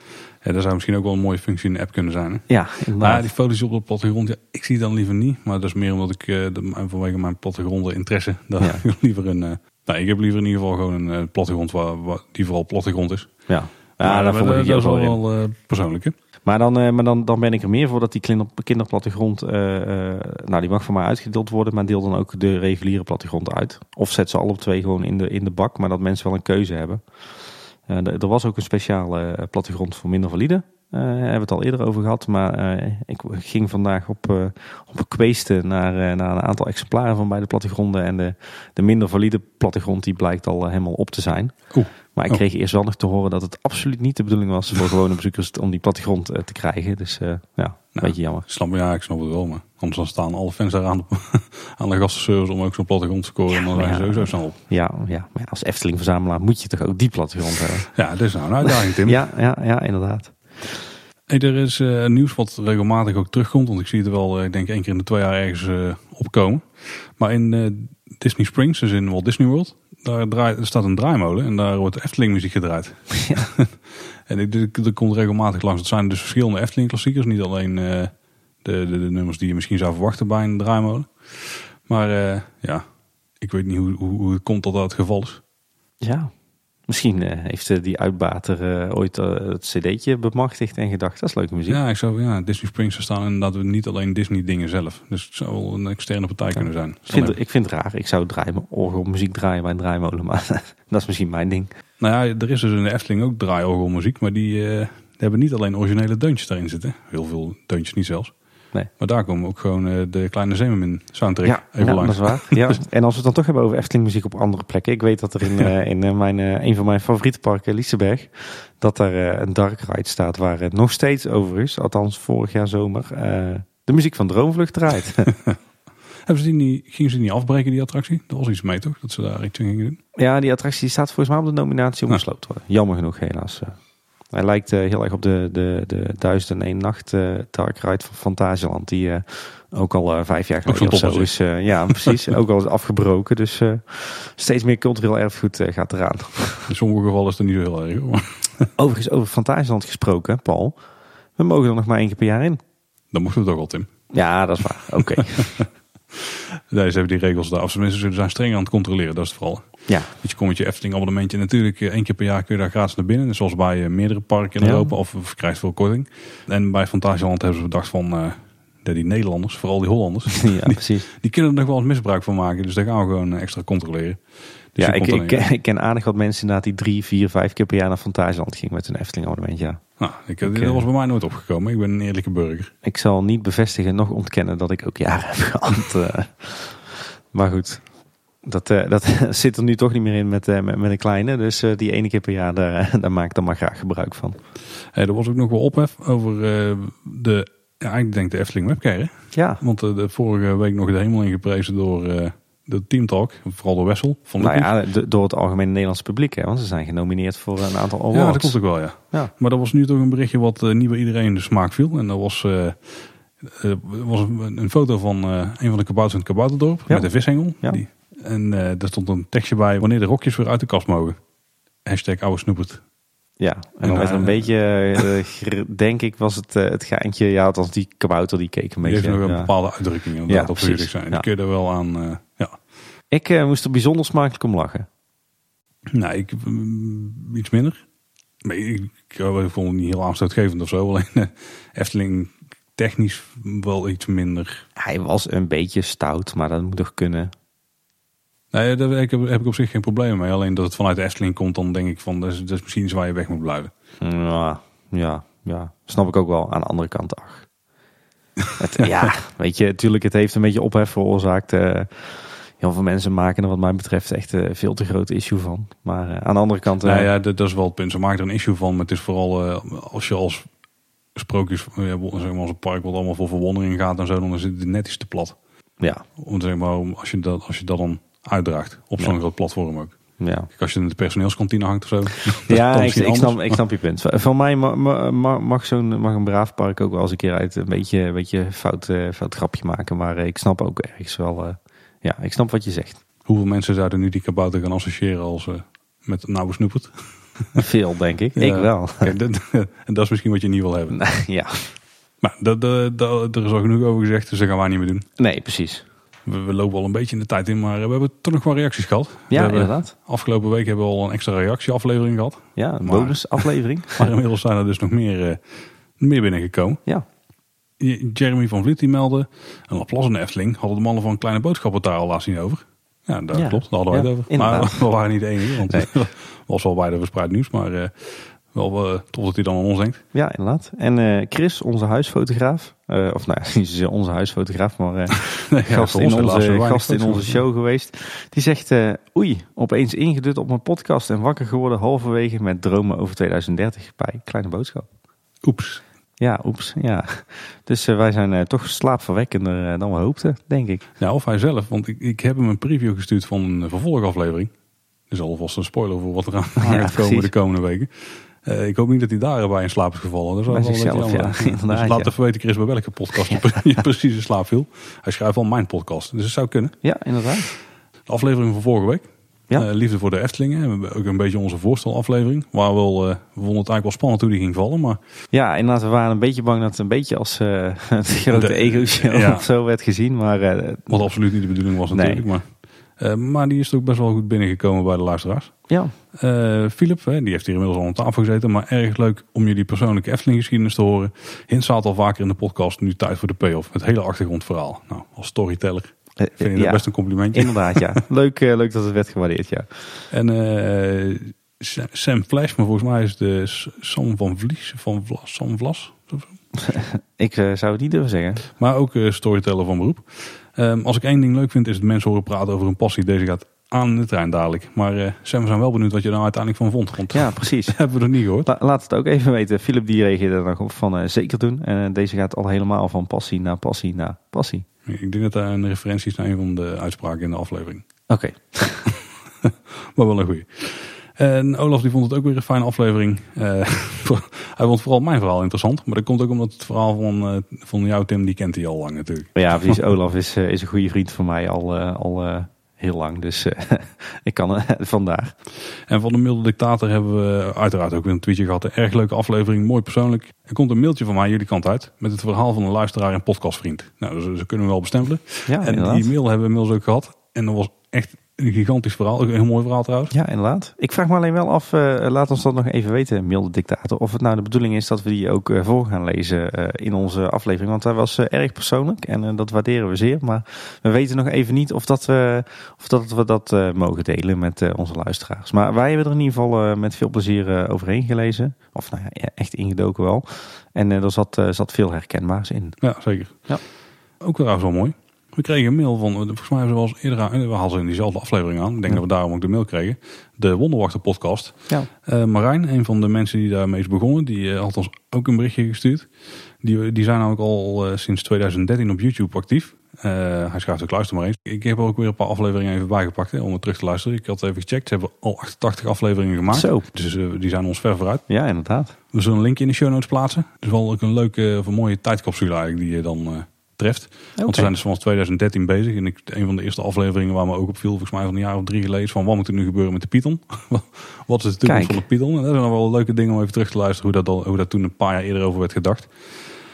Ja, dat zou misschien ook wel een mooie functie in de app kunnen zijn. Hè? Ja, Maar inderdaad. die foto's op de plattegrond, ja, ik zie dan liever niet. Maar dat is meer omdat ik eh, de, vanwege mijn plattegronden interesse, dat Ja. ik liever een... eh, nou, ik heb liever in ieder geval gewoon een eh, plattegrond waar, waar, die vooral plattegrond is. ja. Ja, daar volg ik dat is wel wel, persoonlijk. Hè? Maar, dan, maar dan, dan ben ik er meer voor dat die kinder, kinderplattegrond, nou die mag voor mij uitgedeeld worden, maar deel dan ook de reguliere plattegrond uit. Of zet ze alle twee gewoon in de, in de bak, maar dat mensen wel een keuze hebben. Eh, er was ook een speciale eh, plattegrond voor minder valide. Eh hebben we het al eerder over gehad, maar ik ging vandaag op, eh op een kweesten naar, naar een aantal exemplaren van beide plattegronden. En de, de minder valide plattegrond die blijkt al helemaal op te zijn. Oeh. Maar ik Oh. kreeg eerst wel nog te horen dat het absoluut niet de bedoeling was voor gewone bezoekers om die plattegrond te krijgen. Dus eh, ja, Beetje jammer. Ik snap, ja, ik snap het wel, maar anders dan staan alle fans daar aan de, aan de gastenservice om ook zo'n plattegrond te scoren. En dan Ja, zijn ze ja. sowieso snel op. Ja, ja, maar ja, als Efteling-verzamelaar moet je toch ook die plattegrond hebben. Ja, dit is nou een uitdaging, Tim. Ja, ja, ja, inderdaad. Hey, er is eh, nieuws wat regelmatig ook terugkomt. Want ik zie het wel, eh, ik denk één keer in de twee jaar ergens eh, opkomen. Maar in Disney Springs, dus in Walt Disney World, daar draait, er staat een draaimolen. En daar wordt Efteling muziek gedraaid. en ik, ik- er komt regelmatig langs. Het zijn dus verschillende Efteling klassiekers. Niet alleen eh, de, de, de nummers die je misschien zou verwachten bij een draaimolen. Maar eh, ja, ik weet niet hoe, hoe, hoe het komt dat dat het geval is. Ja, misschien eh, heeft die uitbater ooit het cd'tje bemachtigd en gedacht, dat is leuke muziek. Ja, ik zou, ja, Disney Springs staan inderdaad niet alleen Disney dingen zelf. Dus het zou wel een externe partij kunnen zijn. Ik vind, het- ik vind het raar. Ik zou draaien, orgelmuziek draaien bij een draaimolen, maar dat is misschien mijn ding. Nou ja, er is dus in de Efteling ook draaiorgelmuziek, maar die, eh, die hebben niet alleen originele deuntjes daarin zitten. Heel veel deuntjes niet zelfs. Nee. Maar daar komen ook gewoon eh, de kleine Zeemermin soundtrack Ja, even ja dat is waar. Ja. En als we het dan toch hebben over Efteling muziek op andere plekken. Ik weet dat er in, eh, in mijn, een van mijn favoriete parken, Liseberg, dat daar eh, een dark ride staat waar het nog steeds over is. Althans, vorig jaar zomer. de muziek van Droomvlucht draait. Hebben ze die niet, gingen ze die niet afbreken, die attractie? Dat was iets mee toch? Dat ze daar iets in gingen doen? ja, die attractie staat volgens mij op de nominatie om gesloopt te worden. Jammer genoeg, helaas. Hij lijkt eh, heel erg op de, de, de Duizend en Nacht eh, Dark Ride van Fantasieland. Die eh, ook al vijf jaar geleden of zo is. ja, precies. ook al is afgebroken. Dus steeds meer cultureel erfgoed gaat eraan. In sommige gevallen is het niet zo heel erg. hoor. Overigens, over Fantasieland gesproken, Paul. We mogen er nog maar één keer per jaar in. Dan mochten we toch al, Tim. Ja, dat is waar. Oké. Deze hebben die regels daar. Of tenminste, ze zijn streng aan het controleren. Dat is het vooral. ja, Want je komt met je Efteling abonnementje. Natuurlijk, eh, één keer per jaar kun je daar gratis naar binnen. Net Zoals bij eh, meerdere parken in Ja. Europa. Of, of je krijgt veel korting. En bij Fantasieland hebben ze bedacht van... ja, die Nederlanders, vooral die Hollanders... ja precies. die kunnen er nog wel eens misbruik van maken. Dus daar gaan we gewoon extra controleren. Dus Ja, die ik, ik ken aardig wat mensen inderdaad die drie, vier, vijf keer per jaar naar Fantasieland gingen met hun Efteling abonnement. Ja. Nou, ik, ik, dat eh, was bij mij nooit opgekomen. Ik ben een eerlijke burger. Ik zal niet bevestigen, nog ontkennen dat ik ook jaren heb gehad. eh. maar goed, dat, eh, dat zit er nu toch niet meer in met, met, met een kleine. Dus die ene keer per jaar, daar, daar maak ik dan maar graag gebruik van. Hey, er was ook nog wel ophef over de... Ja, ik denk de Efteling webcare. Ja, Want de vorige week nog de hemel ingeprezen door de Team Talk. Vooral door Wessel. Vond nou ja, de- door het algemene Nederlandse publiek. Hè, want ze zijn genomineerd voor een aantal awards. Ja, dat klopt ook wel, ja. Ja. Maar dat was nu toch een berichtje wat eh, niet bij iedereen de smaak viel. En dat was, eh, eh, was een, foto van een van de kabouters in het kabouterdorp. Ja. Met een vishengel. Ja. Die, en daar stond een tekstje bij wanneer de rokjes weer uit de kast mogen. Hashtag oude snoepert. Ja, en En, dan werd er een eh, beetje, eh, denk ik, was het, eh, het geintje. Ja, althans die kabouter die keek een Die beetje. heeft nog een bepaalde uitdrukking inderdaad Ja, op zijn. Ja. Die kun je er wel aan... ja. Ik moest er bijzonder smakelijk om lachen. Nou, ik mm, iets minder. Maar ik, ik, ik vond het niet heel aanstootgevend of zo. Alleen Efteling technisch wel iets minder. Hij was een beetje stout, maar dat moet toch kunnen. Nee, daar heb ik, op zich geen probleem mee. Alleen dat het vanuit de Efteling komt, dan denk ik van dat is, dat is misschien iets waar je weg moet blijven. Ja, ja, ja. Snap ik ook wel. Aan de andere kant, ach. Het, ja, weet je, natuurlijk, het heeft een beetje ophef veroorzaakt. eh heel veel mensen maken er wat mij betreft echt een veel te groot issue van. Maar eh, aan de andere kant... Nou ja, dat, dat is wel het punt. Ze maken er een issue van. Maar het is vooral als je als sprookjes, zeg maar als een park wat allemaal voor verwondering gaat en zo, dan is het net iets te plat. ja, Om zeg maar, als je dat, als je dat dan uitdraagt op zo'n Ja. groot platform ook. ja. Kijk, als je in de personeelskantine hangt of zo. Ja, ik, ik, snap, ik snap je punt. Van mij ma- ma- ma- mag, zo'n, mag een braaf park ook wel eens een keer uit een beetje, een beetje fout, eh, fout grapje maken. Maar eh, ik snap ook ergens wel... eh, ja, ik snap wat je zegt. Hoeveel mensen zouden nu die kabouter gaan associëren als met oude snoepert? Veel, denk ik. Ja. Ik wel. Kijk, dat, en dat is misschien wat je niet wil hebben. ja. Maar dat, dat, dat- er is al genoeg over gezegd, dus dat gaan wij niet meer doen. Nee, precies. We, we lopen al een beetje in de tijd in, maar we hebben toch nog wel reacties gehad. Ja, inderdaad. Afgelopen week hebben we al een extra reactieaflevering gehad. Ja, een bonusaflevering. Maar inmiddels zijn er dus nog meer, eh, meer binnengekomen. Ja. Jeremy van Vliet die meldde, een Laplace en Efteling hadden de mannen van Kleine Boodschap het daar al laatst niet over. Ja, dat Ja. klopt, daar hadden wij Ja, het over. inderdaad. Maar we waren niet de enige, want Nee. het was wel bij de verspreid nieuws. Maar eh, wel eh, tof dat hij dan aan ons denkt. Ja, inderdaad. En eh, Chris, onze huisfotograaf. eh, of nou ja, niet zozeer onze huisfotograaf, maar Nee, gast, in ons helaas onze, gast in onze show geweest. Die zegt, oei, opeens ingedut op mijn podcast en wakker geworden halverwege met dromen over 2030 bij Kleine Boodschap. Oeps. Ja, oeps. Ja. Dus wij zijn toch slaapverwekkender dan we hoopten, denk ik. Ja, of hij zelf. Want ik, ik heb hem een preview gestuurd van een vervolgaflevering. Dus alvast een spoiler voor wat er aan gaat komen de komende weken. Uh, ik hoop niet dat hij daarbij in slaap is gevallen. Dat is wel zichzelf, ja, dus laat even weten, Chris, bij welke podcast je precies in slaap viel. Hij schrijft wel mijn podcast, dus het zou kunnen. Ja, inderdaad. De aflevering van vorige week. Ja. Uh, Liefde voor de Eftelingen. We ook een beetje onze voorstelaflevering. Waar we, wel, uh, we vonden het eigenlijk wel spannend hoe die ging vallen. Maar... Ja, inderdaad. We waren een beetje bang dat het een beetje als het grote ego-show ja. of zo werd gezien. Maar, Wat absoluut niet de bedoeling was natuurlijk. Nee. Maar uh, maar die is ook best wel goed binnengekomen bij de luisteraars. Ja. Uh, Philip, die heeft hier inmiddels al aan tafel gezeten. Maar erg leuk om jullie persoonlijke Efteling geschiedenis te horen. Hint staat al vaker in de podcast. Nu tijd voor de payoff. Het hele achtergrondverhaal. Nou, als storyteller uh, vind ik dat best een complimentje. Inderdaad, ja. leuk, leuk dat het werd gewaardeerd, ja. En Sam Flash, maar volgens mij is de Sam van Vlies, van Vlas, Sam Vlas. ik zou het niet durven zeggen. Maar ook storyteller van beroep. Um, als ik één ding leuk vind, is het mensen horen praten over een passie. Deze gaat aan de trein dadelijk. Maar uh, Sam, we zijn wel benieuwd wat je nou uiteindelijk van vond. Want ja, precies. hebben we nog niet gehoord. laat het ook even weten. Philip die reageerde er nog op van uh, zeker doen. En uh, deze gaat al helemaal van passie naar passie naar passie. Ik denk dat daar een referentie is naar een van de uitspraken in de aflevering. Oké. Okay. maar wel een goeie. En Olaf die vond het ook weer een fijne aflevering. Uh, hij vond vooral mijn verhaal interessant. Maar dat komt ook omdat het verhaal van, uh, van jou, Tim, die kent hij al lang natuurlijk. Ja, precies. Olaf is, uh, is een goede vriend van mij al, al heel lang. Dus ik kan vandaag. En van de milde dictator hebben we uiteraard ook weer een tweetje gehad. Een erg leuke aflevering, mooi persoonlijk. Er komt een mailtje van mij jullie kant uit. Met het verhaal van een luisteraar en podcastvriend. Nou, dus, ze kunnen we wel bestempelen. Ja, en inderdaad. die mail hebben we inmiddels ook gehad. En dat was echt een gigantisch verhaal. Een heel mooi verhaal trouwens. Ja, inderdaad. Ik vraag me alleen wel af, uh, laat ons dat nog even weten, milde dictator. Of het nou de bedoeling is dat we die ook uh, voor gaan lezen uh, in onze aflevering. Want hij was erg persoonlijk en dat waarderen we zeer. Maar we weten nog even niet of, dat, we, of dat we dat mogen delen met onze luisteraars. Maar wij hebben er in ieder geval met veel plezier overheen gelezen. Of nou ja, echt ingedoken wel. En er zat, zat veel herkenbaars in. Ja, zeker. Ja. Ook trouwens wel mooi. We kregen een mail van, volgens mij zoals eerder aan, we hadden in diezelfde aflevering aan. Ik denk dat we daarom ook de mail kregen. De Wonderwachter podcast. Ja. Uh, Marijn, een van de mensen die daarmee is begonnen, die uh, had ons ook een berichtje gestuurd. Die, die zijn namelijk al uh, sinds 2013 op YouTube actief. hij schrijft ook luister maar eens. Ik heb er ook weer een paar afleveringen even bijgepakt hè, om het terug te luisteren. Ik had even gecheckt. Ze hebben al 88 afleveringen gemaakt. Zo. Dus die zijn ons ver vooruit. Ja, inderdaad. We zullen een linkje in de show notes plaatsen. Dus wel ook een leuke of een mooie tijdcapsule eigenlijk die je dan treft. Okay. Want we zijn dus vanaf 2013 bezig. En ik, een van de eerste afleveringen waar me ook op viel, volgens mij van een jaar of drie geleden, van wat moet er nu gebeuren met de Python? wat is de toekomst van de Python? En dat zijn wel leuke dingen om even terug te luisteren hoe dat, hoe dat toen een paar jaar eerder over werd gedacht.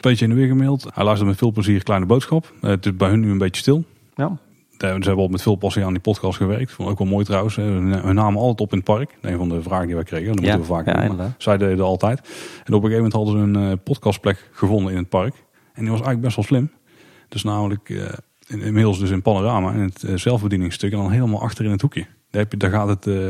Beetje in de weer gemaild. Hij luistert met veel plezier Kleine Boodschap. Uh, het is bij hun nu een beetje stil. Ja. Ze hebben al met veel passie aan die podcast gewerkt. Vond ook wel mooi trouwens. Hun namen altijd op in het park. Een van de vragen die wij kregen. Dat ja, moeten we vaak ja, doen. Zij deden altijd. En op een gegeven moment hadden ze een uh, podcastplek gevonden in het park. En die was eigenlijk best wel slim. Dus namelijk uh, inmiddels dus in panorama en het uh, zelfbedieningsstuk en dan helemaal achter in het hoekje. Daar, heb je, daar gaat het, uh,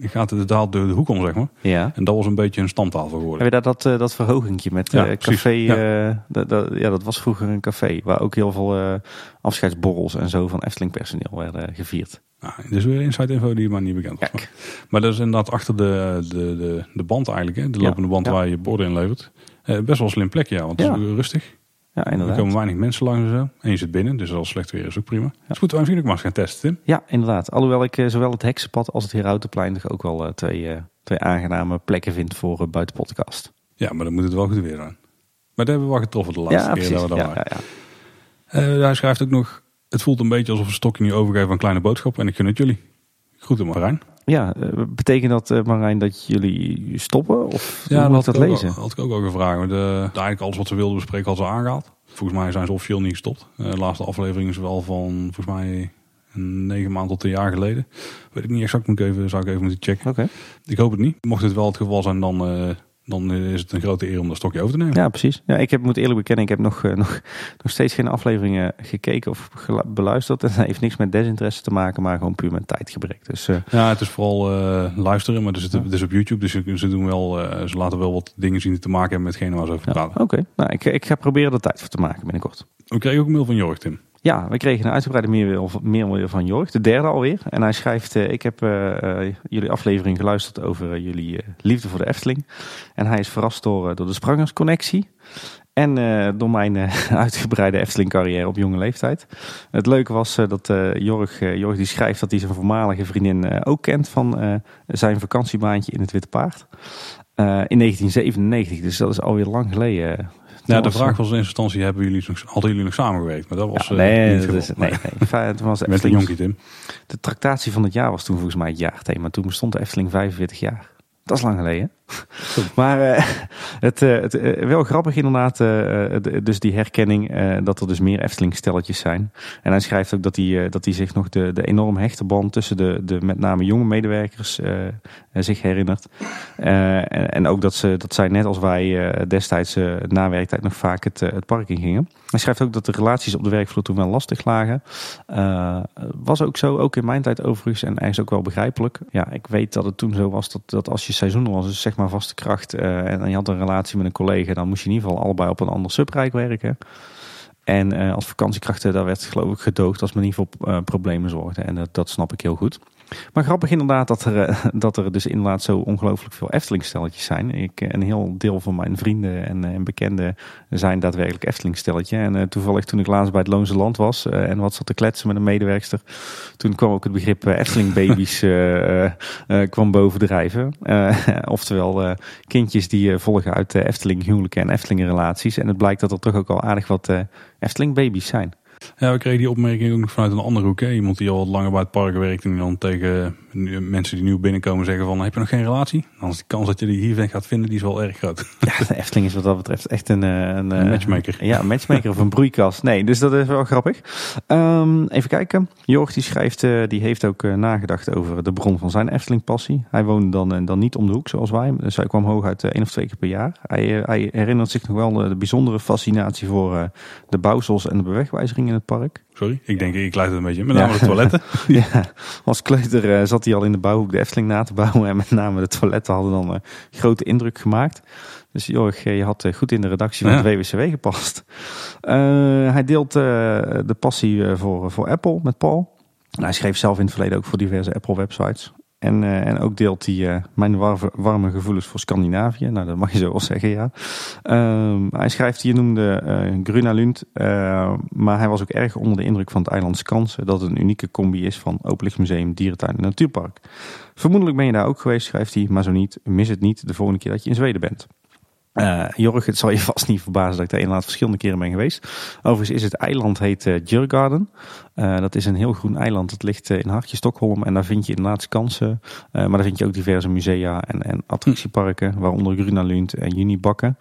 gaat het door de hoek om, zeg maar. Ja. En dat was een beetje een standtafel geworden. Heb je daar dat, dat verhogingje met ja, café? Ja. Dat, dat, ja, dat was vroeger een café waar ook heel veel afscheidsborrels en zo van Efteling personeel werden gevierd. Nou, dit is weer inside info die maar niet bekend was. Kijk. Maar dat is inderdaad achter de, de, de, de band eigenlijk, hè? de lopende band waar je borden in levert. best wel een slim plekje, ja, want het is rustig. Ja, inderdaad. Er komen weinig mensen langs en zo. En je zit binnen, dus als slecht weer is ook prima. Ja. Moeten we natuurlijk maar eens gaan testen, Tim. Ja, inderdaad. Alhoewel ik uh, zowel het Heksenpad als het Herautenplein ook wel uh, twee, uh, twee aangename plekken vind voor uh, buitenpodcast. Ja, maar dan moet het wel goed weer zijn. Maar dat hebben we wel getroffen de laatste ja, keer precies. dat we ja, daar ja, waren. hij schrijft ook nog, het voelt een beetje alsof een stokje nu overgeven aan kleine boodschap. En ik gun het jullie. Groeten Marijn. Ja, betekent dat Marijn dat jullie stoppen? Of ja, dat, dat lezen? Ook, had ik ook al gevraagd. De, eigenlijk alles wat ze wilden bespreken had ze aangehaald. Volgens mij zijn ze officieel niet gestopt. Uh, de laatste aflevering is wel van volgens mij negen maanden tot een jaar geleden. Weet ik niet exact, moet ik even, zou ik even moeten checken. Okay. Ik hoop het niet. Mocht het wel het geval zijn, dan, uh, dan is het een grote eer om dat stokje over te nemen. Ja, precies. Ja, ik heb, moet eerlijk bekennen, ik heb nog, uh, nog, nog steeds geen afleveringen gekeken of beluisterd. En dat heeft niks met desinteresse te maken, maar gewoon puur met tijdgebrek. Dus, Ja, het is vooral luisteren, maar het is, het is op YouTube. Dus ze, doen wel, ze laten wel wat dingen zien die te maken hebben met hetgene waar ze over ja, praten. Oké, okay. nou, ik, ik ga proberen er tijd voor te maken binnenkort. We kregen ook een mail van Jorg, Tim. Ja, we kregen een uitgebreide mail van Jorg, de derde alweer. En hij schrijft, ik heb jullie aflevering geluisterd over jullie liefde voor de Efteling. En hij is verrast door, de Sprangersconnectie. En door mijn uitgebreide Efteling carrière op jonge leeftijd. Het leuke was dat Jorg, Jorg die schrijft dat hij zijn voormalige vriendin ook kent van zijn vakantiebaantje in het Witte Paard. in 1997, dus dat is alweer lang geleden. Ja, de vraag was in eerste instantie, hebben jullie nog, hadden jullie nog samengewerkt? Maar dat was ja, nee, niet dat is, nee, nee. Het was Met een jonkie Tim. De tractatie van het jaar was toen volgens mij het jaarthema. Toen bestond de Efteling 45 jaar. Dat is lang geleden. maar uh, het, het uh, wel grappig inderdaad, dus die herkenning dat er dus meer Efteling-stelletjes zijn. En hij schrijft ook dat hij, dat hij zich nog de, de enorm hechte band tussen de, de met name jonge medewerkers zich herinnert. En, en, ook dat, ze, dat zij net als wij destijds na werktijd nog vaak het, het park in gingen. Hij schrijft ook dat de relaties op de werkvloer toen wel lastig lagen. was ook zo, ook in mijn tijd overigens, en eigenlijk ook wel begrijpelijk. Ja, ik weet dat het toen zo was dat, dat als je seizoen was, dus zeg maar vaste kracht, en je had een relatie met een collega, dan moest je in ieder geval allebei op een ander subrijk werken. En uh, als vakantiekrachten, daar werd geloof ik gedoogd als men in ieder geval uh, problemen zorgde. En dat, dat snap ik heel goed. Maar grappig inderdaad dat er, eh, dat er dus inderdaad zo ongelooflijk veel Eftelingstelletjes zijn. Ik, een heel deel van mijn vrienden en, en bekenden zijn daadwerkelijk Eftelingstelletje. En uh, toevallig toen ik laatst bij het Loonse Land was uh, en wat zat te kletsen met een medewerkster. Toen kwam ook het begrip Eftelingbabies kwam bovendrijven. oftewel kindjes die volgen uit Efteling huwelijken en Efteling relaties. En het blijkt dat er toch ook al aardig wat Eftelingbabies zijn. Ja, we kregen die opmerking ook nog vanuit een andere hoek. Hè? Iemand die al wat langer bij het park werkt en dan tegen mensen die nieuw binnenkomen zeggen van heb je nog geen relatie? Dan is de kans dat je die hier gaat vinden, die is wel erg groot. Ja, de Efteling is wat dat betreft echt een... Eh, een, een matchmaker. Ja, een matchmaker of een broeikas. Nee, dus dat is wel grappig. Um, even kijken. Jorg die schrijft, uh, die heeft ook uh, nagedacht over de bron van zijn Efteling passie. Hij woonde dan, dan niet om de hoek zoals wij. Dus hij kwam hooguit één of twee keer per jaar. Hij, hij herinnert zich nog wel de bijzondere fascinatie voor de bouwsels en de bewegwijzering in het park. Sorry, ik denk, ik leid het een beetje. Met name de toiletten. ja, als kleuter uh, zat hij al in de bouwhoek de Efteling na te bouwen. En met name de toiletten hadden dan een uh, grote indruk gemaakt. Dus Jorg, je had uh, goed in de redactie van ja. het WWCW gepast. hij deelt de passie voor, voor Apple met Paul. hij schreef zelf in het verleden ook voor diverse Apple websites. En, uh, en ook deelt hij uh, mijn warme, warme gevoelens voor Scandinavië. Nou, dat mag je zo wel zeggen, ja. Uh, hij schrijft hier, noemde uh, Gruna Lund. maar hij was ook erg onder de indruk van het eiland Skansen. Dat het een unieke combi is van Openlichtmuseum, Dierentuin en Natuurpark. Vermoedelijk ben je daar ook geweest, schrijft hij. Maar zo niet, mis het niet de volgende keer dat je in Zweden bent. Uh, Jorg, het zal je vast niet verbazen dat ik daar inderdaad verschillende keren ben geweest. Overigens is het eiland heet uh, dat is een heel groen eiland. Het ligt in hartje Stockholm en daar vind je inderdaad kansen. maar daar vind je ook diverse musea en, en attractieparken, waaronder Gruna Lund en Junibakken.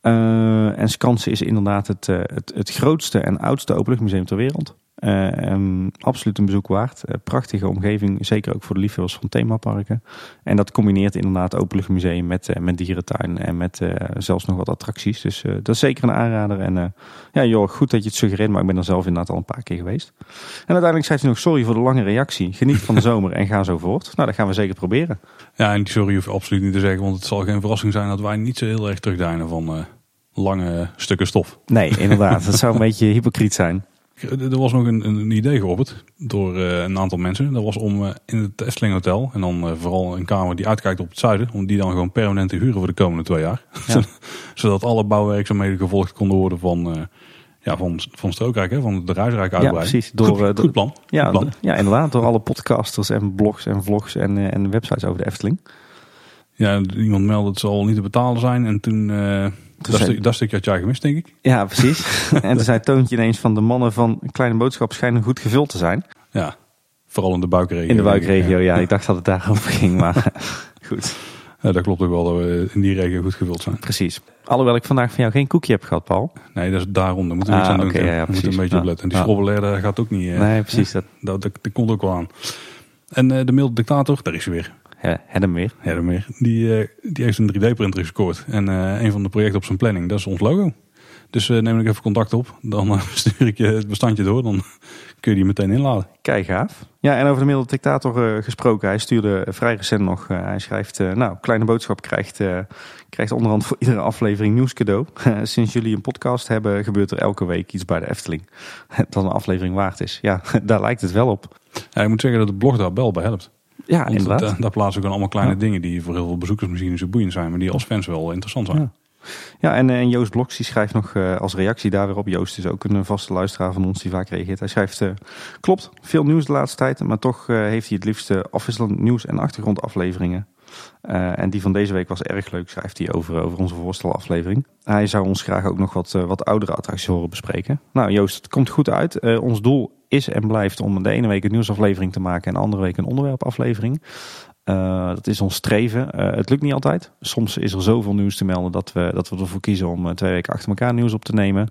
en Skansen is inderdaad het, het, het grootste en oudste openluchtmuseum ter wereld. Uh, absoluut een bezoek waard. Uh, prachtige omgeving, zeker ook voor de liefhebbers van themaparken. En dat combineert inderdaad Openluchtmuseum met, uh, met dierentuin en met zelfs nog wat attracties. Dus dat is zeker een aanrader. En ja, joh, goed dat je het suggereert, maar ik ben er zelf inderdaad al een paar keer geweest. En uiteindelijk zei hij nog sorry voor de lange reactie. Geniet van de zomer en ga zo voort. Nou, dat gaan we zeker proberen. Ja, en sorry hoef je absoluut niet te zeggen, want het zal geen verrassing zijn dat wij niet zo heel erg terugdijnen van lange stukken stof. Nee, inderdaad. dat zou een beetje hypocriet zijn. Er was nog een, een idee geopperd door uh, een aantal mensen. Dat was om uh, in het Efteling Hotel, en dan uh, vooral een kamer die uitkijkt op het zuiden, om die dan gewoon permanent te huren voor de komende twee jaar. Ja. Zodat alle bouwwerkzaamheden gevolgd konden worden van, ja, van, van Strookrijk, hè, van de Ruisrijk uitbreiding. Ja, precies. Door, goed, goed plan. Ja, goed plan. ja, inderdaad. Door alle podcasters en blogs en vlogs en, en websites over de Efteling. Ja, iemand meldde dat ze al niet te betalen zijn en toen... Dat, zei, dat stukje had jij gemist, denk ik. Ja, precies. en toen zei Toontje ineens van de mannen van Kleine Boodschap schijnen goed gevuld te zijn. Ja, vooral in de buikregio. In de buikregio, ja. Ik dacht dat het daarover ging, maar goed. Ja, dat klopt ook wel dat we in die regio goed gevuld zijn. Precies. Alhoewel ik vandaag van jou geen koekje heb gehad, Paul. Nee, dat is daarom. Daar moeten we ah, iets aan okay, doen. Ja, moeten een beetje opletten. En die ja. daar gaat ook niet... nee, precies. Dat, dat, dat, komt ook wel aan. En uh, de milde dictator, daar is hij weer. Hedemweer. Hedemweer. Die, uh, die heeft een 3D-printer gescoord. En uh, een van de projecten op zijn planning, dat is ons logo. Dus uh, neem ik even contact op. Dan stuur ik je het bestandje door. Dan kun je die meteen inladen. Kijk gaaf. Ja, en over de middel dictator gesproken. Hij stuurde vrij recent nog. hij schrijft, nou, kleine boodschap krijgt, krijgt onderhand voor iedere aflevering nieuws cadeau. Sinds jullie een podcast hebben, gebeurt er elke week iets bij de Efteling. Dat een aflevering waard is. Ja, daar lijkt het wel op. Ja, ik moet zeggen dat de blog daar wel bij helpt. Ja, inderdaad. Daar, daar plaatsen we gewoon allemaal kleine dingen die voor heel veel bezoekers misschien niet zo boeiend zijn, maar die als fans wel interessant zijn. Ja. Ja, en, en Joost Bloks die schrijft nog uh, als reactie daar weer op. Joost is ook een vaste luisteraar van ons die vaak reageert. Hij schrijft, uh, klopt, veel nieuws de laatste tijd, maar toch uh, heeft hij het liefste afwisselend nieuws en achtergrondafleveringen. en die van deze week was erg leuk, schrijft hij over, over onze voorstelaflevering. Hij zou ons graag ook nog wat, wat oudere attracties horen bespreken. Nou Joost, het komt goed uit. ons doel is en blijft om de ene week een nieuwsaflevering te maken en de andere week een onderwerpaflevering. Uh, dat is ons streven. Uh, het lukt niet altijd. Soms is er zoveel nieuws te melden dat we, dat we ervoor kiezen om uh, twee weken achter elkaar nieuws op te nemen.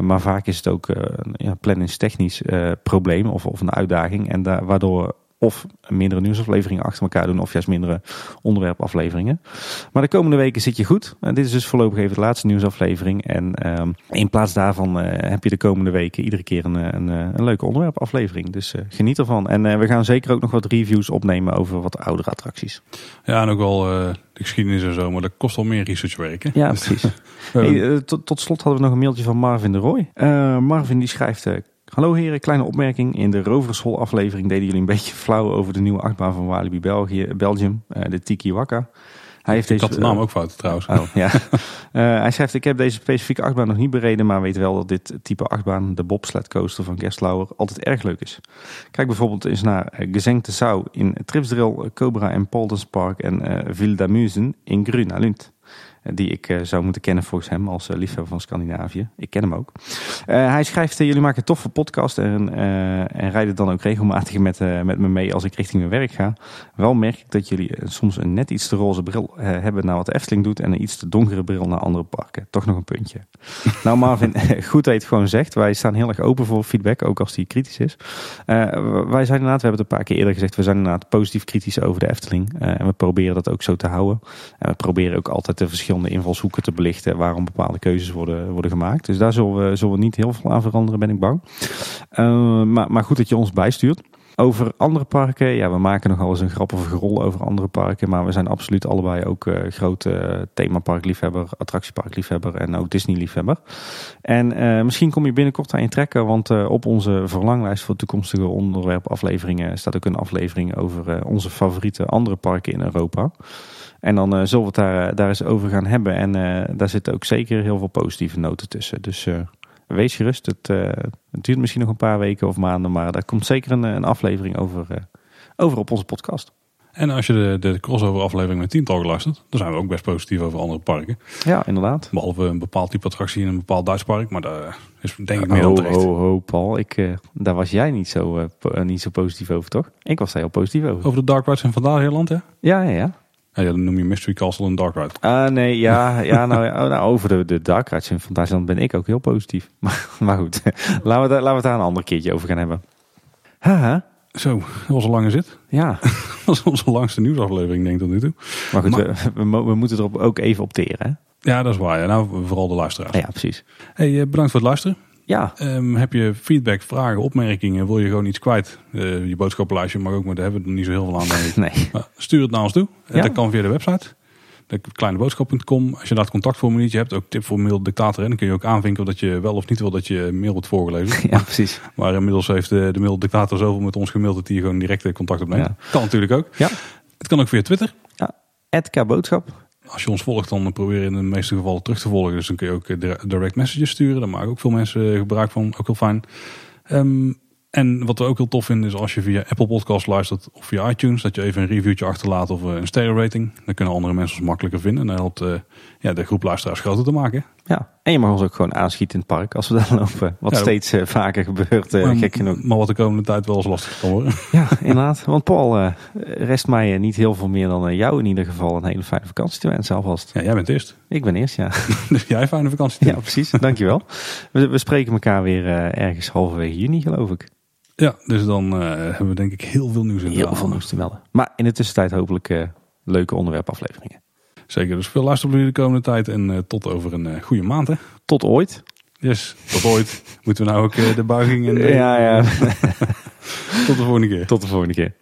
maar vaak is het ook ja, planningstechnisch probleem of, of een uitdaging. En daar, waardoor of mindere nieuwsafleveringen achter elkaar doen, of juist mindere onderwerpafleveringen. Maar de komende weken zit je goed. En dit is dus voorlopig even de laatste nieuwsaflevering. En ehm, in plaats daarvan eh, heb je de komende weken iedere keer een, een, een leuke onderwerpaflevering. Dus uh, geniet ervan. En uh, we gaan zeker ook nog wat reviews opnemen over wat oudere attracties. Ja, en ook wel de geschiedenis en zo, maar dat kost al meer researchwerk. Hè? Ja, precies. hey, tot, tot, slot hadden we nog een mailtje van Marvin de Roy. Marvin die schrijft... Hallo heren, kleine opmerking. In de Rovershol aflevering deden jullie een beetje flauw over de nieuwe achtbaan van Walibi België, Belgium, uh, de Tiki Waka. Hij heeft ik deze, had de naam ook fout trouwens. Oh, ja. uh, hij schrijft, ik heb deze specifieke achtbaan nog niet bereden, maar weet wel dat dit type achtbaan, de bobsled coaster van Gerstlauer, altijd erg leuk is. Kijk bijvoorbeeld eens naar uh, Gesenkte Sau in Tripsdrill, Cobra in Polders Park en uh, Ville d'Amusen in Gruna Lund die ik uh, zou moeten kennen volgens hem als uh, liefhebber van Scandinavië. Ik ken hem ook. Uh, hij schrijft, jullie maken een toffe podcast en, en rijden dan ook regelmatig met, met me mee als ik richting mijn werk ga. Wel merk ik dat jullie soms een net iets te roze bril hebben naar wat de Efteling doet en een iets te donkere bril naar andere parken. Toch nog een puntje. nou Marvin, goed dat je het gewoon zegt. Wij staan heel erg open voor feedback, ook als die kritisch is. wij zijn inderdaad, we hebben het een paar keer eerder gezegd, we zijn inderdaad positief kritisch over de Efteling. en we proberen dat ook zo te houden. En we proberen ook altijd de verschillende verschillende invalshoeken te belichten waarom bepaalde keuzes worden, worden gemaakt. Dus daar zullen we, zullen we niet heel veel aan veranderen, ben ik bang. Uh, maar, maar goed dat je ons bijstuurt. Over andere parken, ja, we maken nogal eens een grappige rol over andere parken. Maar we zijn absoluut allebei ook uh, grote themaparkliefhebber, attractieparkliefhebber en ook Disney-liefhebber. En uh, misschien kom je binnenkort aan je trekken, want op onze verlanglijst voor toekomstige onderwerpafleveringen staat ook een aflevering over onze favoriete andere parken in Europa. En dan uh, zullen we het daar, eh, daar eens over gaan hebben. En uh, daar zitten ook zeker heel veel positieve noten tussen. Dus uh, wees gerust. Het, het, duurt misschien nog een paar weken of maanden. Maar daar komt zeker een, een aflevering over, over op onze podcast. En als je de, de crossover aflevering met Tiental geluisterd, dan zijn we ook best positief over andere parken. Ja, inderdaad. Behalve een bepaald type attractie in een bepaald Duits park, maar daar is denk ik meer dan terecht. Ho, ho, Paul, ik, uh, daar was jij niet zo, uh, niet zo positief over, toch? Ik was daar heel positief over. Over de Dark Rides in Vandaalheerland, hè? Ja, ja, ja. Ja, dan noem je Mystery Castle en Dark Ride. Ah, nee, ja, ja nou, oh, nou, over de, de Dark Rides in Fantasieland ben ik ook heel positief. Maar, maar goed, laten, we daar, laten we het daar een ander keertje over gaan hebben. Haha. Zo, dat was een lange zit. Ja. dat was onze langste nieuwsaflevering, denk ik tot nu toe. Maar goed, we, we, we, moeten er ook even op teren, hè? Ja, dat is waar. Ja. Nou, vooral de luisteraars. Ja, precies. Hey, eh, bedankt voor het luisteren. Ja. Um, heb je feedback, vragen, opmerkingen, wil je gewoon iets kwijt? Uh, je boodschappenlijstje mag ook, maar daar hebben we er niet zo heel veel aan. nee. Maar stuur het naar ons toe. Ja. Dat kan via de website. Kleineboodschap.com. Als je daar het contactformuliertje hebt, ook tip voor maildictator. En dan kun je ook aanvinken dat je wel of niet wil dat je mail wordt voorgelezen. Ja, precies. Maar inmiddels heeft de, de maildictator zoveel met ons gemaild dat hij gewoon direct contact opneemt. Ja. Kan natuurlijk ook. Ja. Het kan ook via Twitter. Ja, boodschap. Als je ons volgt, dan probeer je in de meeste gevallen terug te volgen. Dus dan kun je ook eh, direct messages sturen. Daar maken ook veel mensen eh, gebruik van. Ook heel fijn. Um, en wat we ook heel tof vinden is als je via Apple Podcast luistert of via iTunes, dat je even een reviewtje achterlaat of eh, een stereo rating. Dan kunnen andere mensen ons makkelijker vinden. En dat helpt uh, ja, de groep luisteraars groter te maken. Ja, en je mag ons ook gewoon aanschieten in het park als we daar lopen. Wat steeds uh, vaker gebeurt, maar, gek genoeg. Maar wat de komende tijd wel eens lastig kan worden. Ja, inderdaad. Want Paul, rest mij niet heel veel meer dan jou in ieder geval een hele fijne vakantie te wensen alvast. Ja, jij bent eerst. Ik ben eerst, ja. dus jij fijne vakantie. Ja, precies. Dankjewel. We, we spreken elkaar weer ergens halverwege juni geloof ik. Ja, dus dan uh, hebben we denk ik heel veel nieuws in Heel veel nieuws te melden. Maar in de tussentijd hopelijk uh, leuke onderwerpafleveringen. Zeker, dus veel luisterplezier de komende tijd en uh, tot over een goede maand. Hè? Tot ooit. Yes, tot ooit. Moeten we nou ook de buiging en... ja, ja. tot de volgende keer. Tot de volgende keer.